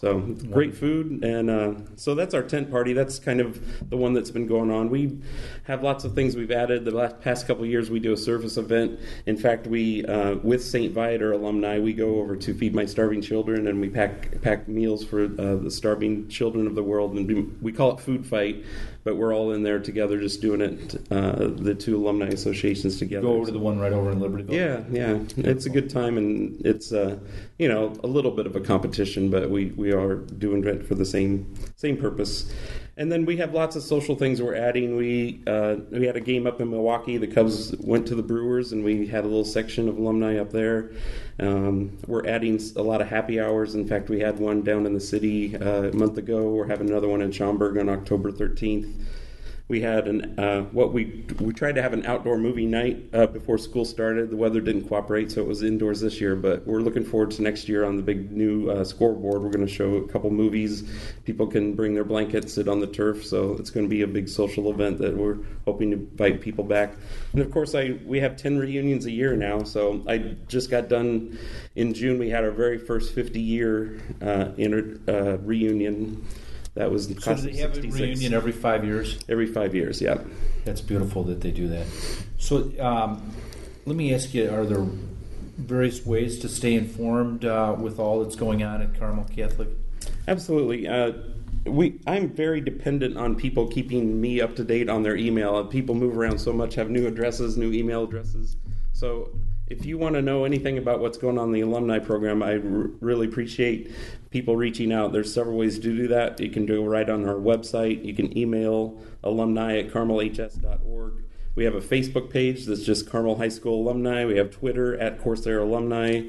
So great food, and uh, so that's our tent party. That's kind of the one that's been going on. We have lots of things we've added. The last past couple years, we do a service event. In fact, we uh, with St. Viator alumni, we go over to feed my starving children, and we pack pack meals for uh, the starving children of the world, and we call it Food Fight but we're all in there together just doing it, uh, the two alumni associations together. Go over to the one right over in Libertyville. Yeah, yeah. It's a good time, and it's, uh, you know, a little bit of a competition, but we, we are doing it for the same same purpose. And then we have lots of social things we're adding. We uh, we had a game up in Milwaukee. The Cubs went to the Brewers, and we had a little section of alumni up there. Um, we're adding a lot of happy hours. In fact, we had one down in the city uh, a month ago. We're having another one in Schaumburg on October 13th we had an uh, what we we tried to have an outdoor movie night uh, before school started. The weather didn't cooperate, so it was indoors this year. But we're looking forward to next year on the big new uh, scoreboard. We're going to show a couple movies. People can bring their blankets, sit on the turf. So it's going to be a big social event that we're hoping to invite people back. And of course, I we have ten reunions a year now. So I just got done in June. We had our very first 50 year uh, inter, uh, reunion. That was so do they have a reunion every five years? Every five years, yeah. That's beautiful that they do that. So um, let me ask you: Are there various ways to stay informed uh, with all that's going on at Carmel Catholic? Absolutely. Uh, we I'm very dependent on people keeping me up to date on their email. People move around so much, have new addresses, new email addresses. So if you want to know anything about what's going on in the alumni program, I r- really appreciate people reaching out. There's several ways to do that. You can go right on our website. You can email alumni at carmelhs.org. We have a Facebook page that's just Carmel High School alumni. We have Twitter at Corsair alumni.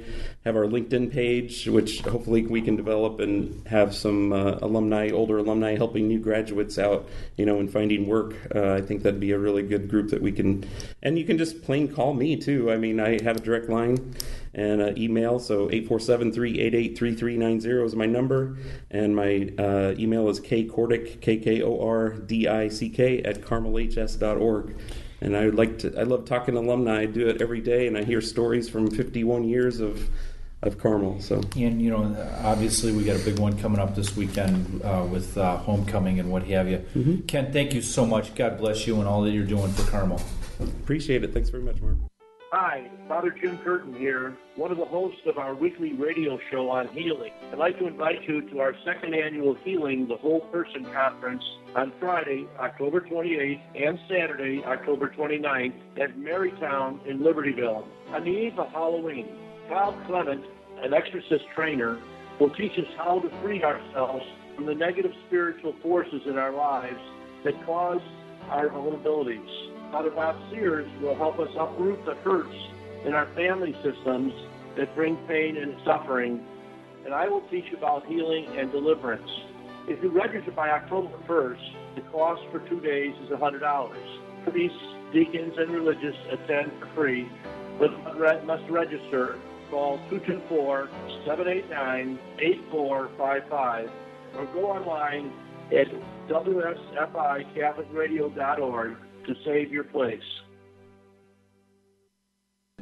Have our LinkedIn page, which hopefully we can develop and have some uh, alumni, older alumni, helping new graduates out, you know, in finding work. Uh, I think that'd be a really good group that we can. And you can just plain call me too. I mean, I have a direct line and uh, email. So 847-388-3390 is my number, and my uh, email is kkordick, K-K-O-R-D-I-C-K, at carmelhs.org. And I would like to. I love talking to alumni. I do it every day, and I hear stories from 51 years of of Carmel. So and you know, obviously, we got a big one coming up this weekend uh, with uh, homecoming and what have you. Mm-hmm. Ken, thank you so much. God bless you and all that you're doing for Carmel. Appreciate it. Thanks very much, Mark. Hi, Father Jim Curtin here, one of the hosts of our weekly radio show on healing. I'd like to invite you to our second annual Healing the Whole Person Conference on Friday, October 28th, and Saturday, October 29th, at Marytown in Libertyville. On the eve of Halloween, Kyle Clement, an exorcist trainer, will teach us how to free ourselves from the negative spiritual forces in our lives that cause our vulnerabilities. Father Bob Sears will help us uproot the hurts in our family systems that bring pain and suffering. And I will teach about healing and deliverance. If you register by October 1st, the cost for two days is $100. Priests, deacons, and religious attend for free, but must register. Call 224-789-8455 or go online at wsficatholicradio.org to save your place.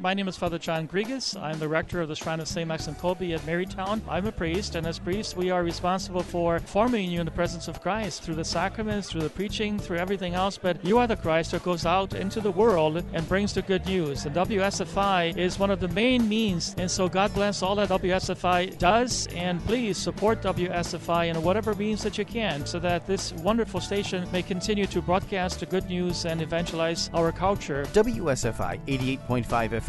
My name is Father John Grigas. I'm the rector of the Shrine of St. Maxim Kolbe at Marytown. I'm a priest, and as priests, we are responsible for forming you in the presence of Christ through the sacraments, through the preaching, through everything else. But you are the Christ that goes out into the world and brings the good news. And WSFI is one of the main means. And so God bless all that WSFI does. And please support WSFI in whatever means that you can so that this wonderful station may continue to broadcast the good news and evangelize our culture. WSFI 88.5 FM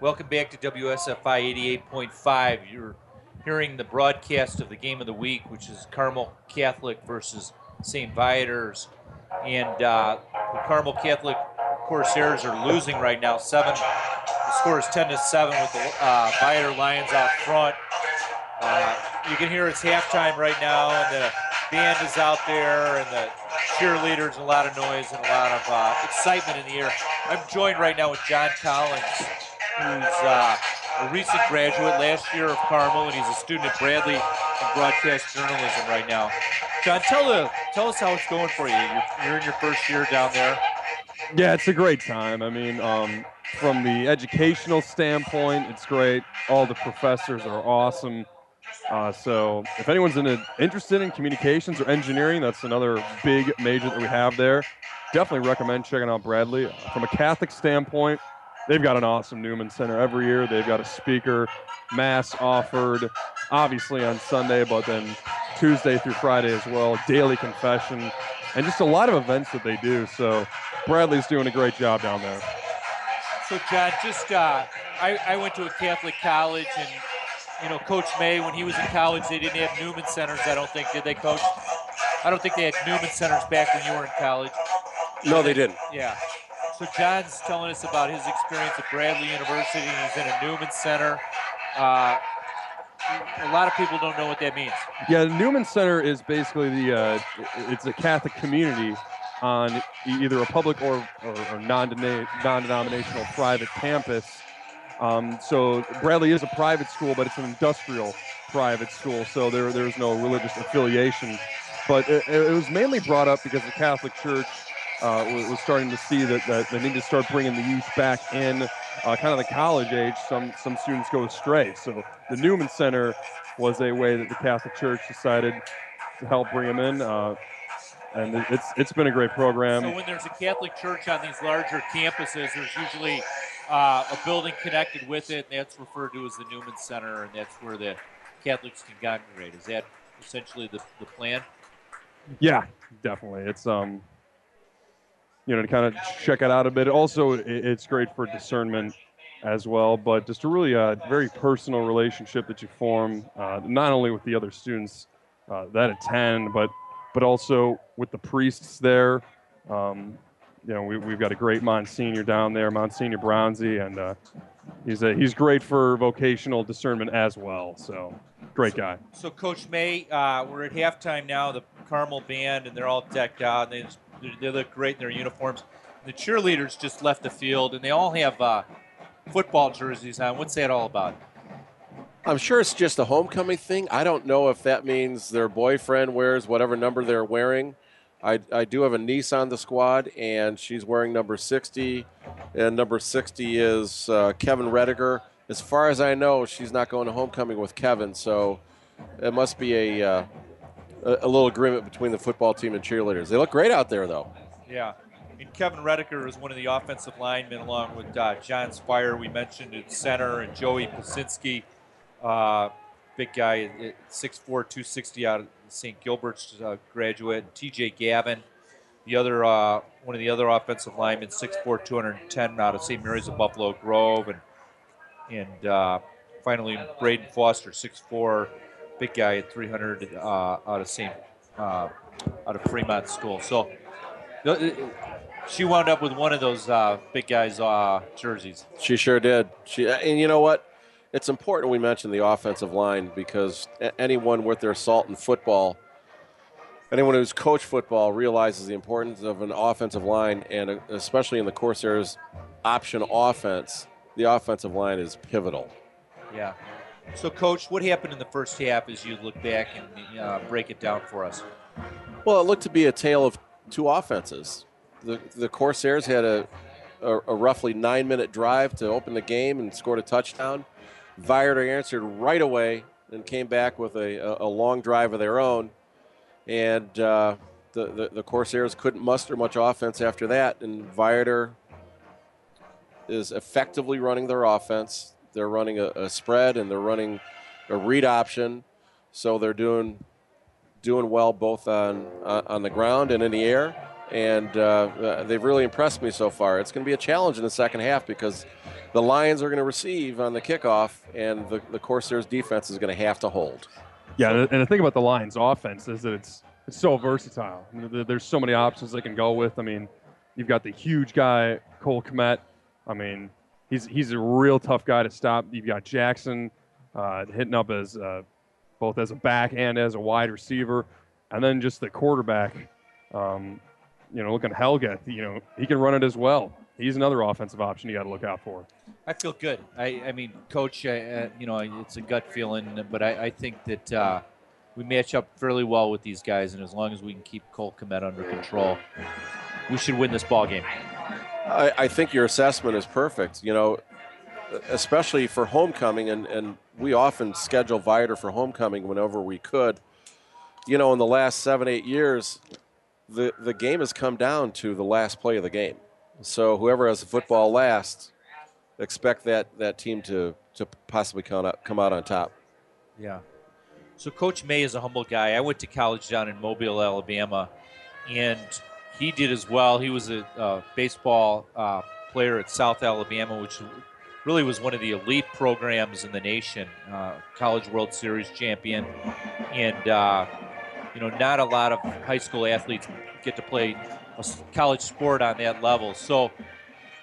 Welcome back to WSFI 88.5. You're hearing the broadcast of the game of the week, which is Carmel Catholic versus St. Viator's. And uh, the Carmel Catholic Corsairs are losing right now. Seven. The score is 10 to 7 with the uh, Viator Lions out front. Uh, you can hear it's halftime right now, and the band is out there, and the cheerleaders, and a lot of noise and a lot of uh, excitement in the air. I'm joined right now with John Collins, who's uh, a recent graduate last year of Carmel, and he's a student at Bradley in broadcast journalism right now. John, tell the tell us how it's going for you. You're, you're in your first year down there. Yeah, it's a great time. I mean, um, from the educational standpoint, it's great. All the professors are awesome. Uh, so, if anyone's in a, interested in communications or engineering, that's another big major that we have there. Definitely recommend checking out Bradley. From a Catholic standpoint, they've got an awesome Newman Center every year. They've got a speaker, mass offered, obviously on Sunday, but then Tuesday through Friday as well, daily confession, and just a lot of events that they do. So Bradley's doing a great job down there. So, John, just uh, I, I went to a Catholic college, and you know, Coach May, when he was in college, they didn't have Newman centers. I don't think did they, Coach? I don't think they had Newman centers back when you were in college. No, they didn't. Yeah. So John's telling us about his experience at Bradley University. He's in a Newman Center. Uh, a lot of people don't know what that means. Yeah, the Newman Center is basically the uh, it's a Catholic community on either a public or, or, or non-denominational private campus. Um, so Bradley is a private school, but it's an industrial private school, so there there's no religious affiliation. But it, it was mainly brought up because the Catholic Church uh, was, starting to see that, that they need to start bringing the youth back in, uh, kind of the college age. Some some students go astray, so the Newman Center was a way that the Catholic Church decided to help bring them in. Uh, and it- it's it's been a great program. So when there's a Catholic church on these larger campuses, there's usually uh, a building connected with it, and that's referred to as the Newman Center, and that's where the Catholics can congregate. Is that essentially the, the plan? Yeah, definitely. It's um, you know, to kind of check it out a bit. Also, it's great for discernment as well, but just a really uh, very personal relationship that you form, uh, not only with the other students uh, that attend, but but also with the priests there. Um, you know, we, we've got a great Monsignor down there, Monsignor Brownsy, and uh, he's a, he's great for vocational discernment as well. So, great guy. So, Coach May, uh, we're at halftime now. The Carmel band, and they're all decked out. They, just, they, look great in their uniforms. The cheerleaders just left the field, and they all have uh, football jerseys on. What's that all about? I'm sure it's just a homecoming thing. I don't know if that means their boyfriend wears whatever number they're wearing. I, I do have a niece on the squad, and she's wearing number 60, and number 60 is uh, Kevin Rediger. As far as I know, she's not going to homecoming with Kevin, so it must be a, uh, a, a little agreement between the football team and cheerleaders. They look great out there, though. Yeah. And Kevin Rediker is one of the offensive linemen, along with uh, John Spire, we mentioned at center, and Joey Pasinski, uh, big guy, at 6'4", 260 out of St. Gilbert's uh, graduate. TJ Gavin, the other uh, one of the other offensive linemen, 6'4", 210 out of St. Mary's of Buffalo Grove, and and uh, finally Braden Foster, 6'4", big guy at 300 uh, out of St. Uh, out of Fremont School. So. She wound up with one of those uh, big guys' uh, jerseys. She sure did. She and you know what? It's important we mention the offensive line because anyone worth their salt in football, anyone who's coached football realizes the importance of an offensive line, and uh, especially in the Corsairs option offense, the offensive line is pivotal. Yeah. So, Coach, what happened in the first half as you look back and uh, break it down for us? Well, it looked to be a tale of two offenses. The the Corsairs had a a, a roughly nine minute drive to open the game and scored a touchdown. Viator answered right away and came back with a, a, long drive of their own, and uh, the, the the Corsairs couldn't muster much offense after that. And Viator is effectively running their offense. They're running a, a spread and they're running a read option, so they're doing doing well both on uh, on the ground and in the air. And uh, uh, they've really impressed me so far. It's going to be a challenge in the second half because the Lions are going to receive on the kickoff, and the, the Corsairs defense is going to have to hold. Yeah, and the- thing about the Lions' offense is that it's it's so versatile. There's so many options they can go with. I mean, you've got the huge guy Cole Kmet. I mean, he's he's a real tough guy to stop. You've got Jackson uh, hitting up as uh, both as a back and as a wide receiver, and then just the quarterback. Um, you know, looking at Helgeth, you know, he can run it as well. He's another offensive option you got to look out for. I feel good. I, I mean, Coach, uh, uh, you know, it's a gut feeling, but I, I think that uh, we match up fairly well with these guys, and as long as we can keep Cole Kmet under control, we should win this ball game. I, I think your assessment is perfect. You know, especially for homecoming, and, and we often schedule Viator for homecoming whenever we could. You know, in the last seven, eight years, the, the game has come down to the last play of the game. So whoever has the football last, expect that, that team to, to possibly come out, come out on top. Yeah. So Coach May is a humble guy. I went to college down in Mobile, Alabama, and he did as well. He was a uh, baseball uh, player at South Alabama, which really was one of the elite programs in the nation. Uh, College World Series champion, and uh, you know, not a lot of high school athletes get to play a college sport on that level. So,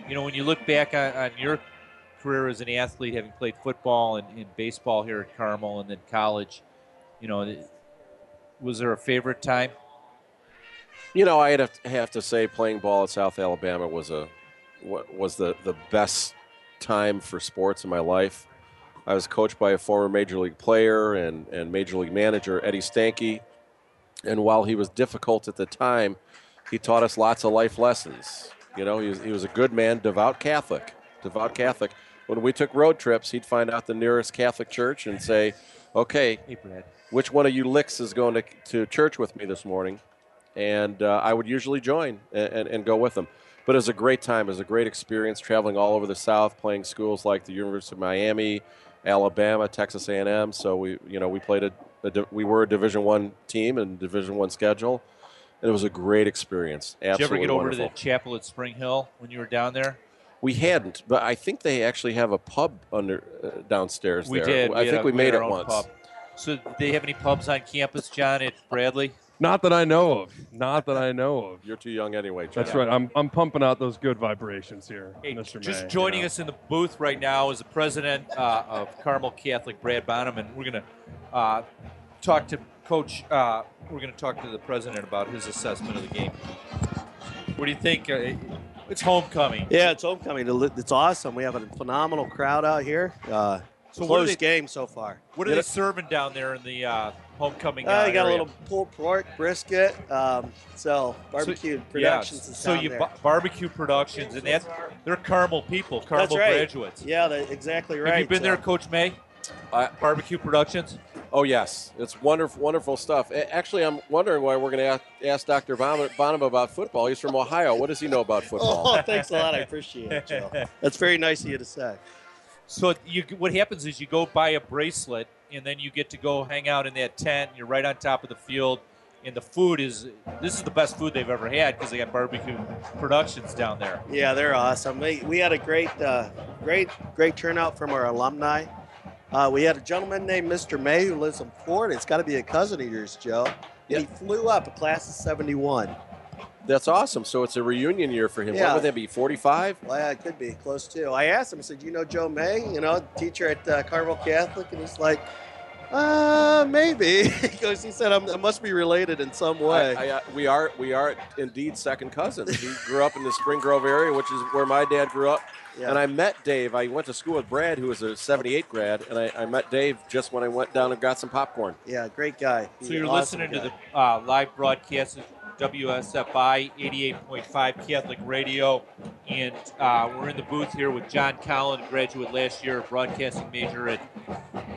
you know, when you look back on, on your career as an athlete, having played football and, and baseball here at Carmel and then college, you know, was there a favorite time? You know, I'd have to, have to say playing ball at South Alabama was a was the, the best time for sports in my life. I was coached by a former major league player and, and major league manager, Eddie Stanky. And while he was difficult at the time, he taught us lots of life lessons. You know, he was, he was a good man, devout Catholic. Devout Catholic. When we took road trips, he'd find out the nearest Catholic church and say, okay, Hey, which one of you licks is going to, to church with me this morning? And uh, I would usually join and, and, and go with them. But it was a great time. It was a great experience traveling all over the South, playing schools like the University of Miami, Alabama, Texas A&M. So we, you know, we played a, a we were a Division One team and Division One schedule, and it was a great experience. Did you ever Absolutely get over to the chapel at Spring Hill when you were down there? We hadn't, but I think they actually have a pub under uh, downstairs We there. did. I had think a- we made it once. Pub. So, do they have any pubs on campus, John, at Bradley? Not that I know of. Not that I know of. You're too young anyway. John. That's right. I'm, I'm pumping out those good vibrations here, Hey, Mr. just May, joining you know. us in the booth right now is the president uh, of Carmel Catholic, Brad Bonham, and we're going to uh, talk to Coach. Uh, we're going to talk to the president about his assessment of the game. What do you think? Uh, it's homecoming. Yeah, it's homecoming. It's awesome. We have a phenomenal crowd out here. Uh, So what close they- game so far. What are they serving down there in the uh, homecoming? Uh, uh, you got a little pulled pork, brisket, um, so barbecue So- productions yeah, is so down you there. ba- barbecue productions, and that's they're Carmel people, Carmel right. graduates. Yeah, that, exactly right. Have you been So- there, Coach May? barbecue Productions. Oh yes, it's wonderful, wonderful stuff. Actually, I'm wondering why we're going to ask, ask Dr. Bonham, Bonham about football. He's from Ohio. What does he know about football? Oh, thanks a lot. I appreciate it, Joe. [laughs] That's very nice of you to say. So you, what happens is you go buy a bracelet, and then you get to go hang out in that tent. You're right on top of the field, and the food is this is the best food they've ever had because they got barbecue productions down there. Yeah, they're awesome. We, we had a great, uh, great, great turnout from our alumni. Uh, we had a gentleman named Mr. May who lives in Florida. It's got to be a cousin of yours, Joe. And he flew up, a class of 71. That's awesome. So it's a reunion year for him. Yeah. What would that be? 45? Well, yeah, it could be close to. I asked him. I said, "You know Joe May? You know, teacher at uh, Carmel Catholic?" And he's like, "Uh, maybe." [laughs] Because he said, "I must be related in some way." I, I, uh, we are we are indeed second cousins. He grew up in the Spring Grove area, which is where my dad grew up. Yeah. And I met Dave. I went to school with Brad, who was a 78 grad, and I, I met Dave just when I went down and got some popcorn. yeah, great guy. So you're Awesome listening guy. to the uh, live broadcast of WSFI 88.5 Catholic Radio, and uh, we're in the booth here with John Collin, graduate last year, broadcasting major at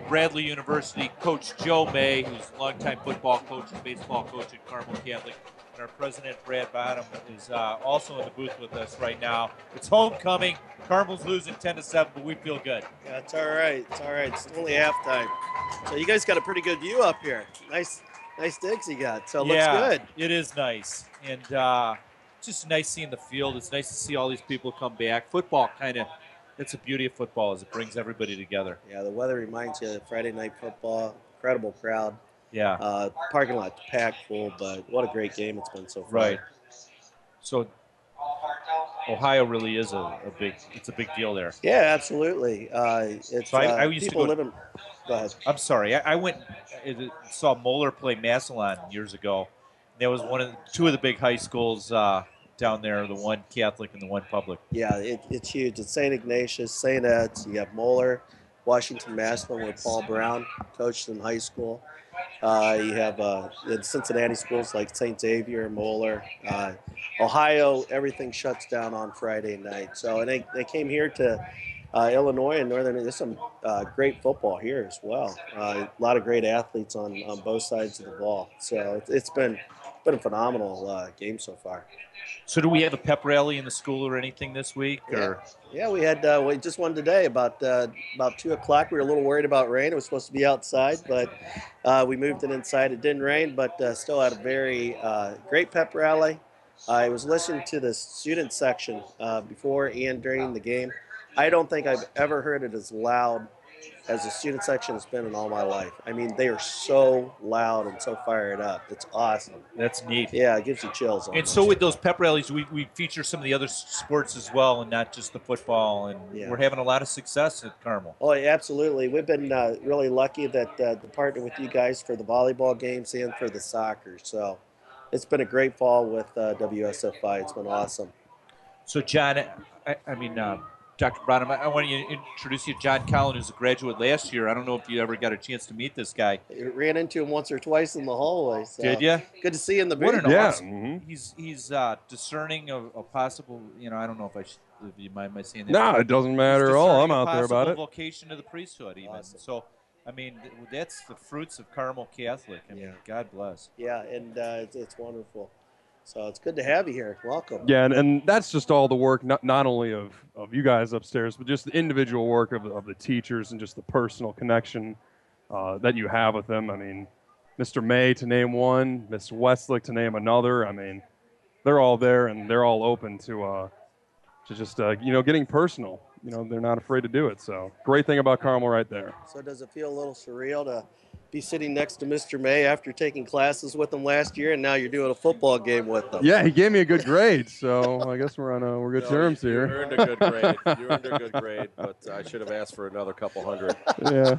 Bradley University. Coach Joe May, who's a longtime football coach and baseball coach at Carmel Catholic, and our president Brad Bonham is uh, also in the booth with us right now. It's homecoming. Carmel's losing 10 to 7, but we feel good. Yeah, it's all right. It's all right. It's only halftime. So you guys got a pretty good view up here. Nice, nice digs you got. So it looks good. It is nice, and uh, just nice seeing the field. It's nice to see all these people come back. Football kind of. It's the beauty of football is it brings everybody together. Yeah, the weather reminds you of Friday night football. Incredible crowd. Yeah. Uh, parking lot packed full, but what a great game it's been so far. Right. So Ohio really is a, a big. It's a big deal there. Yeah, absolutely. Uh, it's So I, uh, I used to people go. living. Go ahead. I'm sorry. I, I went saw Moeller play Massillon years ago. That was one of the, two of the big high schools uh, down there. The one Catholic and the one public. Yeah, it, it's huge. It's St. Ignatius, St. Ed's. You have Moeller, Washington Massillon, where Paul Brown coached in high school. Uh, you have uh, in Cincinnati schools like St. Xavier, Moeller. Uh, Ohio, everything shuts down on Friday night. So and they, they came here to uh, Illinois and Northern. There's some uh, great football here as well. Uh, a lot of great athletes on, on both sides of the ball. So it's, it's been been a phenomenal uh, game so far. So do we have a pep rally in the school or anything this week? Or Yeah, we had uh, we just one today about uh, about two o'clock. We were a little worried about rain. It was supposed to be outside, but uh, we moved it inside. It didn't rain, but uh, still had a very uh, great pep rally. I was listening to the student section uh, before and during the game. I don't think I've ever heard it as loud as the student section has been in all my life. I mean, they are so loud and so fired up. It's awesome. That's neat. Yeah, it gives you chills. And so with those pep rallies, we, we feature some of the other sports as well, and not just the football. And Yeah. we're having a lot of success at Carmel. Oh, yeah, absolutely. We've been uh, really lucky that uh, to partner with you guys for the volleyball games and for the soccer. So it's been a great fall with uh, WSFI. It's been awesome. So John, I, I mean, uh, Dr. Brown, I, I want to introduce you to John Collin, who's a graduate last year. I don't know if you ever got a chance to meet this guy. I ran into him once or twice in the hallway. So Did ya? Good to see you in the What booth. an Yeah. awesome. He's he's uh, discerning of a possible. You know, I don't know if I should. If you mind my saying that. No, it doesn't matter at all. I'm out there about it. Vocation to the priesthood, even. So, I mean, that's the fruits of Carmel Catholic. I mean, God bless. Yeah, and uh, it's, it's wonderful. So it's good to have you here. Welcome. Yeah, and, and that's just all the work, not, not only of, of you guys upstairs, but just the individual work of, of the teachers and just the personal connection uh, that you have with them. I mean, Mr. May to name one, Miss Westlick to name another. I mean, they're all there and they're all open to uh, to just uh, you know getting personal. You know, they're not afraid to do it. So great thing about Carmel right there. So does it feel a little surreal to be sitting next to Mr. May after taking classes with him last year, and now you're doing a football game with him? Yeah, he gave me a good grade, so I guess we're on a, we're good No, terms you, here. You earned a good grade. [laughs] You earned a good grade, but I should have asked for another couple hundred. yeah.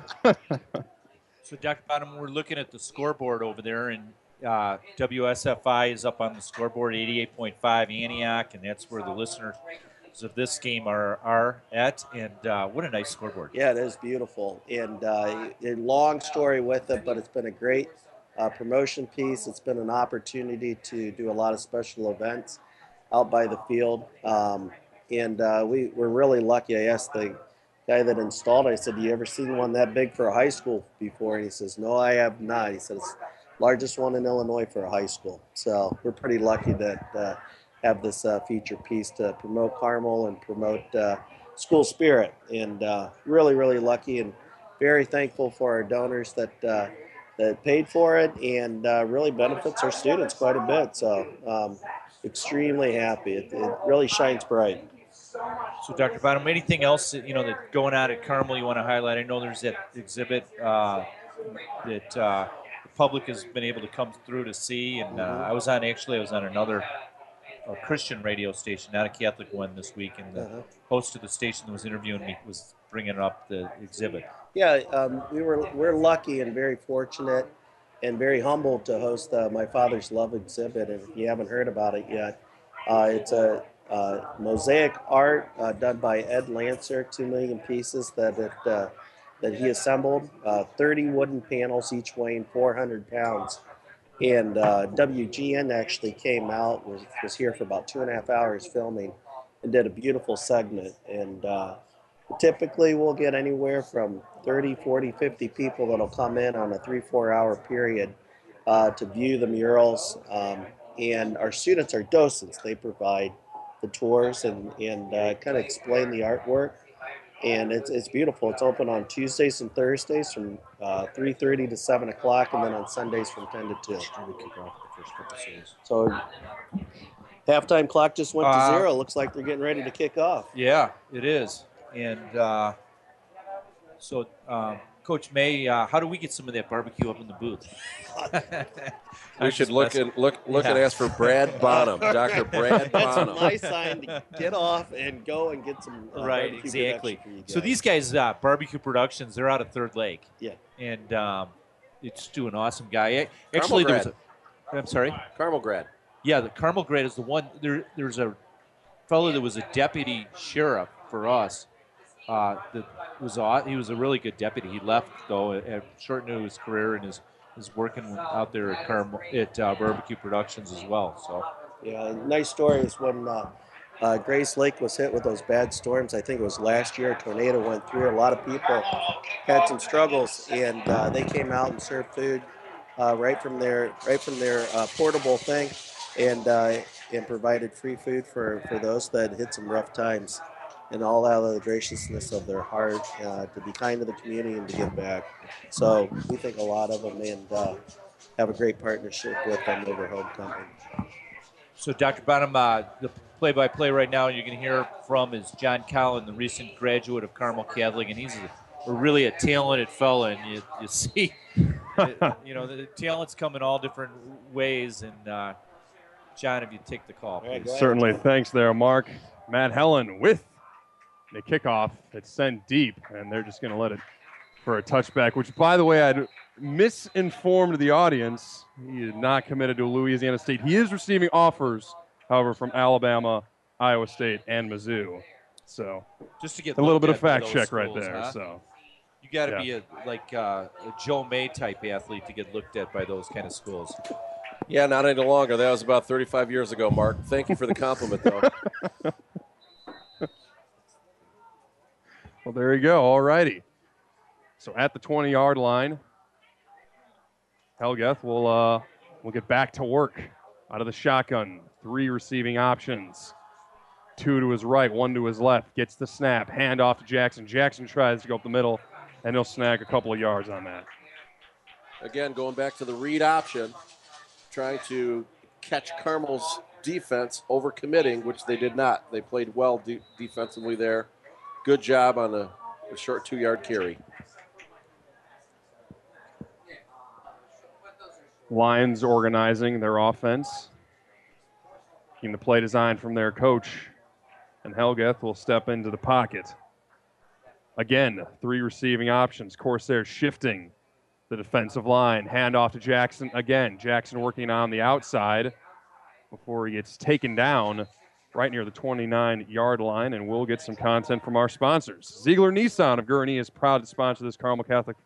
So, Dr. Bonham, we're looking at the scoreboard over there, and uh, WSFI is up on the scoreboard, 88.5 Antioch, and that's where the of this game are are at. And uh, what a nice scoreboard! Yeah, it is beautiful, and uh, a long story with it, but it's been a great uh, promotion piece. It's been an opportunity to do a lot of special events out by the field, um, and uh, we we're really lucky. I asked the guy that installed it. I said, have "You ever seen one that big for a high school before?" And he says, "No, I have not." He says, "Largest one in Illinois for a high school." So we're pretty lucky that. Have this uh, feature piece to promote Carmel and promote uh, school spirit. And uh, really, really lucky and very thankful for our donors that uh, that paid for it and uh, really benefits our students quite a bit. So um, extremely happy. It, it really shines bright. So, Dr. Bonham, anything else that, you know that going on at Carmel you want to highlight? I know there's that exhibit uh, that uh, the public has been able to come through to see, and uh, I was on actually I was on another a Christian radio station, not a Catholic one this week, and the Uh-huh. host of the station that was interviewing me was bringing up the exhibit. Yeah, um, we were we're lucky and very fortunate and very humbled to host uh, my father's love exhibit. And if you haven't heard about it yet, uh, it's a uh, mosaic art uh, done by Ed Lancer, two million pieces that it, uh, that he assembled, uh, 30 wooden panels, each weighing 400 pounds. And uh, WGN actually came out, was, was here for about two and a half hours filming, and did a beautiful segment. And uh, typically we'll get anywhere from 30 40 50 people that'll come in on a three four hour period uh, to view the murals. Um, and our students are docents. They provide the tours and, and uh, kind of explain the artwork and it's, it's beautiful. It's open on tuesdays and thursdays from uh, 3.30 to 7 o'clock and then on sundays from 10 to 2 so halftime clock just went to Uh, zero. Looks like they're getting ready to kick off. Yeah, it is. And uh, so, um, Coach May, uh, how do we get some of that barbecue up in the booth? [laughs] We should look and look look and ask for Brad Bonham, [laughs] Dr. Brad That's my sign to get off and go and get some uh, right, exactly. for you So these guys, uh, Barbecue Productions, they're out of Third Lake. Yeah. And um, it's to an awesome guy. A- Actually, there was a, I'm sorry? Carmel grad. Yeah, the Carmel grad is the one. There, there's a fellow that was a deputy sheriff for us. Uh, that was he was a really good deputy. He left though, at short into his career and is is working out there at at uh, Barbecue Productions as well. So Yeah, nice story is when uh, uh, Grayslake was hit with those bad storms. I think it was last year. A tornado went through. A lot of people had some struggles, and uh, they came out and served food uh, right from their right from their uh, portable thing, and uh, and provided free food for for those that hit some rough times, and all out of the graciousness of their heart uh, to be kind to the community and to give back. So we think a lot of them, and uh, have a great partnership with them over homecoming. So, Dr. Bonham, uh, the play-by-play right now you're going to hear from is John Collin, the recent graduate of Carmel Catholic, and he's a, a really a talented fella. And you, you [laughs] see, you know, the talent's come in all different ways. And uh, John, if you take the call, please. Certainly. Thanks there, Mark. Matt Helen with the kickoff. It's sent deep, and they're just going to let it for a touchback, which, by the way, I'd misinformed the audience. He is not committed to Louisiana State. He is receiving offers, however, from Alabama, Iowa State, and Mizzou. So Just to get a little bit of fact those check right there. huh? So You got to Yeah. be a like uh, a Joe May type athlete to get looked at by those kind of schools. Yeah, not any longer. That was about 35 years ago, Mark. Thank you for the compliment, though. [laughs] Well, there you go. All righty. So at the 20 yard line, Helgeth will uh, will get back to work out of the shotgun. Three receiving options. Two to his right, one to his left. Gets the snap. Hand off to Jackson. Jackson tries to go up the middle, and he'll snag a couple of yards on that. Again, going back to the read option, trying to catch Carmel's defense over committing, which they did not. They played well de- defensively there. Good job on the short two yard carry. Lions organizing their offense. Keeping the play design from their coach. And Helgeth will step into the pocket. Again, three receiving options. Corsair shifting the defensive line. Hand off to Jackson again. Jackson working on the outside before he gets taken down right near the 29 yard line. And we'll get some content from our sponsors. Ziegler Nissan of Gurnee is proud to sponsor this Carmel Catholic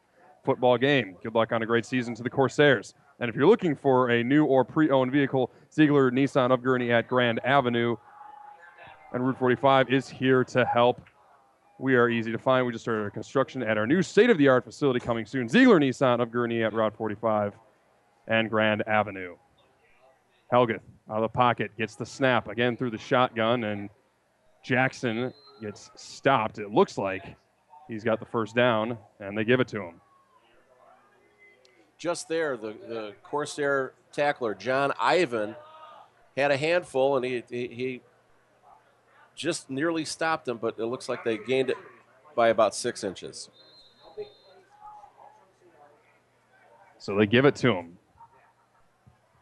football game. Good luck on a great season to the Corsairs. And if you're looking for a new or pre owned vehicle, Ziegler Nissan of Gurnee at Grand Avenue and Route 45 is here to help. We are easy to find. We just started construction at our new state of the art facility coming soon. Ziegler Nissan of Gurnee at Route 45 and Grand Avenue. Helgeth out of the pocket gets the snap again through the shotgun, and Jackson gets stopped. It looks like he's got the first down, and they give it to him. Just there, the, the Corsair tackler, John Ivan, had a handful and he, he, he just nearly stopped him, but it looks like they gained it by about six inches. So they give it to him.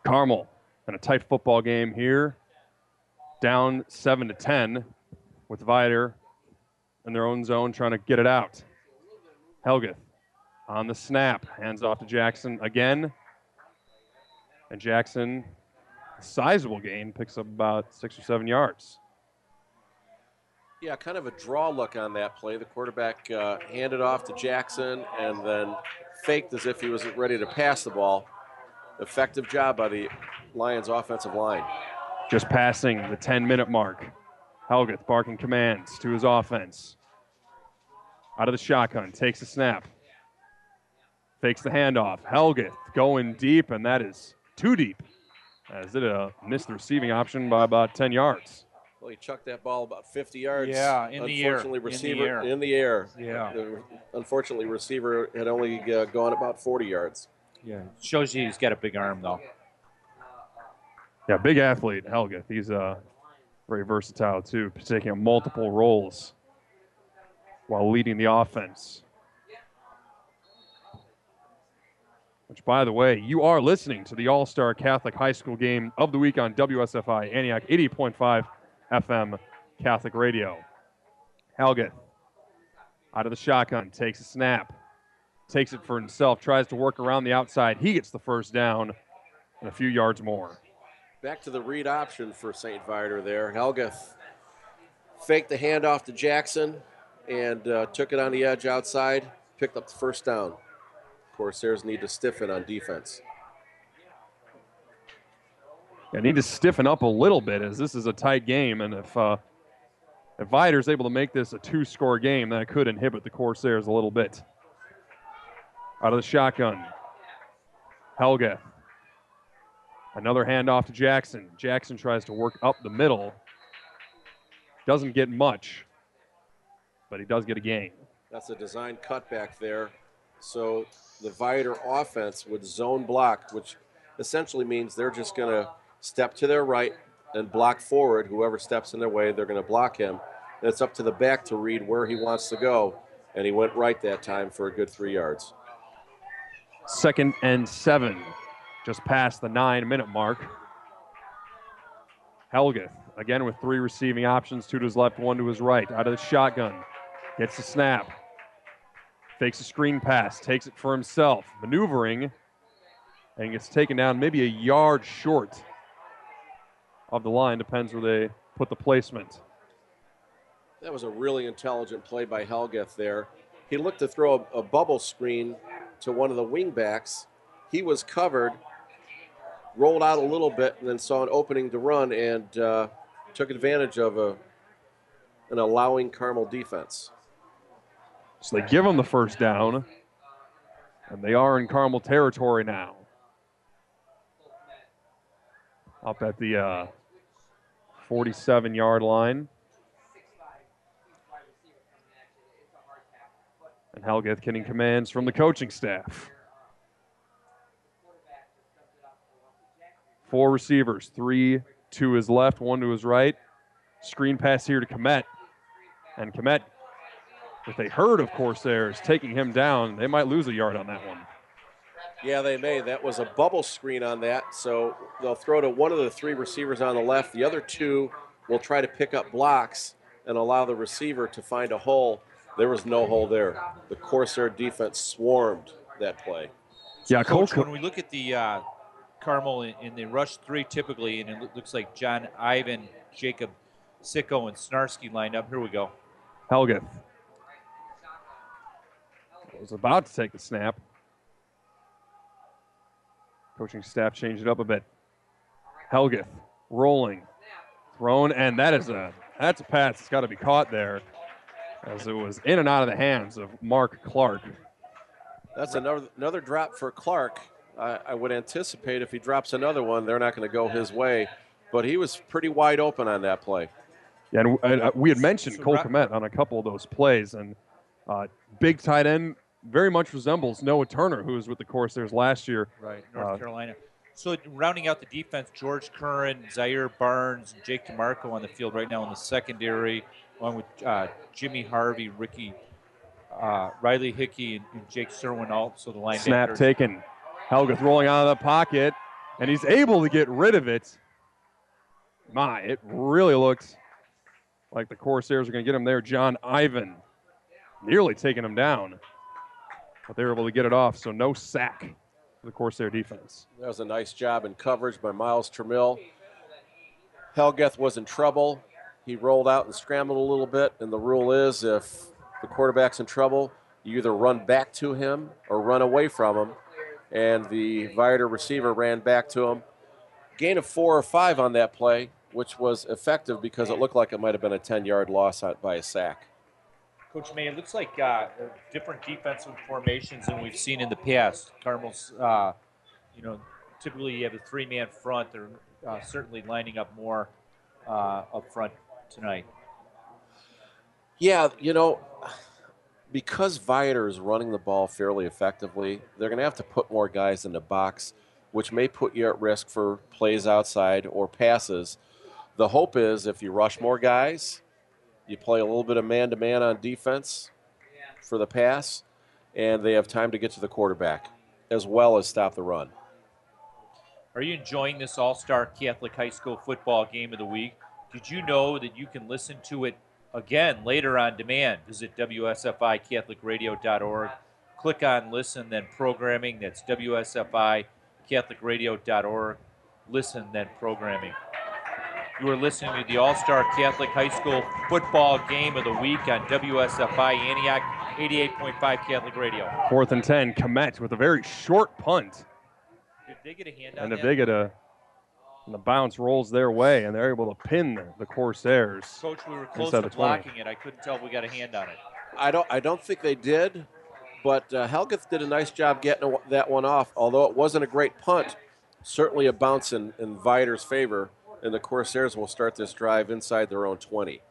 Carmel in a tight football game here. down 7 to 10 with Viator in their own zone trying to get it out. Helgeth on the snap, hands off to Jackson again. And Jackson, sizable gain, picks up about six or seven yards. Yeah, kind of a draw look on that play. The quarterback uh, handed off to Jackson and then faked as if he was ready to pass the ball. Effective job by the Lions offensive line. Just passing the 10 minute mark. Helgeth barking commands to his offense. Out of the shotgun, takes a snap. Fakes the handoff. Helgeth going deep, and that is too deep. As it uh, missed the receiving option by about 10 yards. Well, he chucked that ball about 50 yards. Yeah, in the air. Unfortunately, In the receiver air. in the air. Yeah. Unfortunately, receiver had only uh, gone about 40 yards. Yeah. Shows you he's got a big arm, though. Yeah, big athlete, Helgeth. He's uh, very versatile, too, taking multiple roles while leading the offense. Which, by the way, you are listening to the All Star Catholic High School game of the week on WSFI Antioch 80.5 FM Catholic Radio. Helgeth out of the shotgun, takes a snap, takes it for himself, tries to work around the outside. He gets the first down and a few yards more. Back to the read option for St. Viator there. Helgeth faked the handoff to Jackson and uh, took it on the edge outside, picked up the first down. Corsairs need to stiffen on defense. Yeah, need to stiffen up a little bit as this is a tight game, and if uh, if Viator's able to make this a two-score game, that could inhibit the Corsairs a little bit. Out of the shotgun, Helgeth. Another handoff to Jackson. Jackson tries to work up the middle. Doesn't get much, but he does get a gain. That's a design cutback there. So the Viator offense would zone block, which essentially means they're just going to step to their right and block forward. Whoever steps in their way, they're going to block him. And it's up to the back to read where he wants to go. And he went right that time for a good three yards. Second and seven, just past the nine minute mark. Helgeth, again with three receiving options, two to his left, one to his right. Out of the shotgun, gets the snap, fakes a screen pass, takes it for himself, maneuvering, and gets taken down maybe a yard short of the line. Depends where they put the placement. That was a really intelligent play by Helgeth there. He looked to throw a, a bubble screen to one of the wingbacks. He was covered, rolled out a little bit, and then saw an opening to run and uh, took advantage of a, an allowing Carmel defense. So they give him the first down, and they are in Carmel territory now. Up at the 47 yard line. And Helgeth getting commands from the coaching staff. Four receivers, three to his left, one to his right. Screen pass here to Kmet. And Kmet with a herd of Corsairs taking him down, they might lose a yard on that one. Yeah, they may. That was a bubble screen on that. So they'll throw to one of the three receivers on the left. The other two will try to pick up blocks and allow the receiver to find a hole. There was no hole there. The Corsair defense swarmed that play. Yeah, Coach, Cole- when we look at the uh, Carmel in, in the rush three typically, and it looks like John Ivan, Jacob Seco, and Snarsky lined up. Here we go. Helgeth was about to take the snap. Coaching staff changed it up a bit. Helgeth rolling, thrown, and that is a that's a pass. It's got to be caught there, as it was in and out of the hands of Mark Clark. That's another another drop for Clark. I, I would anticipate if he drops another one, they're not going to go his way. But he was pretty wide open on that play. Yeah, and and, uh, we had mentioned So Cole Ra- Kmet on a couple of those plays, and uh, big tight end very much resembles Noah Turner, who was with the Corsairs last year. Right, North Uh, Carolina. So rounding out the defense, George Curran, Zaire Barnes, Jake DeMarco on the field right now in the secondary, along with uh, Jimmy Harvey, Ricky, uh, Riley Hickey, and, and Jake Serwin, also the linebackers. Snap taken. Helgeth rolling out of the pocket, and he's able to get rid of it. my, it really looks like the Corsairs are going to get him there. John Ivan nearly taking him down, but they were able to get it off, so no sack for the Corsair defense. That was a nice job in coverage by Miles Trammell. Helgeth was in trouble. He rolled out and scrambled a little bit, and the rule is if the quarterback's in trouble, you either run back to him or run away from him. And the Viator receiver ran back to him. Gain of four or five on that play, which was effective because it looked like it might have been a 10 yard loss by a sack. Coach May, it looks like uh, different defensive formations than we've seen in the past. Cardinals, uh, you know, typically you have a three man front. They're uh, certainly lining up more uh, up front tonight. Yeah, you know, because Viator is running the ball fairly effectively, they're going to have to put more guys in the box, which may put you at risk for plays outside or passes. The hope is if you rush more guys, you play a little bit of man to man on defense for the pass, and they have time to get to the quarterback as well as stop the run. Are you enjoying this All Star Catholic High School football game of the week? Did you know that you can listen to it again later on demand? Visit WSFICatholicRadio.org. Click on listen, then programming. That's WSFICatholicRadio.org. Listen, then programming. You are listening to the All Star Catholic High School football game of the week on WSFI Antioch 88.5 Catholic Radio. Fourth and 10, Kmet with a very short punt. Did they get a hand And on if that? they get a, and the bounce rolls their way, and they're able to pin the, the Corsairs. Coach, we were close to the 20. blocking it. I couldn't tell if we got a hand on it. I don't. I don't think they did, but uh, Helgeth did a nice job getting a- that one off. Although it wasn't a great punt, certainly a bounce in, in Viator's favor, and the Corsairs will start this drive inside their own 20.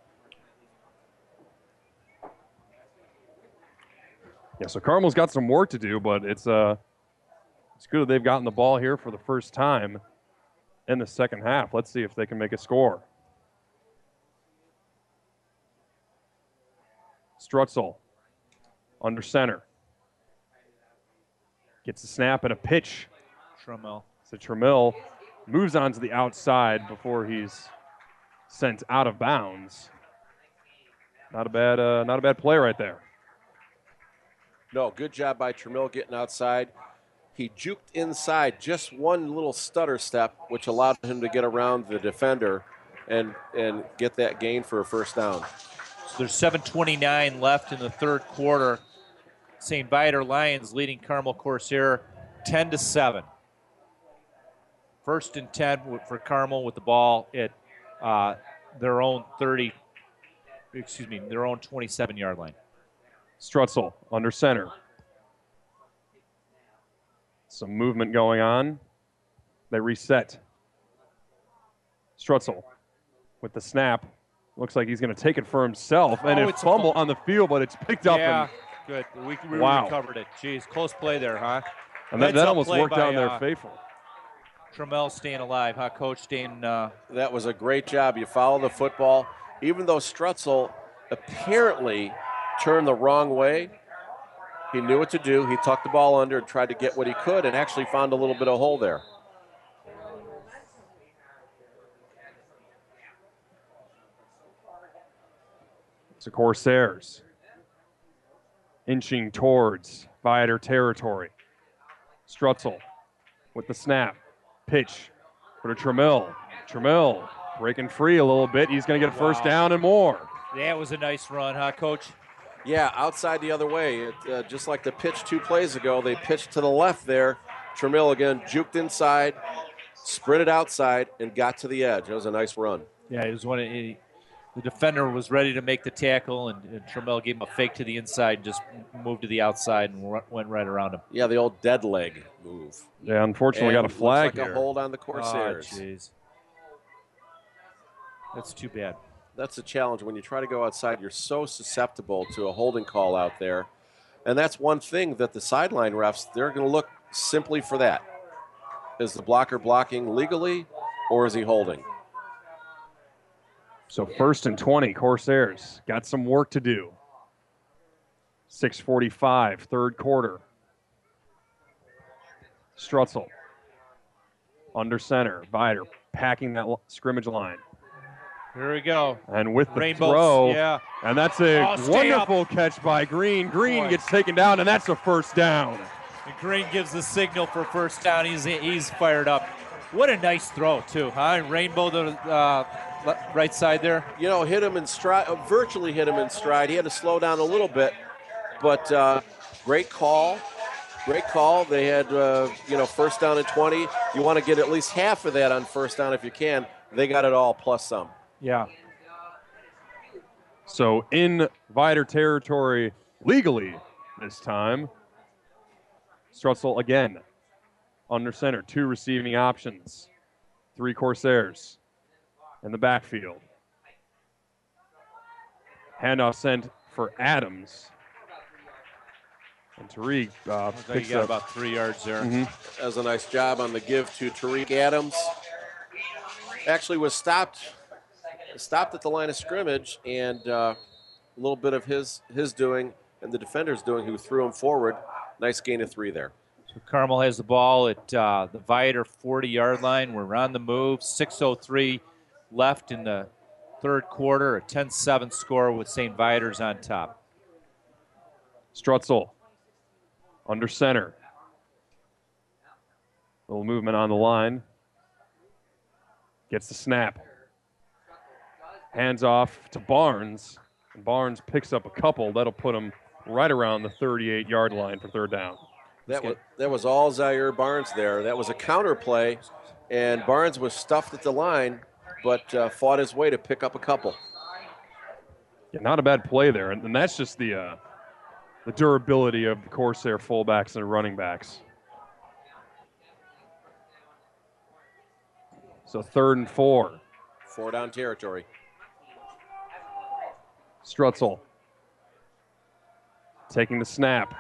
Yeah, so Carmel's got some work to do, but it's uh, it's good that they've gotten the ball here for the first time in the second half. Let's see if they can make a score. Strutzel under center gets a snap and a pitch. Trammell. So Trammell moves on to the outside before he's sent out of bounds. Not a bad, uh, not a bad play right there. No, good job by Trammell getting outside. He juked inside just one little stutter step, which allowed him to get around the defender and and get that gain for a first down. So there's 7:29 left in the third quarter. St. Viator Lions leading Carmel Corsair 10 to 7. First and 10 for Carmel with the ball at uh, their own 30, excuse me, their own 27 yard line. Strutzel under center. Some movement going on. They reset. Strutzel with the snap. Looks like he's going to take it for himself. And Oh, it it's a fumble fumble. on the field, but it's picked up. Yeah, And, good. We, we Wow. recovered it. Jeez, close play there, huh? and that, that almost worked by, out in their uh, favor. Trammell staying alive, huh, Coach? Staying. Uh, That was a great job. You follow the football. Even though Strutzel apparently turned the wrong way, he knew what to do. He tucked the ball under and tried to get what he could and actually found a little bit of hole there. So Corsairs inching towards Viator territory. Strutzel with the snap. Pitch for the Trammell. Trammell breaking free a little bit. He's going to get a first Wow. down and more. that was a nice run, huh, Coach? Yeah, outside the other way. It, uh, just like the pitch two plays ago, they pitched to the left there. Trammell again juked inside, sprinted outside, and got to the edge. That was a nice run. Yeah, it was one. Of, he, the defender was ready to make the tackle, and, and Trammell gave him a fake to the inside, and just moved to the outside and ru- went right around him. Yeah, the old dead leg move. Yeah, unfortunately, got a flag looks like here. a hold on the Corsairs. Oh, jeez. That's too bad. That's the challenge when you try to go outside you're so susceptible to a holding call out there and that's one thing that the sideline refs they're going to look simply for that is the blocker blocking legally or is he holding So first and 20, Corsairs got some work to do. 645, third quarter. Strutzel under center. Viator packing that scrimmage line. Here we go. And with the Rainbow, throw, yeah. and that's a Oh, stay up. wonderful catch by Green. Green Boy. gets taken down, and that's a first down. And Green gives the signal for first down. He's he's fired up. What a nice throw too, huh? Rainbow the uh, right side there. You know, hit him in stride, uh, virtually hit him in stride. He had to slow down a little bit, but uh, great call. Great call. They had, uh, you know, first down and 20. You want to get at least half of that on first down if you can. They got it all plus some. Yeah. So in Viator territory legally this time. Strutzel again under center, two receiving options, three Corsairs in the backfield. Handoff sent for Adams. And Tariq uh, picks got up about three yards there. Mhm. That was a nice job on the give to Tariq Adams. Actually, was stopped stopped at the line of scrimmage, and uh, a little bit of his his doing and the defender's doing, who threw him forward. Nice gain of three there. So Carmel has the ball at uh, the Viator 40 yard line. We're on the move. 6.03 left in the third quarter. A 10 7 score with St. Viator's on top. Strutzel under center. Little movement on the line. Gets the snap. Hands off to Barnes. And Barnes picks up a couple. That'll put him right around the 38 yard line for third down. That was, that was all Zaire Barnes there. That was a counter play, and Barnes was stuffed at the line, but uh, fought his way to pick up a couple. Yeah, not a bad play there. And, and that's just the, uh, the durability of the Corsair fullbacks and running backs. So third and four. Four down territory. Strutzel taking the snap.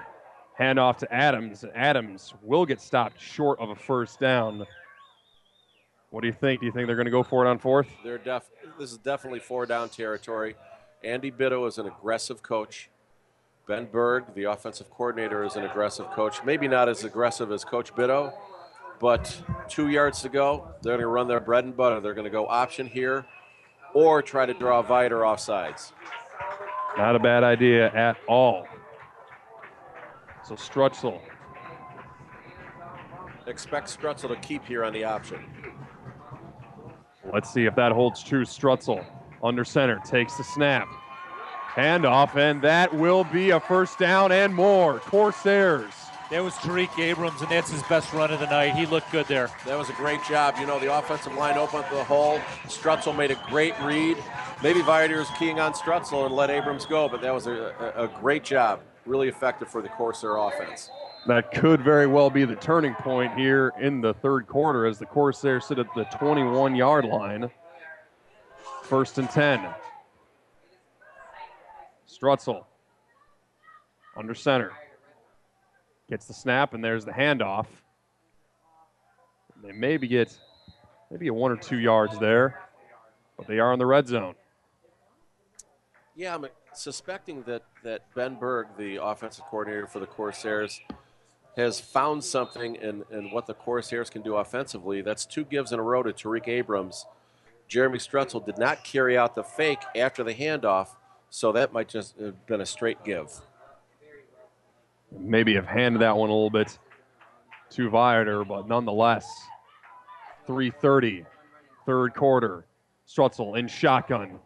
Handoff to Adams. Adams will get stopped short of a first down. What do you think? Do you think they're going to go for it on fourth? They're def- this is definitely four down territory. Andy Bitto is an aggressive coach. Ben Berg, the offensive coordinator, is an aggressive coach. Maybe not as aggressive as Coach Bitto, but two yards to go. They're going to run their bread and butter. They're going to go option here or try to draw Viator off sides. Not a bad idea at all. So Strutzel Expect Strutzel to keep here on the option. Let's see if that holds true. Strutzel under center takes the snap. Handoff, and that will be a first down and more. Corsairs. That was Tariq Abrams, and that's his best run of the night. He looked good there. That was a great job. You know, the offensive line opened the hole. Strutzel made a great read. Maybe Viator is keying on Strutzel and let Abrams go, but that was a, a, a great job. Really effective for the Corsair offense. That could very well be the turning point here in the third quarter as the Corsairs sit at the 21 yard line. First and 10. Strutzel under center. Gets the snap, and there's the handoff. They maybe get maybe a one or two yards there, but they are in the red zone. Yeah, I'm suspecting that, that Ben Berg, the offensive coordinator for the Corsairs, has found something in, in what the Corsairs can do offensively. That's two gives in a row to Tariq Abrams. Jeremy Strutzel did not carry out the fake after the handoff, so that might just have been a straight give. Maybe have handed that one a little bit to Viator, but nonetheless, 3:30, third quarter. Strutzel in shotgun,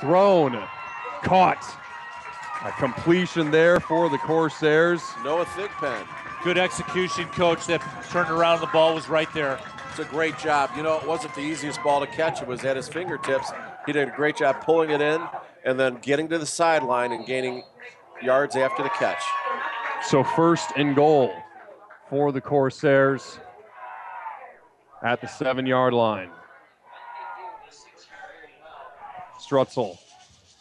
thrown, caught. A completion there for the Corsairs. Noah Thigpen. Good execution, coach. That turned around, the ball was right there. It's a great job. You know, it wasn't the easiest ball to catch. It was at his fingertips. He did a great job pulling it in and then getting to the sideline and gaining yards after the catch. So first and goal for the Corsairs at the seven-yard line. Strutzel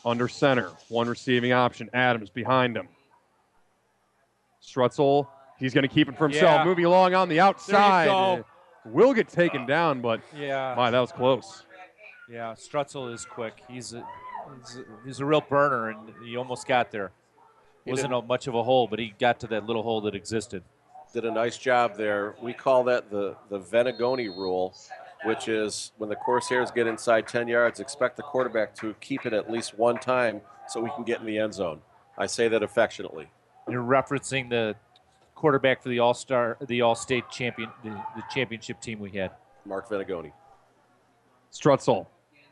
under center, one receiving option. Adams behind him. Strutzel, he's going to keep it for himself. Yeah. Moving along on the outside. Will get taken down, but Yeah. my, that was close. Yeah, Strutzel is quick. He's a, he's a, he's a real burner, and he almost got there. He Wasn't a, much of a hole, but he got to that little hole that existed. Did a nice job there. We call that the, the Venegoni rule. which is when the Corsairs get inside 10 yards, expect the quarterback to keep it at least one time so we can get in the end zone. I say that affectionately. You're referencing the quarterback for the All Star, the All State champion, the, the championship team we had. Mark Venagoni. Strutzel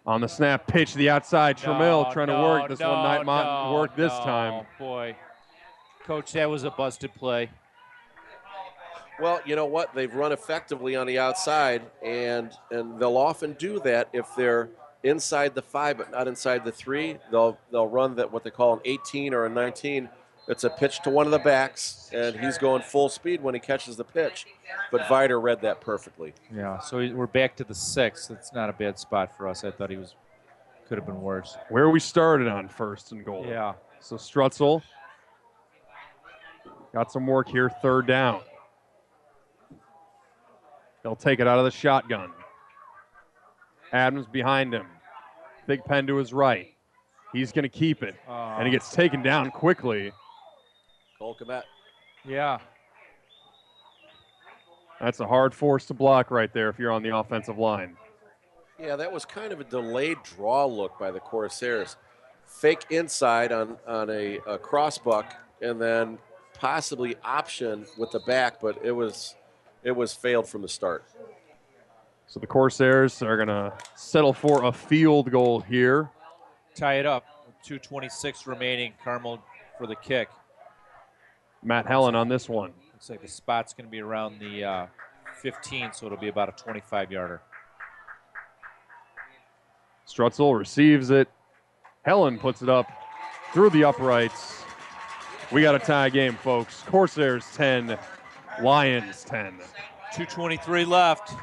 on the snap, pitch to the outside. Trammell No, trying no, to work. This no, one might not no, work this time. Oh, boy, coach, that was a busted play. Well, you know what? They've run effectively on the outside, and and they'll often do that if they're inside the five but not inside the three. They'll they'll run that what they call an 18 or a 19. It's a pitch to one of the backs, and he's going full speed when he catches the pitch. But Viator read that perfectly. Yeah, so we're back to the six. That's not a bad spot for us. I thought he was could have been worse. Where we started on first and goal. Yeah. So Strutzel got some work here, third down. They'll take it out of the shotgun. Adams behind him. Thigpen to his right. He's going to keep it. and he gets taken down quickly. Cole Kmet. Yeah. That's a hard force to block right there if you're on the offensive line. Yeah, that was kind of a delayed draw look by the Corsairs. Fake inside on, on a, a crossbuck and then possibly option with the back, but it was it was failed from the start. So the Corsairs are going to settle for a field goal here. Tie it up. 226 remaining. Carmel for the kick. Matt Helen on this one. Looks like the spot's going to be around the uh, 15, so it'll be about a 25 yarder. Strutzel receives it. Helen puts it up through the uprights. We got a tie game, folks. Corsairs 10, Lions 10. 223 left.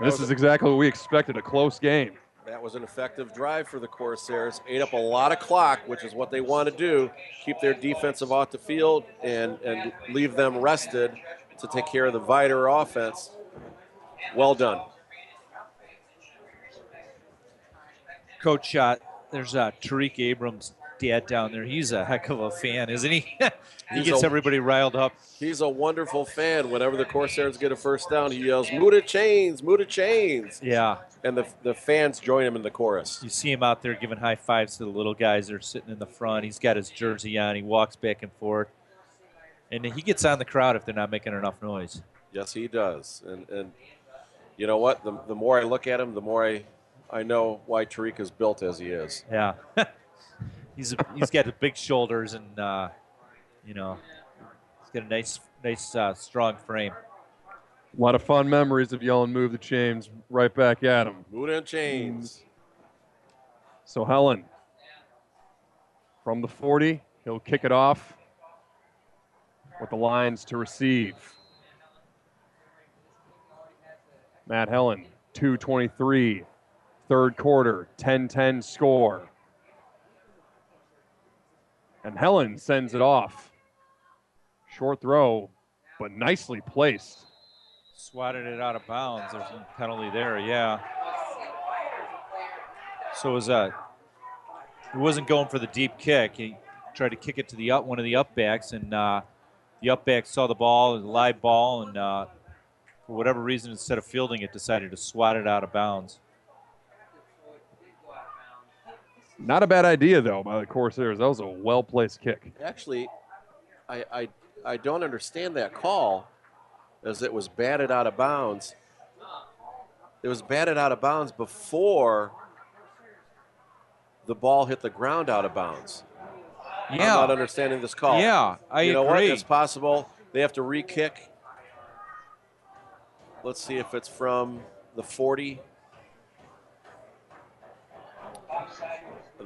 This is exactly what we expected a close game. That was an effective drive for the Corsairs. Ate up a lot of clock, which is what they want to do. Keep their defensive off the field and, and leave them rested to take care of the Viator offense. Well done. Coach, uh, there's uh, Tariq Abrams' dad down there. He's a heck of a fan, isn't he? [laughs] he gets a- everybody riled up. He's a wonderful fan. Whenever the Corsairs get a first down, he yells, Muda Chains, Muda Chains. Yeah. And the, the fans join him in the chorus. You see him out there giving high fives to the little guys that are sitting in the front. He's got his jersey on. He walks back and forth. And he gets on the crowd if they're not making enough noise. Yes, he does. And, and you know what? The, the more I look at him, the more I, I know why Tariq is built as he is. Yeah. [laughs] he's a, he's got the big shoulders and uh, you know he's got a nice nice uh, strong frame. A lot of fun memories of yelling "Move the chains" right back at him. Move and Chains. So Helen from the 40, he'll kick it off with the lines to receive. Matt Helen, 223, third quarter, 10 10 score. And Helen sends it off. Short throw, but nicely placed. Swatted it out of bounds. There's a penalty there. Yeah. So was that. he wasn't going for the deep kick. He tried to kick it to the up one of the up backs, and uh, the upback saw the ball, a live ball, and uh, for whatever reason, instead of fielding it, decided to swat it out of bounds. Not a bad idea, though, by the Corsairs. That was a well placed kick. Actually, I, I, I don't understand that call as it was batted out of bounds. It was batted out of bounds before the ball hit the ground out of bounds. Yeah. I'm not understanding this call. Yeah, I you know agree. what? It's possible they have to re-kick. Let's see if it's from the 40.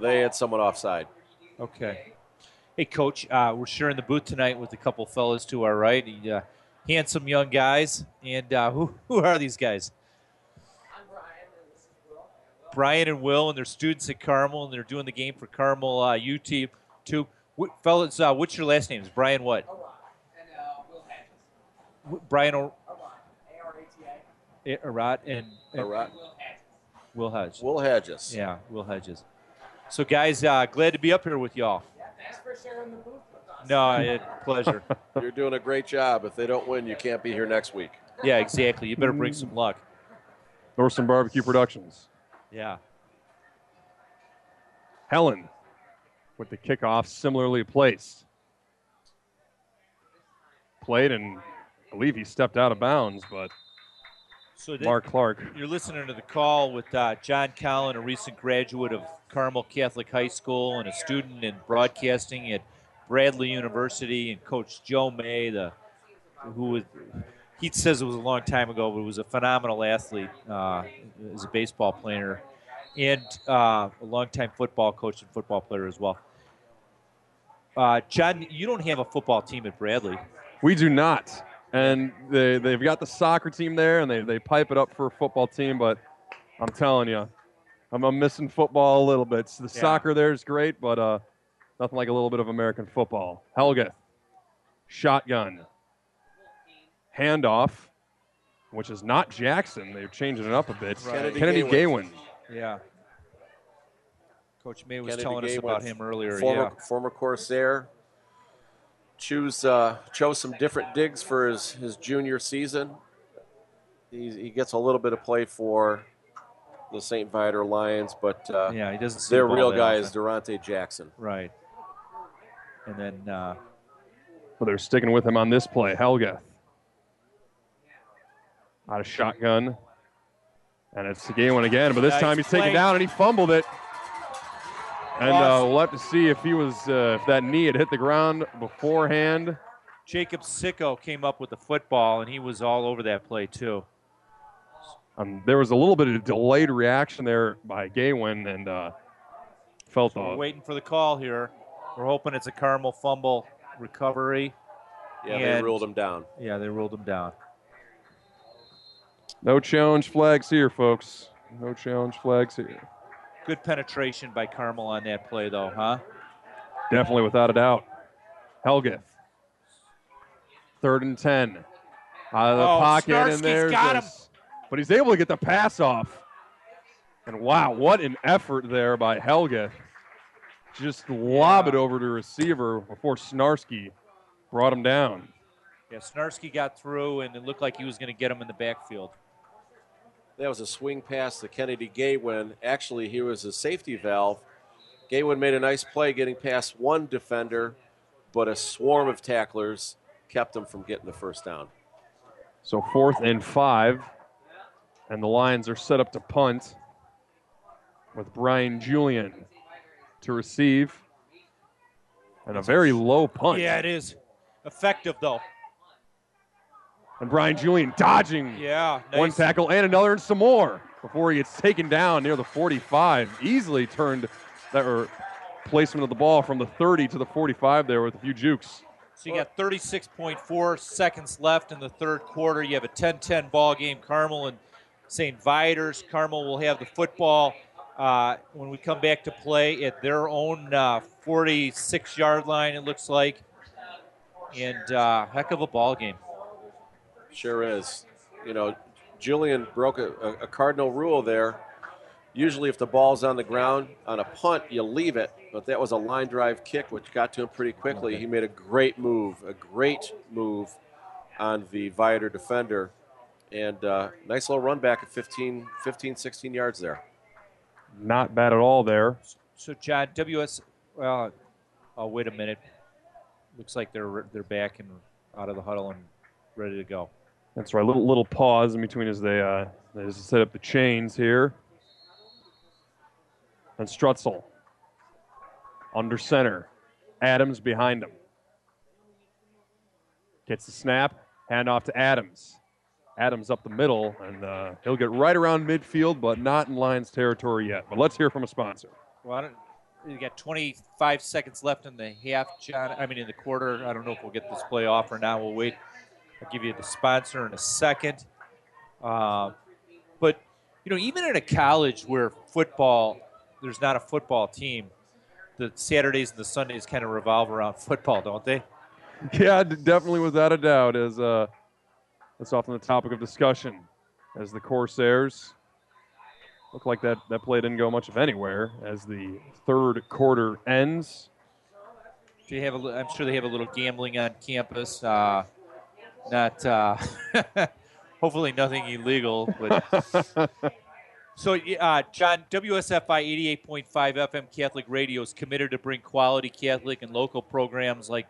They had someone offside. Okay. Hey, Coach, uh, we're sharing the booth tonight with a couple fellas to our right. He, uh, handsome young guys. And uh, who, [laughs] who are these guys? I'm Brian and this is Will, Brian and Will, and they're students at Carmel, and they're doing the game for Carmel uh, UT. Two Wh- fellas, uh, what's your last names? Brian what? Brian and Will Wh- Brian o- A- Arat and, and Arat. Will Hedge. Will Hedges. Yeah, Will Hedges. So, guys, uh, glad to be up here with y'all. thanks for sharing the booth No, it, pleasure. [laughs] You're doing a great job. If they don't win, you can't be here next week. Yeah, exactly. You better bring some luck. Thorson Barbecue Productions. Yeah. Helen with the kickoff similarly placed. Played and I believe he stepped out of bounds, but So that- Mark Clark. You're listening to the call with uh, John Collin, a recent graduate of Carmel Catholic High School and a student in broadcasting at Bradley University, and Coach Joe May, the who was he says it was a long time ago, but was a phenomenal athlete uh, as a baseball player, and uh, a longtime football coach and football player as well. Uh, John, you don't have a football team at Bradley. We do not. And they, they've got the soccer team there, and they, they pipe it up for a football team, but I'm telling you, I'm, I'm missing football a little bit. So the Yeah. soccer there is great, but uh, nothing like a little bit of American football. Helgeth, shotgun, handoff, which is not Jackson. They're changing it up a bit. Right. Kennedy, Kennedy Gaywin. Yeah. Coach May was Kennedy telling us about him earlier. Former, yeah. former Corsair. Choose uh, chose some different digs for his, his junior season. He, he gets a little bit of play for the St. Viator Lions, but uh, Yeah, he doesn't see Their real that guy often. is Durante Jackson. Right. And then uh, Well, they're sticking with him on this play. Helgeth. Out of shotgun. And it's Gaywin again, but this Nice time he's taken down and he fumbled it. And uh, we'll have to see if he was uh, if that knee had hit the ground beforehand. Jacob Seco came up with the football, and he was all over that play too. Um, there was a little bit of delayed reaction there by Gaywin, and uh, felt We're waiting for the call here. We're hoping it's a Carmel fumble recovery. Yeah, they And- ruled him down. Yeah, they ruled him down. no challenge flags here, folks. No challenge flags here. Good penetration by Carmel on that play, though, huh? Definitely, without a doubt. Helgeth. Third and 10. Out of the Oh, pocket, Snarski's and there's got him. this- But he's able to get the pass off. And wow, what an effort there by Helgeth. Just lob it over to receiver before Snarski brought him down. Yeah, Snarsky got through, and it looked like he was going to get him in the backfield. That was a swing pass to Kennedy Gaywin. Actually, he was a safety valve. Gaywin made a nice play getting past one defender, but a swarm of tacklers kept him from getting the first down. So fourth and five. And the Lions are set up to punt with Brian Julian to receive. And a very low punt. Yeah, it is effective though. And Brian Julian dodging Yeah, one tackle and another and some more before he gets taken down near the 45. Easily turned that or placement of the ball from the 30 to the 45 there with a few jukes. So you got 36.4 seconds left in the third quarter. You have a 10-10 ball game. Carmel and St. Vitus. Carmel will have the football uh, when we come back to play at their own uh, 46-yard line. It looks like, and uh, heck of a ball game. Sure is. You know, Julian broke a, a, a cardinal rule there. Usually, if the ball's on the ground on a punt, you leave it. But that was a line drive kick, which got to him pretty quickly. He made a great move, a great move on the Viator defender. And uh, nice little run back at 15, 15, 16 yards there. Not bad at all there. So John, WS. Well, oh wait a minute. Looks like they're they're back and out of the huddle and ready to go. That's right. Little little pause in between as they uh, they just set up the chains here. And Strutzel under center. Adams behind him. Gets the snap. Hand off to Adams. Adams up the middle, and uh, he'll get right around midfield, but not in Lions territory yet. But let's hear from a sponsor. Well, I don't, you got 25 seconds left in the half, John. I mean, in the quarter. I don't know if we'll get this play off or not. We'll wait. I'll give you the sponsor in a second. Uh, but you know, even in a college where football, there's not a football team. The Saturdays and the Sundays kind of revolve around football, don't they? Yeah, definitely without a doubt. As uh, that's often the topic of discussion. As the Corsairs look like that that play didn't go much of anywhere. As the third quarter ends, Do you have a I'm sure they have a little gambling on campus. Uh, not uh, [laughs] hopefully nothing illegal. But [laughs] so, uh, John, WSFI 88.5 FM Catholic Radio is committed to bring quality Catholic and local programs like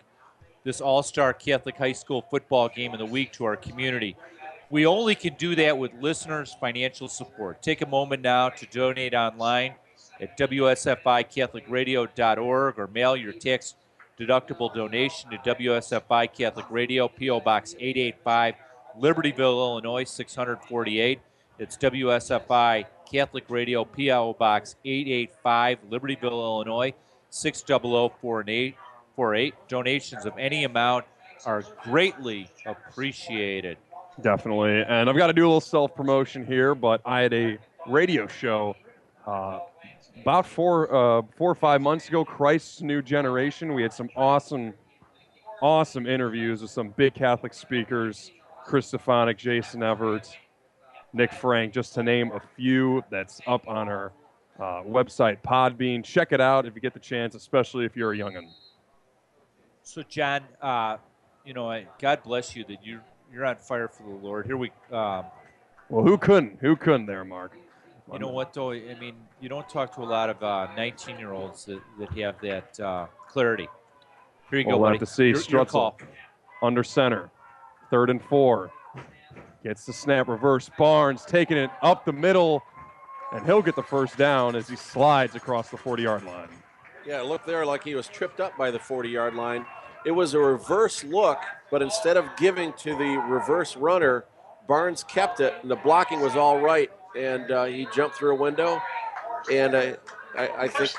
this All Star Catholic High School football game of the week to our community. We only can do that with listeners' financial support. Take a moment now to donate online at WSFICatholicRadio.org or mail your tax deductible donation to WSFI Catholic Radio, P.O. Box 885, Libertyville, Illinois 648. It's WSFI Catholic Radio, P.O. Box 885, Libertyville, Illinois 60048. Donations of any amount are greatly appreciated. Definitely. And I've got to do a little self promotion here, but I had a radio show uh, about four, uh, four or five months ago, Christ's New Generation. We had some awesome, awesome interviews with some big Catholic speakers Chris Stefanick, Jason Evert, Nick Frank, just to name a few. That's up on our uh, website, Podbean. Check it out if you get the chance, especially if you're a youngin'. So, John, uh, you know, God bless you that you're you're on fire for the Lord. Here we. Um, well, who couldn't? Who couldn't there, Mark? You know what, though? I mean, you don't talk to a lot of 19 uh, year olds that, that have that uh, clarity. Here you we'll go, have buddy. to see. Your, Strutzel your under center, third and four. Gets the snap reverse. Barnes taking it up the middle, and he'll get the first down as he slides across the 40 yard line. Yeah, it looked there like he was tripped up by the 40 yard line. It was a reverse look, but instead of giving to the reverse runner, Barnes kept it, and the blocking was all right, and uh, he jumped through a window, and I, I, I think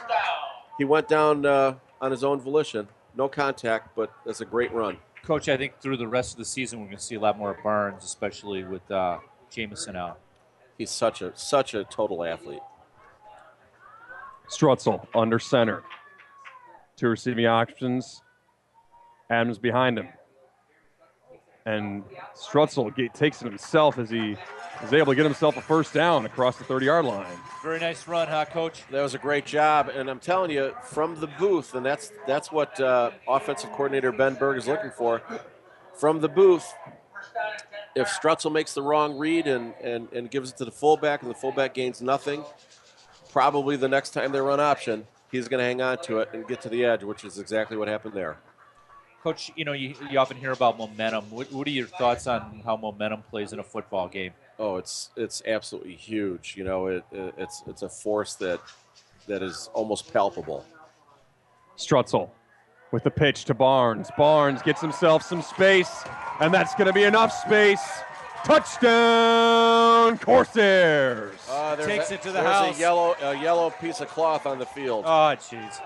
he went down uh, on his own volition. No contact, but that's a great run. Coach, I think through the rest of the season we're going to see a lot more of Barnes, especially with uh, Jamison out. He's such a such a total athlete. Strutzel under center. Two receiving options. Adams behind him. And Strutzel get, takes it himself as he is able to get himself a first down across the 30 yard line. Very nice run, huh, Coach? That was a great job, and I'm telling you, from the booth, and that's that's what uh, offensive coordinator Ben Berg is looking for. From the booth, if Strutzel makes the wrong read and, and, and gives it to the fullback, and the fullback gains nothing, probably the next time they run option, he's going to hang on to it and get to the edge, which is exactly what happened there. Coach, you know, you, you often hear about momentum. What, what are your thoughts on how momentum plays in a football game? Oh, it's it's absolutely huge. You know, it, it, it's it's a force that that is almost palpable. Strutzel with the pitch to Barnes. Barnes gets himself some space, and that's going to be enough space. Touchdown, Corsairs! Uh, Takes a, it to the there's house. A yellow a yellow piece of cloth on the field. Oh, jeez.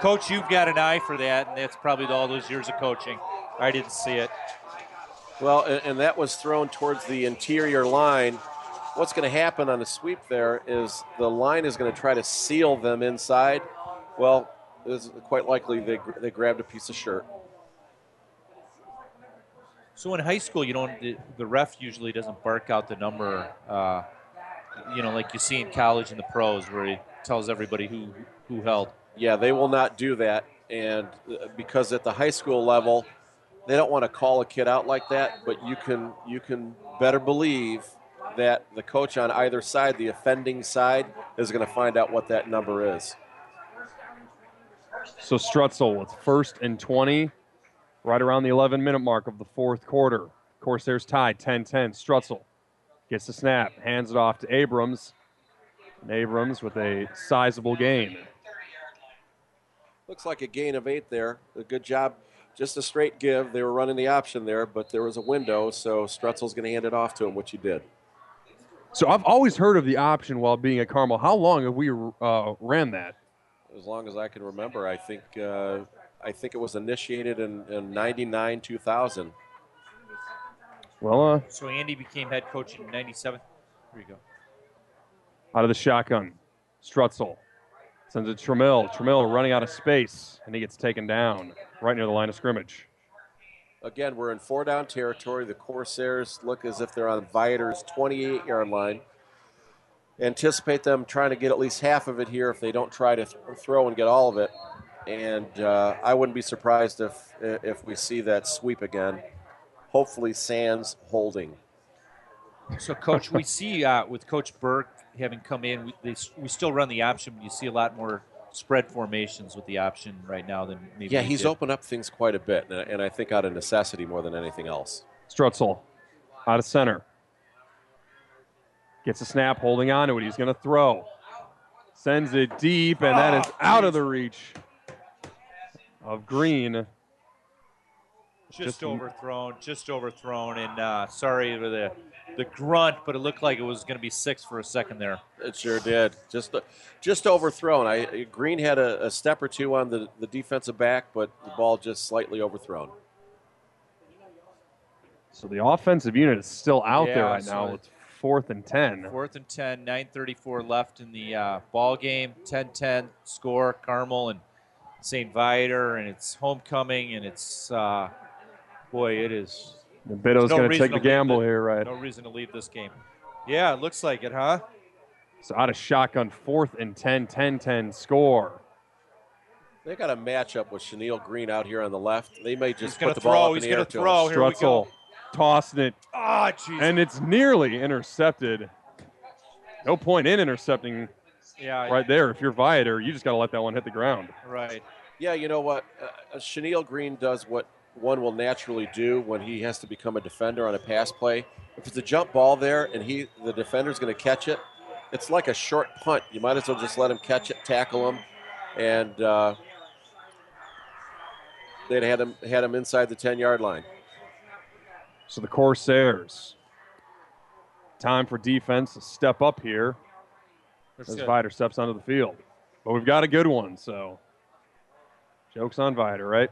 Coach, you've got an eye for that, and that's probably all those years of coaching. I didn't see it. Well, and, and that was thrown towards the interior line. What's going to happen on a sweep there is the line is going to try to seal them inside. Well, it's quite likely they, they grabbed a piece of shirt. So in high school, you don't. The, the ref usually doesn't bark out the number. Uh, you know, like you see in college and the pros, where he tells everybody who who held. Yeah, they will not do that, and uh, because at the high school level, they don't want to call a kid out like that. But you can you can better believe that the coach on either side, the offending side, is going to find out what that number is. So Strutzel with first and 20, right around the 11 minute mark of the fourth quarter. Corsairs tied 10 10. Strutzel gets the snap, hands it off to Abrams. And Abrams with a sizable gain. Looks like a gain of eight there. A good job. Just a straight give. They were running the option there, but there was a window, so Strutzel's going to hand it off to him, which he did. So I've always heard of the option while being at Carmel. How long have we uh, ran that? As long as I can remember, I think uh, I think it was initiated in, in 99, 2000. Well, uh, So Andy became head coach in '97. Here you go. out of the shotgun, Strutzel sends it to Trammell. Trammell running out of space, and he gets taken down right near the line of scrimmage. Again, we're in four down territory. The Corsairs look as if they're on Viator's 28 yard line. Anticipate them trying to get at least half of it here if they don't try to th- throw and get all of it. And uh, I wouldn't be surprised if if we see that sweep again. Hopefully, Sands holding. So, Coach, we see uh, with Coach Burke having come in, we, they, we still run the option, but you see a lot more spread formations with the option right now than maybe. Yeah, he's did. opened up things quite a bit, and, and I think out of necessity more than anything else. Strutzel out of center. Gets a snap, holding on to it. He's going to throw. Sends it deep, and that is out of the reach of Green. Just, Just- overthrown, just overthrown, and uh, sorry for the the grunt, but it looked like it was going to be six for a second there. It sure did. Just just overthrown. I Green had a, a step or two on the, the defensive back, but the ball just slightly overthrown. So the offensive unit is still out there right so now. it- It's fourth and 10. Fourth and 10, 9.34 left in the uh, ball game. 10 10 score, Carmel and St. Viator, and it's homecoming, and it's, uh, boy, it is. The Bitto's no going to take the gamble the- here, right? No reason to leave this game. Yeah, it looks like it, huh? So out of shotgun, fourth and 10, 10 10 score. They got a matchup with Chenille Green out here on the left. They may just He's put the ball throw, up in the air gonna to throw. him. Here we. Strutzel tossing it, Ah, jeez. and it's nearly intercepted. No point in intercepting Yeah, right there. If you're Viator, you just got to let that one hit the ground. Right. Yeah, you know what? Uh, Chenille Green does what one will naturally do when he has to become a defender on a pass play. If it's a jump ball there and he the defender's going to catch it, it's like a short punt. You might as well just let him catch it, tackle him, and uh, they'd had him had him inside the ten yard line. So the Corsairs. Time for defense to step up here That's as good. Viator steps onto the field. But we've got a good one, so joke's on Viator, right?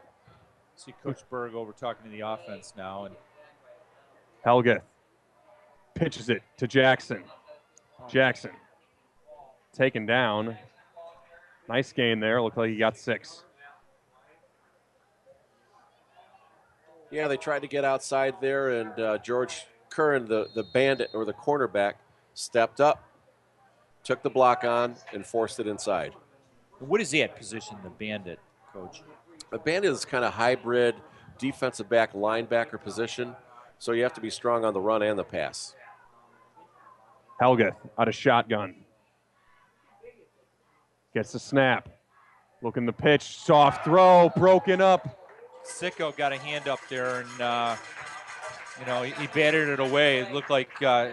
See Coach Berg over talking to the offense now, and Helgeth pitches it to Jackson. Jackson taken down. Nice gain there. Looked like he got six. Yeah, they tried to get outside there, and uh, George Curran, the, the bandit or the cornerback, stepped up, took the block on, and forced it inside. what is he at position, the bandit, Coach? A bandit is kind of hybrid defensive back linebacker position, so you have to be strong on the run and the pass. Helgeth out of shotgun. Gets the snap. Looking the pitch. Soft throw. Broken up. Seco got a hand up there, and uh, you know he, he batted it away. It looked like uh,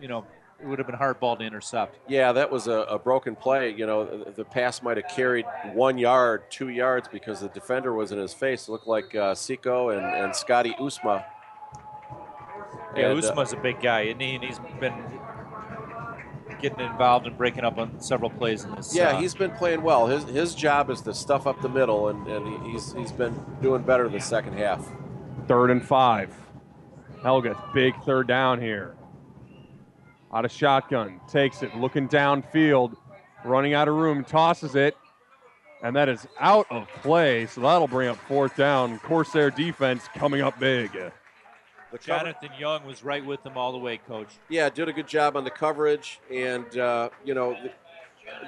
you know it would have been hard ball to intercept. Yeah, that was a, a broken play. You know, the, the pass might have carried one yard, two yards because the defender was in his face. It looked like uh, Seco and, and Scotty Usma. Yeah, And, uh, Usma's a big guy, isn't he? And he's been getting involved and breaking up on several plays in this. Yeah, uh, he's been playing well. His his job is to stuff up the middle, and, and he's he's been doing better the second half. Third and five. Helgeth, big third down here. Out of shotgun, takes it, looking downfield, running out of room, tosses it, and that is out of play. So that'll bring up fourth down. Corsair defense coming up big. The cover- Jonathan Young was right with them all the way, Coach. Yeah, did a good job on the coverage, and uh, you know,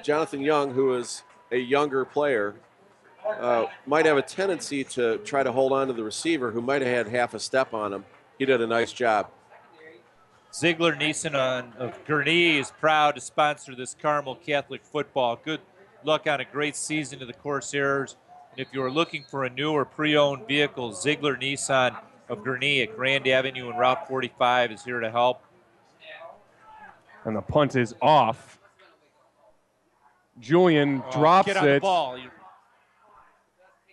Jonathan Young, who is a younger player, uh, might have a tendency to try to hold on to the receiver, who might have had half a step on him. He did a nice job. Ziegler Nissan on, of Gurnee is proud to sponsor this Carmel Catholic football. Good luck on a great season to the Corsairs. And if you are looking for a new or pre-owned vehicle, Ziegler Nissan of Gurnee at Grand Avenue and Route 45 is here to help. And the punt is off. Julian Oh, drops get on the it.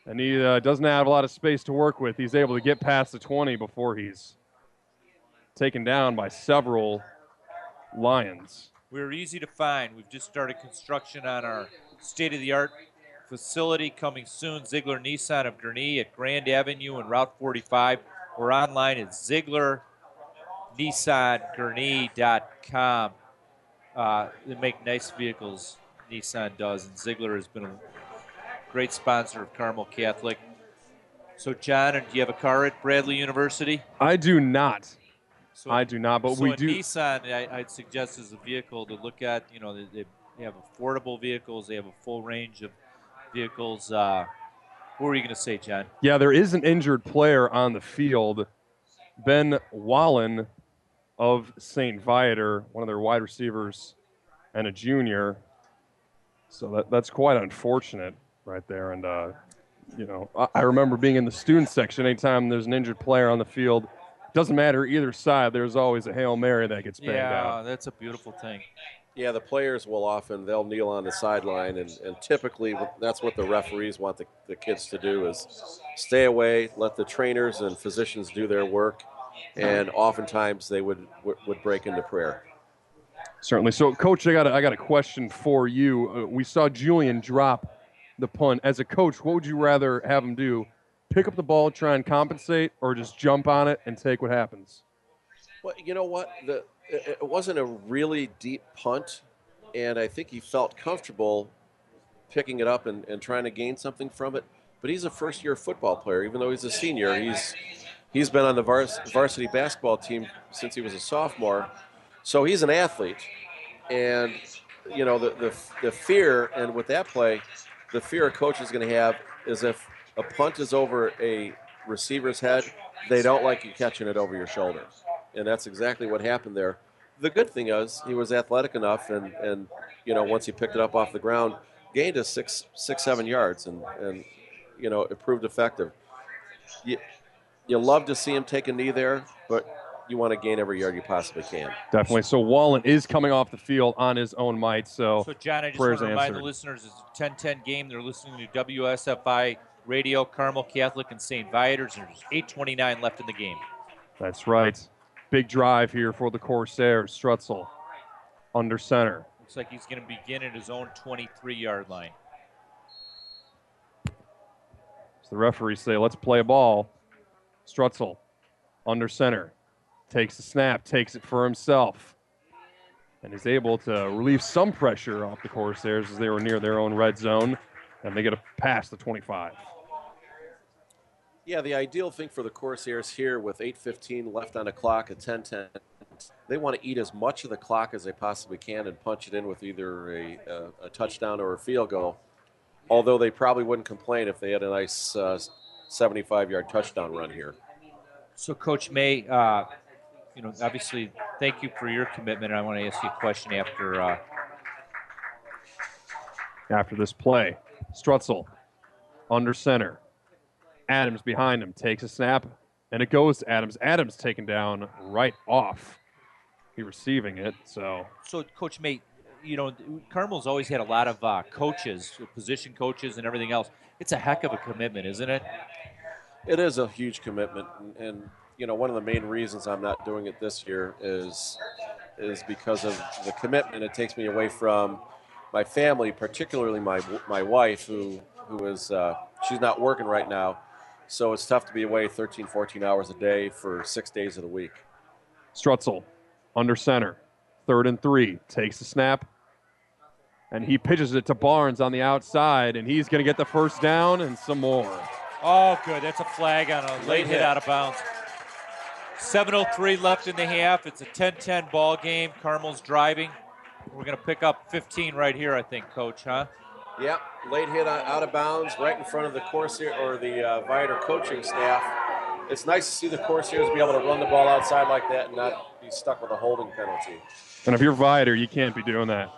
And he uh, doesn't have a lot of space to work with. He's able to get past the 20 before he's taken down by several Lions. We're easy to find. We've just started construction on our state-of-the-art facility coming soon. Ziegler Nissan of Gurnee at Grand Avenue and Route 45. We're online at ZieglerNissanGurnee.com. Uh, they make nice vehicles. Nissan does, and Ziegler has been a great sponsor of Carmel Catholic. So, John, do you have a car at Bradley University? I do not. So- I do not, but so we do. Nissan, I, I'd suggest is a vehicle to look at. You know, they, they have affordable vehicles. They have a full range of vehicles. Uh, what were you going to say, John? Yeah, there is an injured player on the field. Ben Wallen of St. Viator, one of their wide receivers, and a junior. So that, that's quite unfortunate right there. And, uh, you know, I, I remember being in the student section. Anytime there's an injured player on the field, doesn't matter either side, there's always a Hail Mary that gets banged yeah, out. that's a beautiful thing. Yeah, the players will often they'll kneel on the sideline, and, and typically that's what the referees want the, the kids to do is stay away, let the trainers and physicians do their work, and oftentimes they would would, would break into prayer. Certainly. So, Coach, I got a, I got a question for you. Uh, we saw Julian drop the punt. As a coach, what would you rather have him do? Pick up the ball, try and compensate, or just jump on it and take what happens? Well, you know what? The it, wasn't a really deep punt, and I think he felt comfortable picking it up and, and trying to gain something from it. But he's a first-year football player, even though he's a senior. He's he's been on the vars- varsity basketball team since he was a sophomore, so he's an athlete. And you know the the, the fear, and with that play, the fear a coach is going to have is if a punt is over a receiver's head, they don't like you catching it over your shoulder and that's exactly what happened there. The good thing is he was athletic enough, and and you know once he picked it up off the ground, gained us six six seven yards, and and you know it proved effective. You you love to see him take a knee there, but you want to gain every yard you possibly can. Definitely. So Wallen is coming off the field on his own might. So, So, John, I just want to remind answered. the listeners it's a 10 10 game. They're listening to WSFI Radio, Carmel Catholic, and St. Viators. There's 8.29 left in the game. That's right. Big drive here for the Corsairs. Strutzel under center. Looks like he's going to begin at his own 23 yard line. So the referees say, let's play a ball. Strutzel under center. Takes the snap, takes it for himself. And is able to relieve some pressure off the Corsairs as they were near their own red zone. And they get a pass the 25. Yeah, the ideal thing for the Corsairs here with 8:15 left on the clock at 10:10, they want to eat as much of the clock as they possibly can and punch it in with either a, a, a touchdown or a field goal. Although they probably wouldn't complain if they had a nice 75-yard touchdown run here. So, Coach May, uh, you know, obviously, thank you for your commitment. I want to ask you a question after. Uh, after this play. Strutzel under center. Adams behind him takes a snap, and it goes to Adams. Adams taken down right off. He receiving it, so so, Coach May, you know, Carmel's always had a lot of uh, coaches, position coaches, and everything else. It's a heck of a commitment, isn't it? It is a huge commitment, and, and you know one of the main reasons I'm not doing it this year is is because of the commitment. It takes me away from my family, particularly my my wife, who who is uh, she's not working right now, so it's tough to be away 13, 14 hours a day for six days of the week. Strutzel under center. Third and three. Takes the snap. And he pitches it to Barnes on the outside, and he's going to get the first down and some more. Oh, good. That's a flag on a late, Late hit. hit. out of bounds. 7.03 left in the half. It's a 10 10 ball game. Carmel's driving. We're going to pick up 15 right here, I think, Coach, huh? Yep, late hit out of bounds, right in front of the Corsair or the uh, Viator coaching staff. It's nice to see the Corsairs be able to run the ball outside like that and not be stuck with a holding penalty. And if you're Viator, you can't be doing that.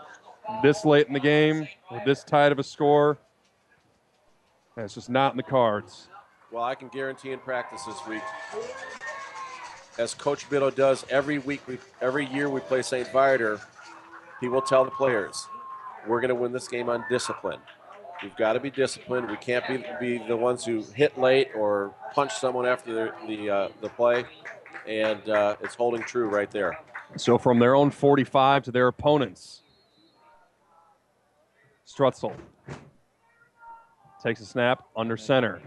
This late in the game, with this tight of a score, that's just not in the cards. Well, I can guarantee in practice this week, as Coach Bitto does every week, we, every year we play St. Viator, he will tell the players, we're going to win this game on discipline. We've got to be disciplined. We can't be, be the ones who hit late or punch someone after the, the, uh, the play. And uh, it's holding true right there. So from their own 45 to their opponents, Strutzel takes a snap under center,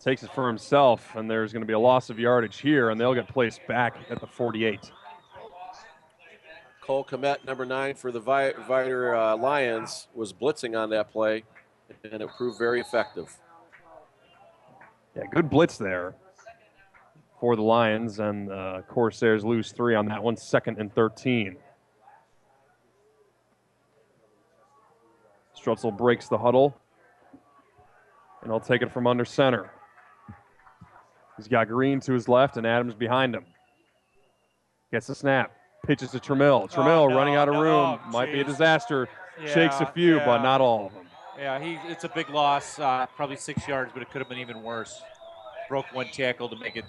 takes it for himself, and there's going to be a loss of yardage here, and they'll get placed back at the 48. Cole Kmet, number nine for the Vi- Viator uh, Lions, was blitzing on that play, and it proved very effective. Yeah, good blitz there for the Lions, and uh, Corsairs lose three on that one, second and 13. Strutzel breaks the huddle, and he'll take it from under center. He's got Green to his left and Adams behind him. Gets the snap. Pitches to Trammell. Trammell Oh, no, running out of no, room. oh, Might be a jeez. disaster. Shakes a Yeah, few, but not all of them. Yeah, he, it's a big loss, uh, probably six yards, but it could have been even worse. Broke one tackle to make it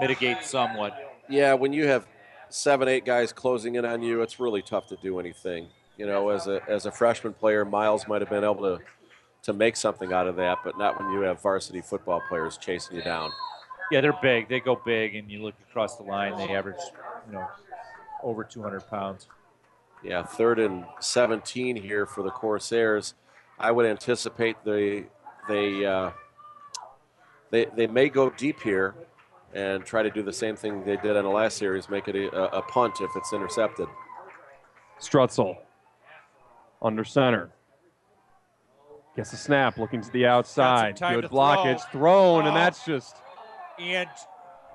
mitigate somewhat. Yeah, when you have seven, eight guys closing in on you, it's really tough to do anything. You know, as a as a freshman player, Miles might have been able to to make something out of that, but not when you have varsity football players chasing you down. Yeah, they're big. They go big, and you look across the line, they average, you know, over 200 pounds. Yeah, third and 17 here for the Corsairs. I would anticipate they they uh, they they may go deep here and try to do the same thing they did in the last series, make it a, a punt if it's intercepted. Strutzel under center. Gets a snap, looking to the outside. Good to blockage, throw. thrown, Oh. and that's just. And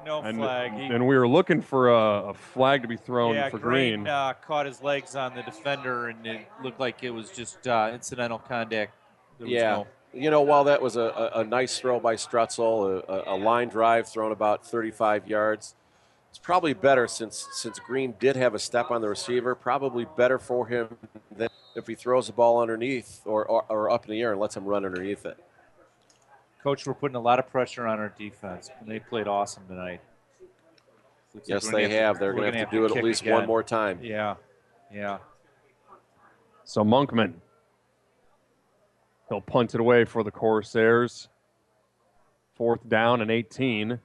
no And, flag. He- and we were looking for a, a flag to be thrown yeah, for Green, green. uh, caught his legs on the defender, and it looked like it was just uh, incidental contact. There was yeah. no- You know, while that was a, a, a nice throw by Strutzel, a, a, a line drive thrown about 35 yards, it's probably better since since Green did have a step on the receiver. Probably better for him than if he throws the ball underneath or, or, or up in the air and lets him run underneath it. Coach, we're putting a lot of pressure on our defense, and they played awesome tonight. Looks Yes, we're gonna they to- have. They're we're going to have to do it at least again. one more time. Yeah, yeah. So Monkman. He'll punt it away for the Corsairs. Fourth down and 18.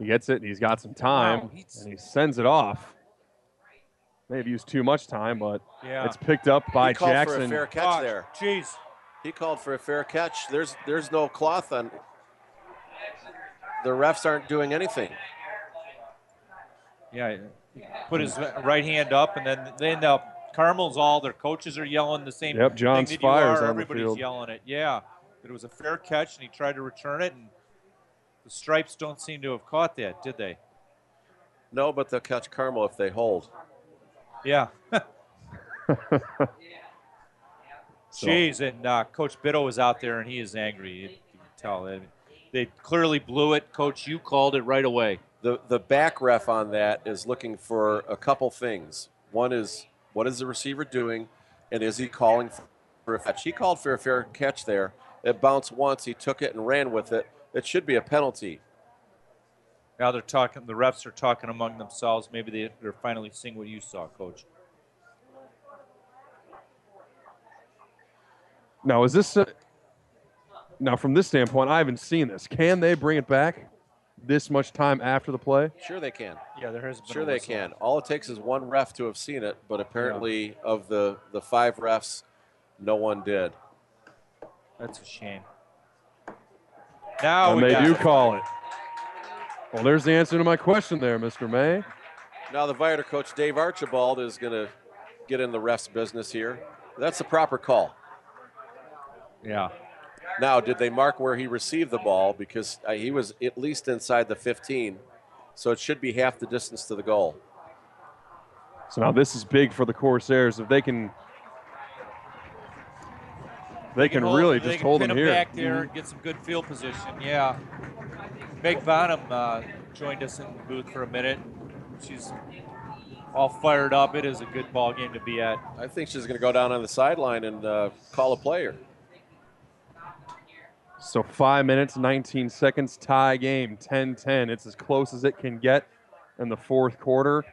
He gets it and he's got some time Wow, and he sends it off. May have used too much time, but Yeah. it's picked up by he Jackson. for a fair catch Oh, there. Jeez. He called for a fair catch. There's there's no cloth on. The refs aren't doing anything. Yeah, he put his right hand up, and then then the Carmel's all their coaches are yelling the same Yep, John thing Spires you are. on the Everybody's field. yelling it. Yeah, but it was a fair catch, and he tried to return it, and the stripes don't seem to have caught that, did they? No, but they'll catch Carmel if they hold. Yeah. [laughs] [laughs] So- Jeez, and uh, Coach Bitto was out there, and he is angry. You, you can tell. They, they clearly blew it. Coach, you called it right away. The the back ref on that is looking for a couple things. One is what is the receiver doing, and is he calling for a catch? He called for a fair catch there. It bounced once. He took it and ran with it. It should be a penalty. Now they're talking. The refs are talking among themselves. Maybe they, they're finally seeing what you saw, Coach. Now, is this. Uh, now, from this standpoint, I haven't seen this. Can they bring it back this much time after the play? Sure, they can. Yeah, there has been. Sure, a they can. All it takes is one ref to have seen it, but apparently, of the the five refs, no one did. That's a shame. Now and we they got do it. call it. Well, there's the answer to my question there, Mr. May. Now the Viator coach Dave Archibald is going to get in the ref's business here. That's the proper call. Yeah. Now, did they mark where he received the ball because uh, he was at least inside the 15, so it should be half the distance to the goal. So now this is big for the Corsairs. If they can, they can hold- really they just can hold pin them him here. back there and get some good field position. Yeah. Meg Bonham uh, joined us in the booth for a minute. She's all fired up. It is a good ball game to be at. I think she's going to go down on the sideline and uh, call a player. So five minutes, 19 seconds, tie game, 10-10. It's as close as it can get in the fourth quarter.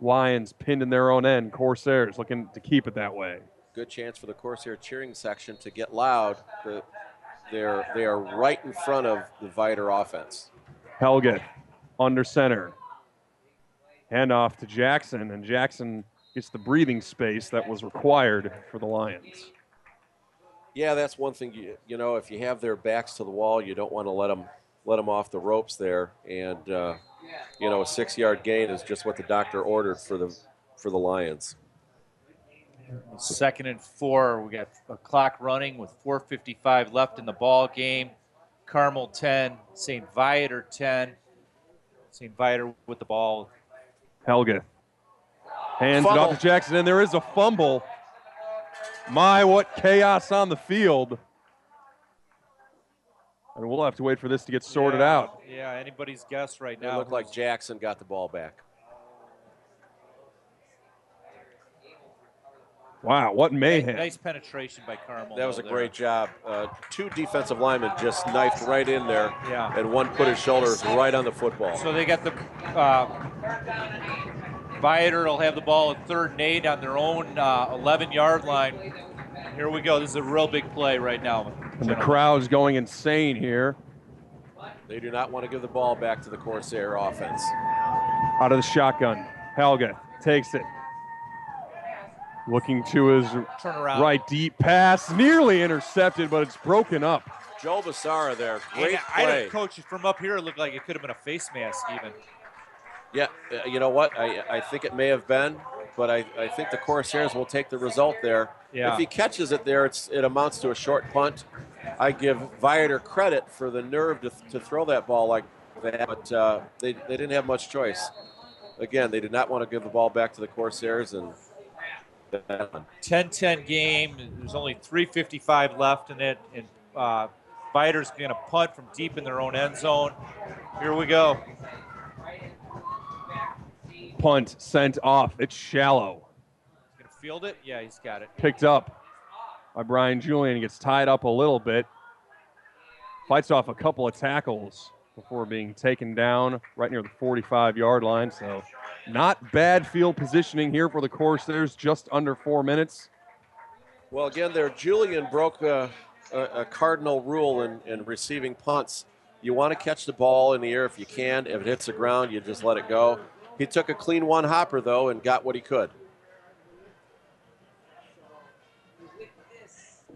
Lions pinned in their own end. Corsairs looking to keep it that way. Good chance for the Corsair cheering section to get loud. The, they're they are right in front of the Viator offense. Helgeth under center. Hand off to Jackson, and Jackson gets the breathing space that was required for the Lions. Yeah, that's one thing. You, you know, if you have their backs to the wall, you don't want to let them let them off the ropes there. And uh, you know, a six-yard gain is just what the doctor ordered for the for the Lions. Second and four. We got a clock running with 4:55 left in the ball game. Carmel 10, St. Viator 10. St. Viator with the ball. Helgeth hands it off to Jackson, and there is a fumble. My, what chaos on the field. And we'll have to wait for this to get sorted yeah, out. Yeah, anybody's guess right now. It looked like Jackson got the ball back. Wow, what mayhem! Nice penetration by Carmel. That was a there. great job. Uh, two defensive linemen just knifed right in there, yeah. and one put his shoulders right on the football. So they got the uh, Viator will have the ball at third and eight on their own uh, 11 yard line. Here we go. This is a real big play right now. And the is going insane here. They do not want to give the ball back to the Corsair offense. Out of the shotgun. Helgeth takes it. Looking to his right deep pass. Nearly intercepted, but it's broken up. Joe Basara there, great And I play. don't coach from up here. It looked like it could have been a face mask even. Yeah, uh, you know what? I, I think it may have been, but I, I think the Corsairs will take the result there. Yeah. If he catches it there, it's, it amounts to a short punt. I give Viator credit for the nerve to, to throw that ball like that, but uh, they, they didn't have much choice. Again, they did not want to give the ball back to the Corsairs, and 10-10 game. There's only 3:55 left in it, and uh, Viator's going to punt from deep in their own end zone. Here we go. Punt sent off. It's shallow. He's Going to field it. Yeah, he's got it. Picked up by Brian Julian. Gets tied up a little bit. Fights off a couple of tackles before being taken down right near the 45 yard line. So, not bad field positioning here for the Corsairs. Just under four minutes. Well, again, there, Julian broke a, a, a cardinal rule in, in receiving punts. You want to catch the ball in the air if you can. If it hits the ground, you just let it go. He took a clean one hopper, though, and got what he could.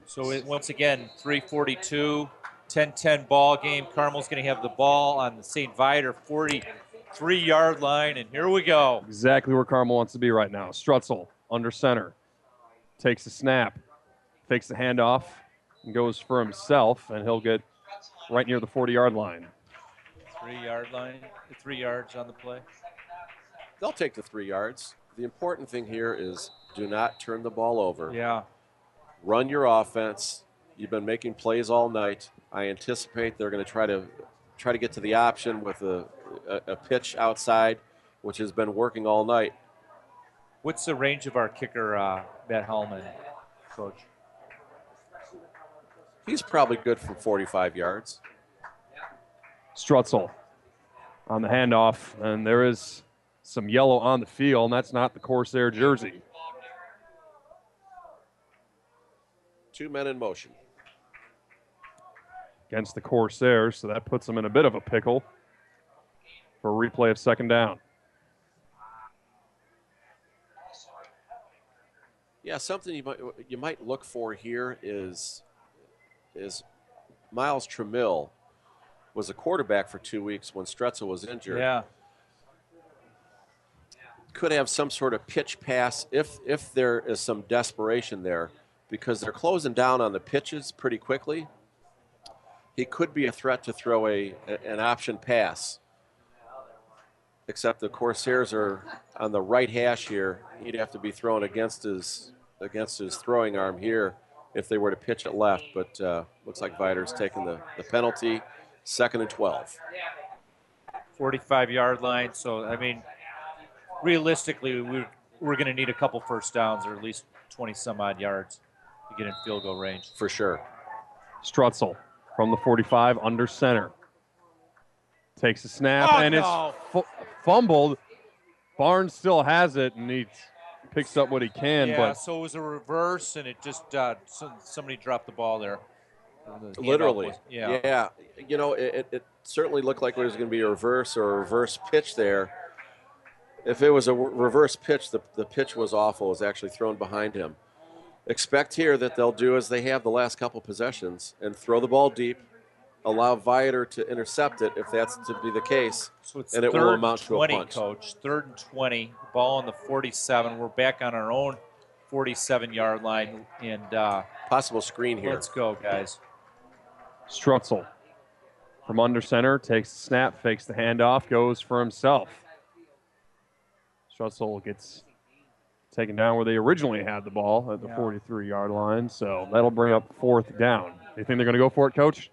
So it, once again, 342, 10-10 ball game. Carmel's going to have the ball on the St. Viator 43 yard line, and here we go. Exactly where Carmel wants to be right now. Strutzel under center. Takes the snap. Fakes the handoff and goes for himself, and he'll get right near the 40 yard line. Three yard line, three yards on the play. They'll take the three yards. The important thing here is do not turn the ball over. Yeah. Run your offense. You've been making plays all night. I anticipate they're going to try to try to get to the option with a, a, a pitch outside, which has been working all night. What's the range of our kicker, uh, Matt Hellman, coach? He's probably good from 45 yards. Strutzel on the handoff, and there is some yellow on the field, and that's not the Corsair jersey. Two men in motion. against the Corsairs, so that puts them in a bit of a pickle for a replay of second down. Yeah, something you might you might look for here is is Miles Trammell was a quarterback for two weeks when Strutzel was injured. Yeah. Could have some sort of pitch pass if if there is some desperation there because they're closing down on the pitches pretty quickly. He could be a threat to throw a an option pass. Except the Corsairs are on the right hash here. He'd have to be thrown against his against his throwing arm here if they were to pitch it left. But uh, looks like Viator's taking the, the penalty. Second and 12. 45 yard line. So, I mean, realistically, we're, we're going to need a couple first downs or at least 20 some odd yards to get in field goal range. For sure. Strutzel from the 45 under center. Takes a snap Oh, and no. it's fu- fumbled. Barnes still has it and he picks up what he can, yeah, but so it was a reverse, and it just uh, somebody dropped the ball there. The Literally. was- yeah. Yeah. You know, it, it- it certainly looked like there was going to be a reverse or a reverse pitch there. If it was a reverse pitch, the, the pitch was awful. It was actually thrown behind him. Expect here that they'll do as they have the last couple possessions and throw the ball deep, allow Viator to intercept it if that's to be the case, So it's and it third will and amount to a 20, coach. Third and 20. Ball on the 47. We're back on our own 47 yard line. And uh, possible screen here. Let's go, guys. Strutzel from under center takes the snap, fakes the handoff, goes for himself. Strutzel gets taken down where they originally had the ball at the Yeah. 43 yard line, so that'll bring up fourth down. You think they're going to go for it, coach?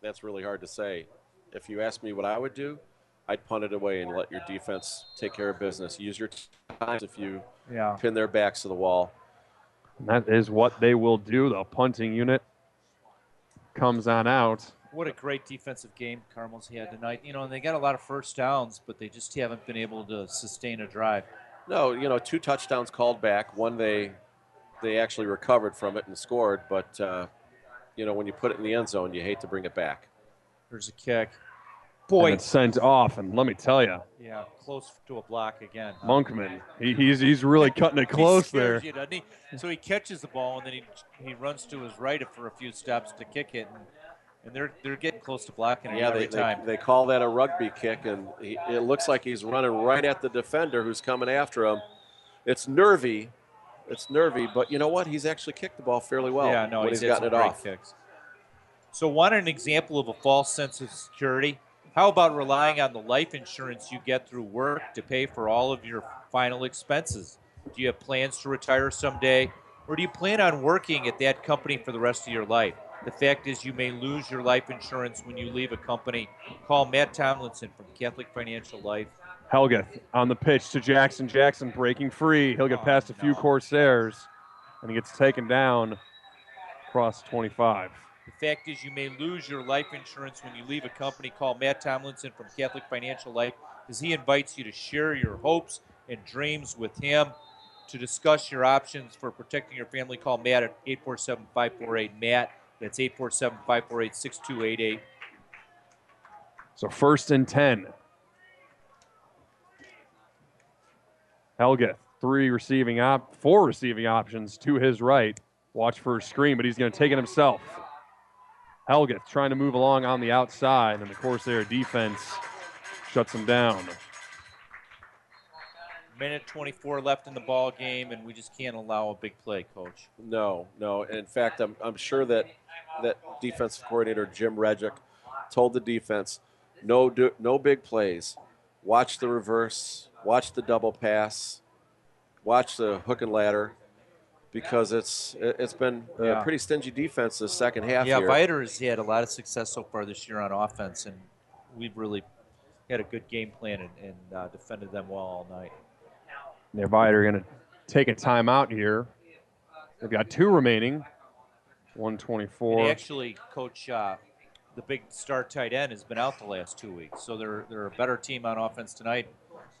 That's really hard to say. If you ask me what I would do, I'd punt it away and let your defense take care of business. Use your times if you Yeah. pin their backs to the wall. And that is what they will do. The punting unit comes on out. What a great defensive game Carmel's had tonight. You know, and they got a lot of first downs, but they just haven't been able to sustain a drive. No, you know, two touchdowns called back. One they they actually recovered from it and scored, but uh, you know, when you put it in the end zone, you hate to bring it back. There's a kick. And Boy, it's sent off. And let me tell you, yeah, close to a block again. huh? Monkman, he, he's he's really cutting it close scares there. You, he? So he catches the ball and then he he runs to his right for a few steps to kick it, and, and they're they're getting close to blocking it Yeah, every they, they, time. they call that a rugby kick, and he, it looks like he's running right at the defender who's coming after him. It's nervy. It's nervy, but you know what? He's actually kicked the ball fairly well. yeah, no, he's, he's gotten it off. kicks. So, want an example of a false sense of security? How about relying on the life insurance you get through work to pay for all of your final expenses? Do you have plans to retire someday, or do you plan on working at that company for the rest of your life? The fact is, you may lose your life insurance when you leave a company. Call Matt Tomlinson from Catholic Financial Life. Helgeth on the pitch to Jackson. Jackson breaking free. He'll get oh, past a few Corsairs, and he gets taken down across 25. The fact is, you may lose your life insurance when you leave a company. Call Matt Tomlinson from Catholic Financial Life as he invites you to share your hopes and dreams with him. To discuss your options for protecting your family, call Matt at 847 548 Matt. That's 847 548 6288. So first and 10. Helgeth, three receiving op, four receiving options to his right. Watch for a screen, but he's going to take it himself. Helgeth trying to move along on the outside, and the Corsair defense shuts him down. Minute 24 left in the ball game, and we just can't allow a big play, coach. No, no. In fact, I'm, I'm sure that that defensive coordinator Jim Regick told the defense, no, do, no big plays. Watch the reverse. Watch the double pass. Watch the hook and ladder, because it's it- it's been Yeah. a pretty stingy defense this second half. Yeah, here. Viator has had a lot of success so far this year on offense, and we've really had a good game plan and, and uh, defended them well all night. Nevada are going to take a timeout here. They've got two remaining. 124. And actually, Coach, uh, the big star tight end has been out the last two weeks, so they're they're a better team on offense tonight,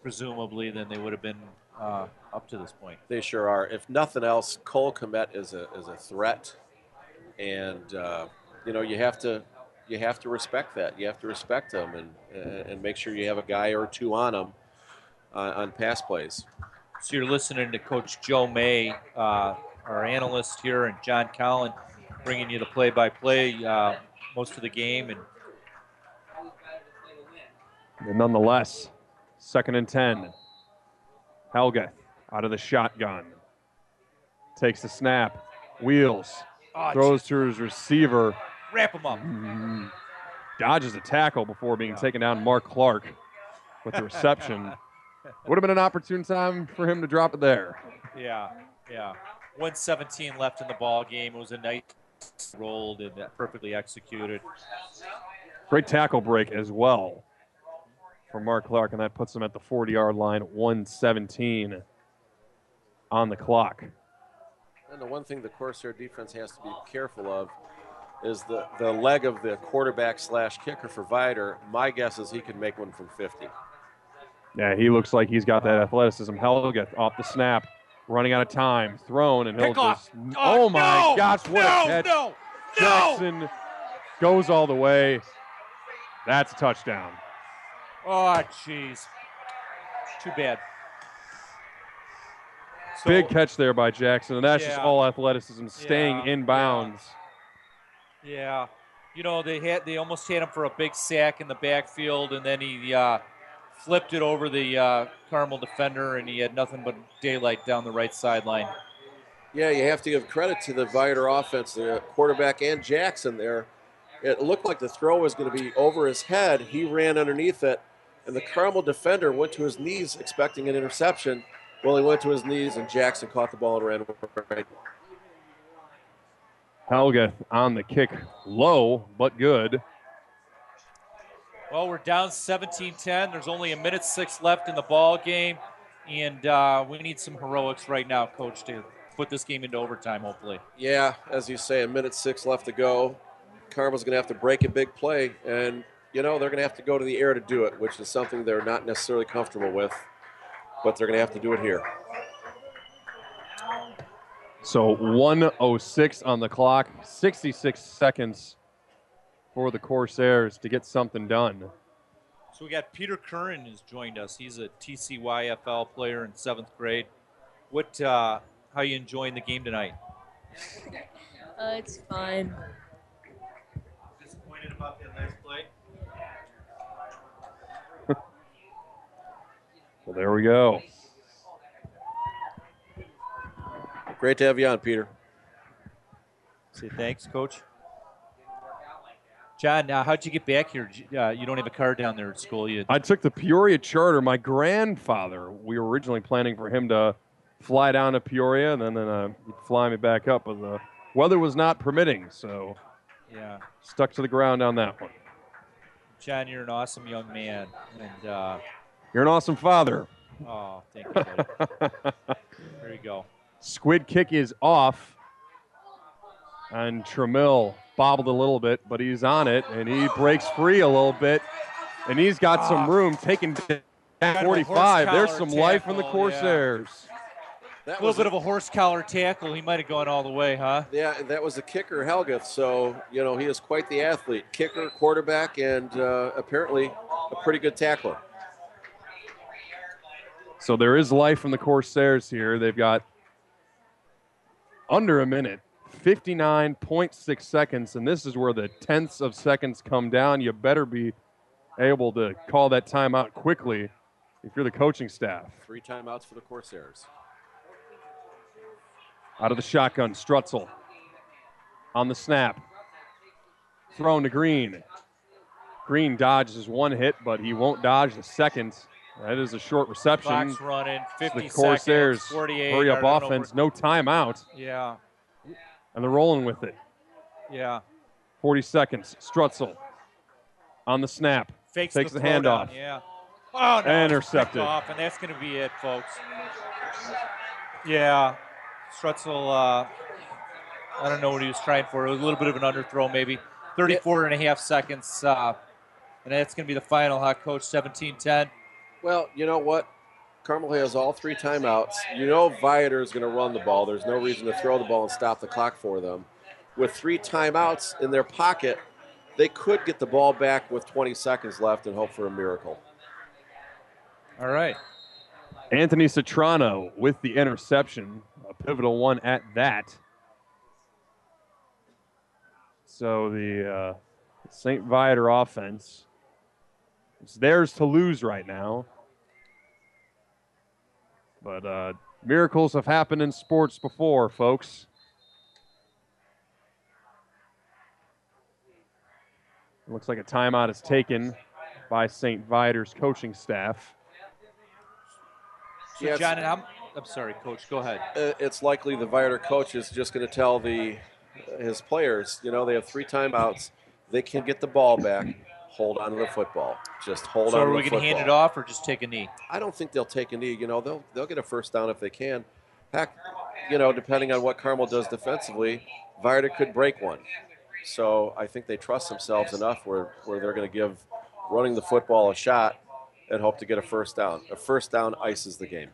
presumably, than they would have been uh, up to this point. They sure are. If nothing else, Cole Kmet is a is a threat, and uh, you know you have to you have to respect that. You have to respect them and and make sure you have a guy or two on them uh, on pass plays. So you're listening to Coach Joe May, uh, our analyst here, and John Collin bringing you the play-by-play uh, most of the game, and And nonetheless, second and 10. Helgeth out of the shotgun. Takes the snap. Wheels. Oh, throws to his receiver. wrap him up. Mm, Dodges a tackle before being taken down. Mark Clark with the reception. [laughs] Would have been an opportune time for him to drop it there. Yeah, yeah. 117 left in the ball game. It was a nice rolled and perfectly executed. Great tackle break as well for Mark Clark, and that puts him at the 40 yard line, 117 on the clock. And the one thing the Corsair defense has to be careful of is the, the leg of the quarterback slash kicker for Viator. My guess is he can make one from 50. Yeah, he looks like he's got that athleticism. Helgeth off the snap, running out of time, thrown, and he'll Pick just. Oh, Oh, my no! gosh, what No, a catch! no! Jackson goes all the way. That's a touchdown. Oh, jeez. Too bad. So- Big catch there by Jackson, and that's just all athleticism, staying Yeah, in bounds. Yeah, you know they had they almost had him for a big sack in the backfield, and then he uh, flipped it over the uh, Carmel defender, and he had nothing but daylight down the right sideline. Yeah, you have to give credit to the Viator offense, the quarterback and Jackson there. It looked like the throw was going to be over his head. He ran underneath it, and the Carmel defender went to his knees expecting an interception. Well, he went to his knees, and Jackson caught the ball and ran right. Helgeth on the kick, low but good. Well, we're down 17-10. There's only a minute six left in the ball game, and uh, we need some heroics right now, Coach, to put this game into overtime. Hopefully. Yeah, as you say, a minute six left to go. Carmel's going to have to break a big play, and you know they're going to have to go to the air to do it, which is something they're not necessarily comfortable with, but they're going to have to do it here. So 106 on the clock, 66 seconds for the Corsairs to get something done. So we got Peter Curran has joined us. He's a TCYFL player in seventh grade. What? Uh, how you enjoying the game tonight? [laughs] Uh, it's fine. Disappointed about that last play. [laughs] Well, there we go. Great to have you on, Peter. Say thanks, Coach. John, uh, how'd you get back here? Uh, you don't have a car down there at school. You I took the Peoria charter. My grandfather, we were originally planning for him to fly down to Peoria and then, uh, he'd fly me back up, but the weather was not permitting, so yeah. stuck to the ground on that one. John, you're an awesome young man, and uh, You're an awesome father. oh, thank you. [laughs] there you go. Squib kick is off. And Trammell bobbled a little bit, but he's on it, and he breaks free a little bit. And he's got some room taking down Kind of a 45. There's some collar life in the tackle, yeah. Corsairs. a little bit of a horse collar tackle. He might have gone all the way, huh? Yeah, that was a kicker, Helgeth. So, you know, he is quite the athlete. Kicker, quarterback, and uh, apparently a pretty good tackler. So there is life from the Corsairs here. They've got under a minute, 59.6 seconds, and this is where the tenths of seconds come down. You better be able to call that timeout quickly if you're the coaching staff. Three timeouts for the Corsairs. Out of the shotgun, Strutzel on the snap. Thrown to Green. Green dodges one hit, but he won't dodge the second. That is a short reception. Clock's running. 50 the Corsairs seconds. 48. hurry up I don't offense, no timeout, Yeah. And they're rolling with it. Yeah. 40 seconds. Strutzel on the snap. Fakes Takes the, the, handoff. Yeah. Oh, no. Intercepted. Off, and that's going to be it, folks. Yeah. Strutzel, uh, I don't know what he was trying for. It was a little bit of an underthrow, maybe. 34 and a half seconds. Uh, and that's going to be the final, huh, Coach? 17 10. Well, you know what? Carmel has all three timeouts. You know Viator is going to run the ball. There's no reason to throw the ball and stop the clock for them. With three timeouts in their pocket, they could get the ball back with 20 seconds left and hope for a miracle. All right. Anthony Citrano with the interception, a pivotal one at that. So the uh, St. Viator offense, it's theirs to lose right now. But uh, miracles have happened in sports before, folks. It looks like a timeout is taken by St. Viator's coaching staff. So, Yes. John, I'm, I'm sorry, Coach. Go ahead. Uh, It's likely the Viator coach is just going to tell the his players, you know, they have three timeouts. They can get the ball back. Hold on to the football. Just hold so on are to the we football. going to hand it off or just take a knee? I don't think they'll take a knee. You know, they'll they'll get a first down if they can. Heck, you know, depending on what Carmel does defensively, Viator could break one. So I think they trust themselves enough where, where they're going to give running the football a shot and hope to get a first down. A first down ices the game.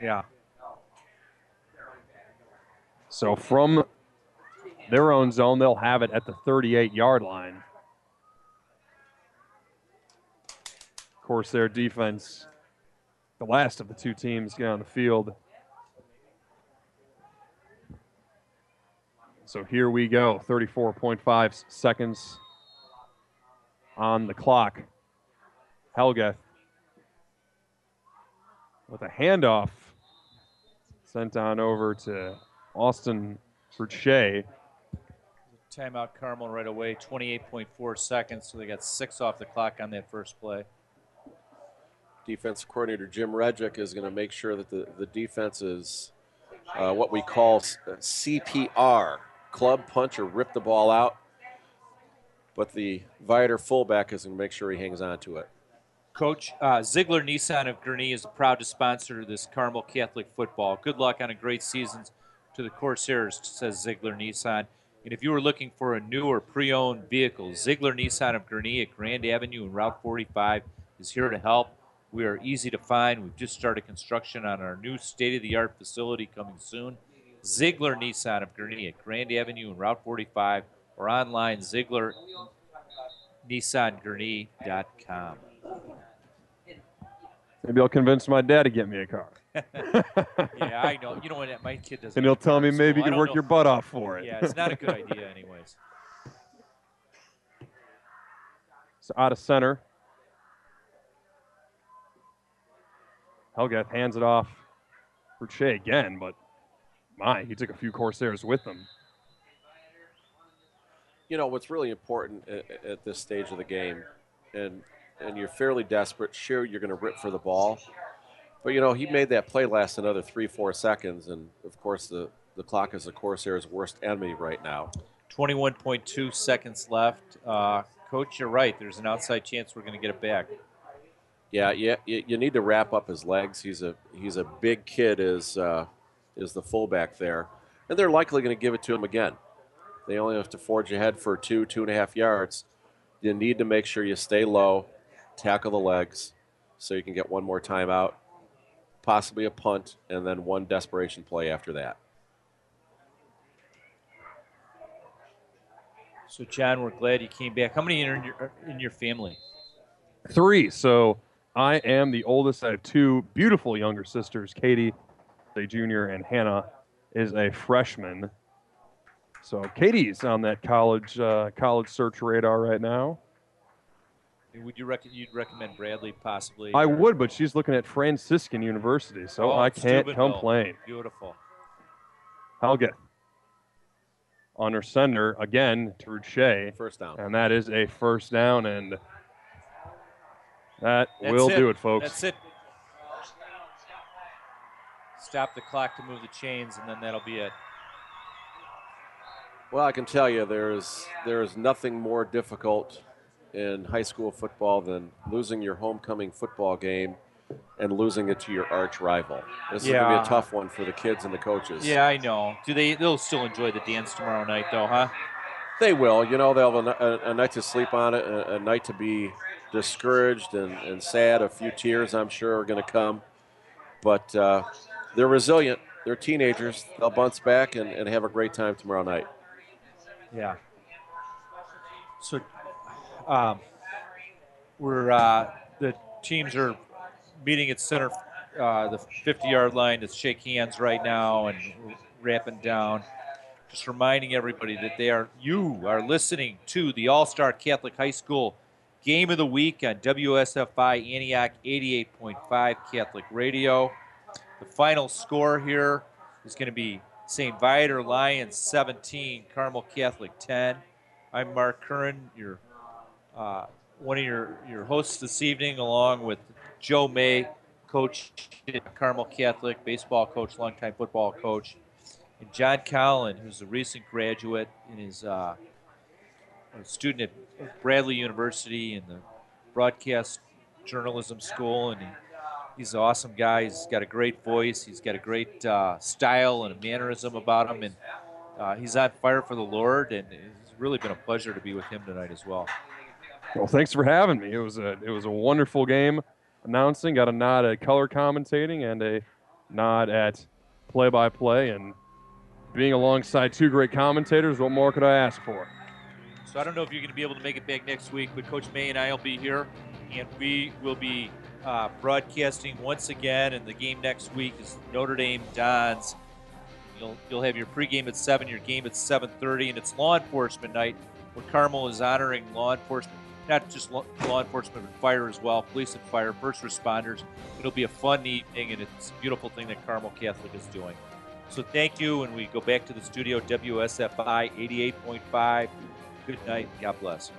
Yeah. So from their own zone, they'll have it at the 38 yard line. Of course, their defense, the last of the two teams, get on the field. So here we go 34.5 seconds on the clock. Helgeth with a handoff sent on over to Austin Burche. Timeout Carmel right away, 28.4 seconds. So they got six off the clock on that first play. Defensive coordinator Jim Redrick is going to make sure that the, the defense is uh, what we call CPR, club punch or rip the ball out. but the Viator fullback is going to make sure he hangs on to it. Coach uh, Ziegler Nissan of Gurnee is proud to sponsor this Carmel Catholic football. Good luck on a great season to the Corsairs, says Ziegler Nissan. And if you were looking for a new or pre-owned vehicle, Ziegler Nissan of Gurnee at Grand Avenue and Route 45 is here to help. We are easy to find. We've just started construction on our new state-of-the-art facility coming soon. Ziegler Nissan of Gurnee at Grand Avenue and Route 45 or online Ziegler NissanGurnee.com. Maybe I'll convince my dad to get me a car. [laughs] yeah, I know. You know what? My kid doesn't. and he'll tell me maybe you can work know your butt off for it. Yeah, it's not a good idea, anyways. It's out of center. Helgeth hands it off for Che again, but my, he took a few Corsairs with him. you know what's really important at, at this stage of the game, and and you're fairly desperate. Sure, you're going to rip for the ball, but you know he made that play last another three, four seconds, and of course the the clock is the Corsairs' worst enemy right now. 21.2 seconds left. Uh, Coach, you're right. There's an outside chance we're going to get it back. Yeah, yeah, you, you need to wrap up his legs. He's a he's a big kid. Is uh, is the fullback there, and they're likely going to give it to him again. They only have to forge ahead for two, two and a half yards. You need to make sure you stay low, tackle the legs, so you can get one more timeout, possibly a punt, and then one desperation play after that. So, John, we're glad you came back. How many in your in your family? Three. So I am the oldest. I have two beautiful younger sisters. Katie, a junior, and Hannah is a freshman. So Katie's on that college uh, college search radar right now. Would you rec- you'd recommend Bradley possibly? I would, but she's looking at Franciscan University, so Oh, I can't complain. Beautiful. Helgeth on her sender again to Ruche. First down. And that is a first down, and that That's will it. do it, folks. That's it. Stop the clock to move the chains, and then that'll be it. Well, I can tell you there is there is nothing more difficult in high school football than losing your homecoming football game and losing it to your arch rival. This is going to be a tough one for the kids and the coaches. Yeah, I know. Do they? They'll still enjoy the dance tomorrow night, though, huh? They will. You know, they'll have a, a, a night to sleep on it, a, a night to be discouraged and, and sad. A few tears, I'm sure, are going to come. But uh, they're resilient. They're teenagers. They'll bounce back and, and have a great time tomorrow night. Yeah. So, um, we're uh, the teams are meeting at center, uh, the 50-yard line to shake hands right now and wrapping down. Just reminding everybody that they are you are listening to the All Star Catholic High School Game of the Week on WSFI Antioch 88.5 Catholic Radio. The final score here is going to be St. Viator Lions 17, Carmel Catholic 10. I'm Mark Curran, your uh, one of your, your hosts this evening, along with Joe May, coach at Carmel Catholic, baseball coach, longtime football coach, and John Collin, who's a recent graduate and is uh, a student at Bradley University in the broadcast journalism school, and he, he's an awesome guy. He's got a great voice. He's got a great uh, style and a mannerism about him, and uh, he's on fire for the Lord. And it's really been a pleasure to be with him tonight as well. Well, thanks for having me. It was a it was a wonderful game. Announcing got a nod at color commentating and a nod at play by play and being alongside two great commentators. What more could I ask for? So I don't know if you're going to be able to make it back next week, but Coach May and I will be here, and we will be uh, broadcasting once again. And the game next week is Notre Dame Dons. You'll you'll have your pregame at seven, your game at seven thirty, and it's law enforcement night, where Carmel is honoring law enforcement, not just law, law enforcement, but fire as well, police and fire, first responders. It'll be a fun evening, and it's a beautiful thing that Carmel Catholic is doing. So thank you, and we go back to the studio, WSFI 88.5. Good night. God bless.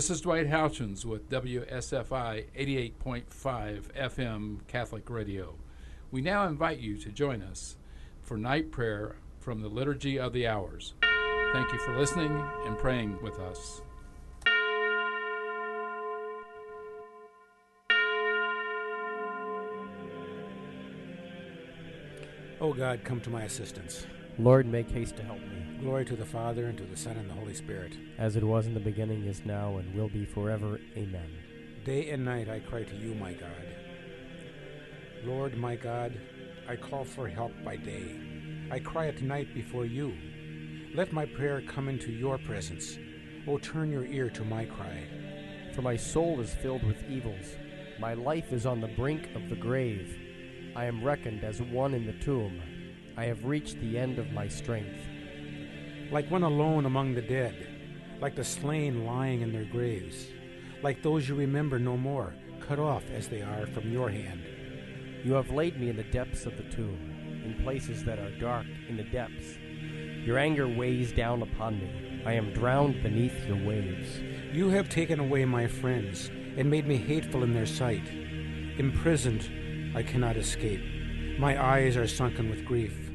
This is Dwight Houchins with WSFI 88.5 FM Catholic Radio. We now invite you to join us for night prayer from the Liturgy of the Hours. Thank you for listening and praying with us. O God, come to my assistance. Lord, make haste to help me. Glory to the Father, and to the Son, and the Holy Spirit. As it was in the beginning, is now, and will be forever. Amen. Day and night I cry to you, my God. Lord, my God, I call for help by day. I cry at night before you. Let my prayer come into your presence. O turn your ear to my cry. For my soul is filled with evils. My life is on the brink of the grave. I am reckoned as one in the tomb. I have reached the end of my strength. Like one alone among the dead, like the slain lying in their graves, like those you remember no more, cut off as they are from your hand. You have laid me in the depths of the tomb, in places that are dark, in the depths. Your anger weighs down upon me. I am drowned beneath your waves. You have taken away my friends and made me hateful in their sight. Imprisoned, I cannot escape. My eyes are sunken with grief.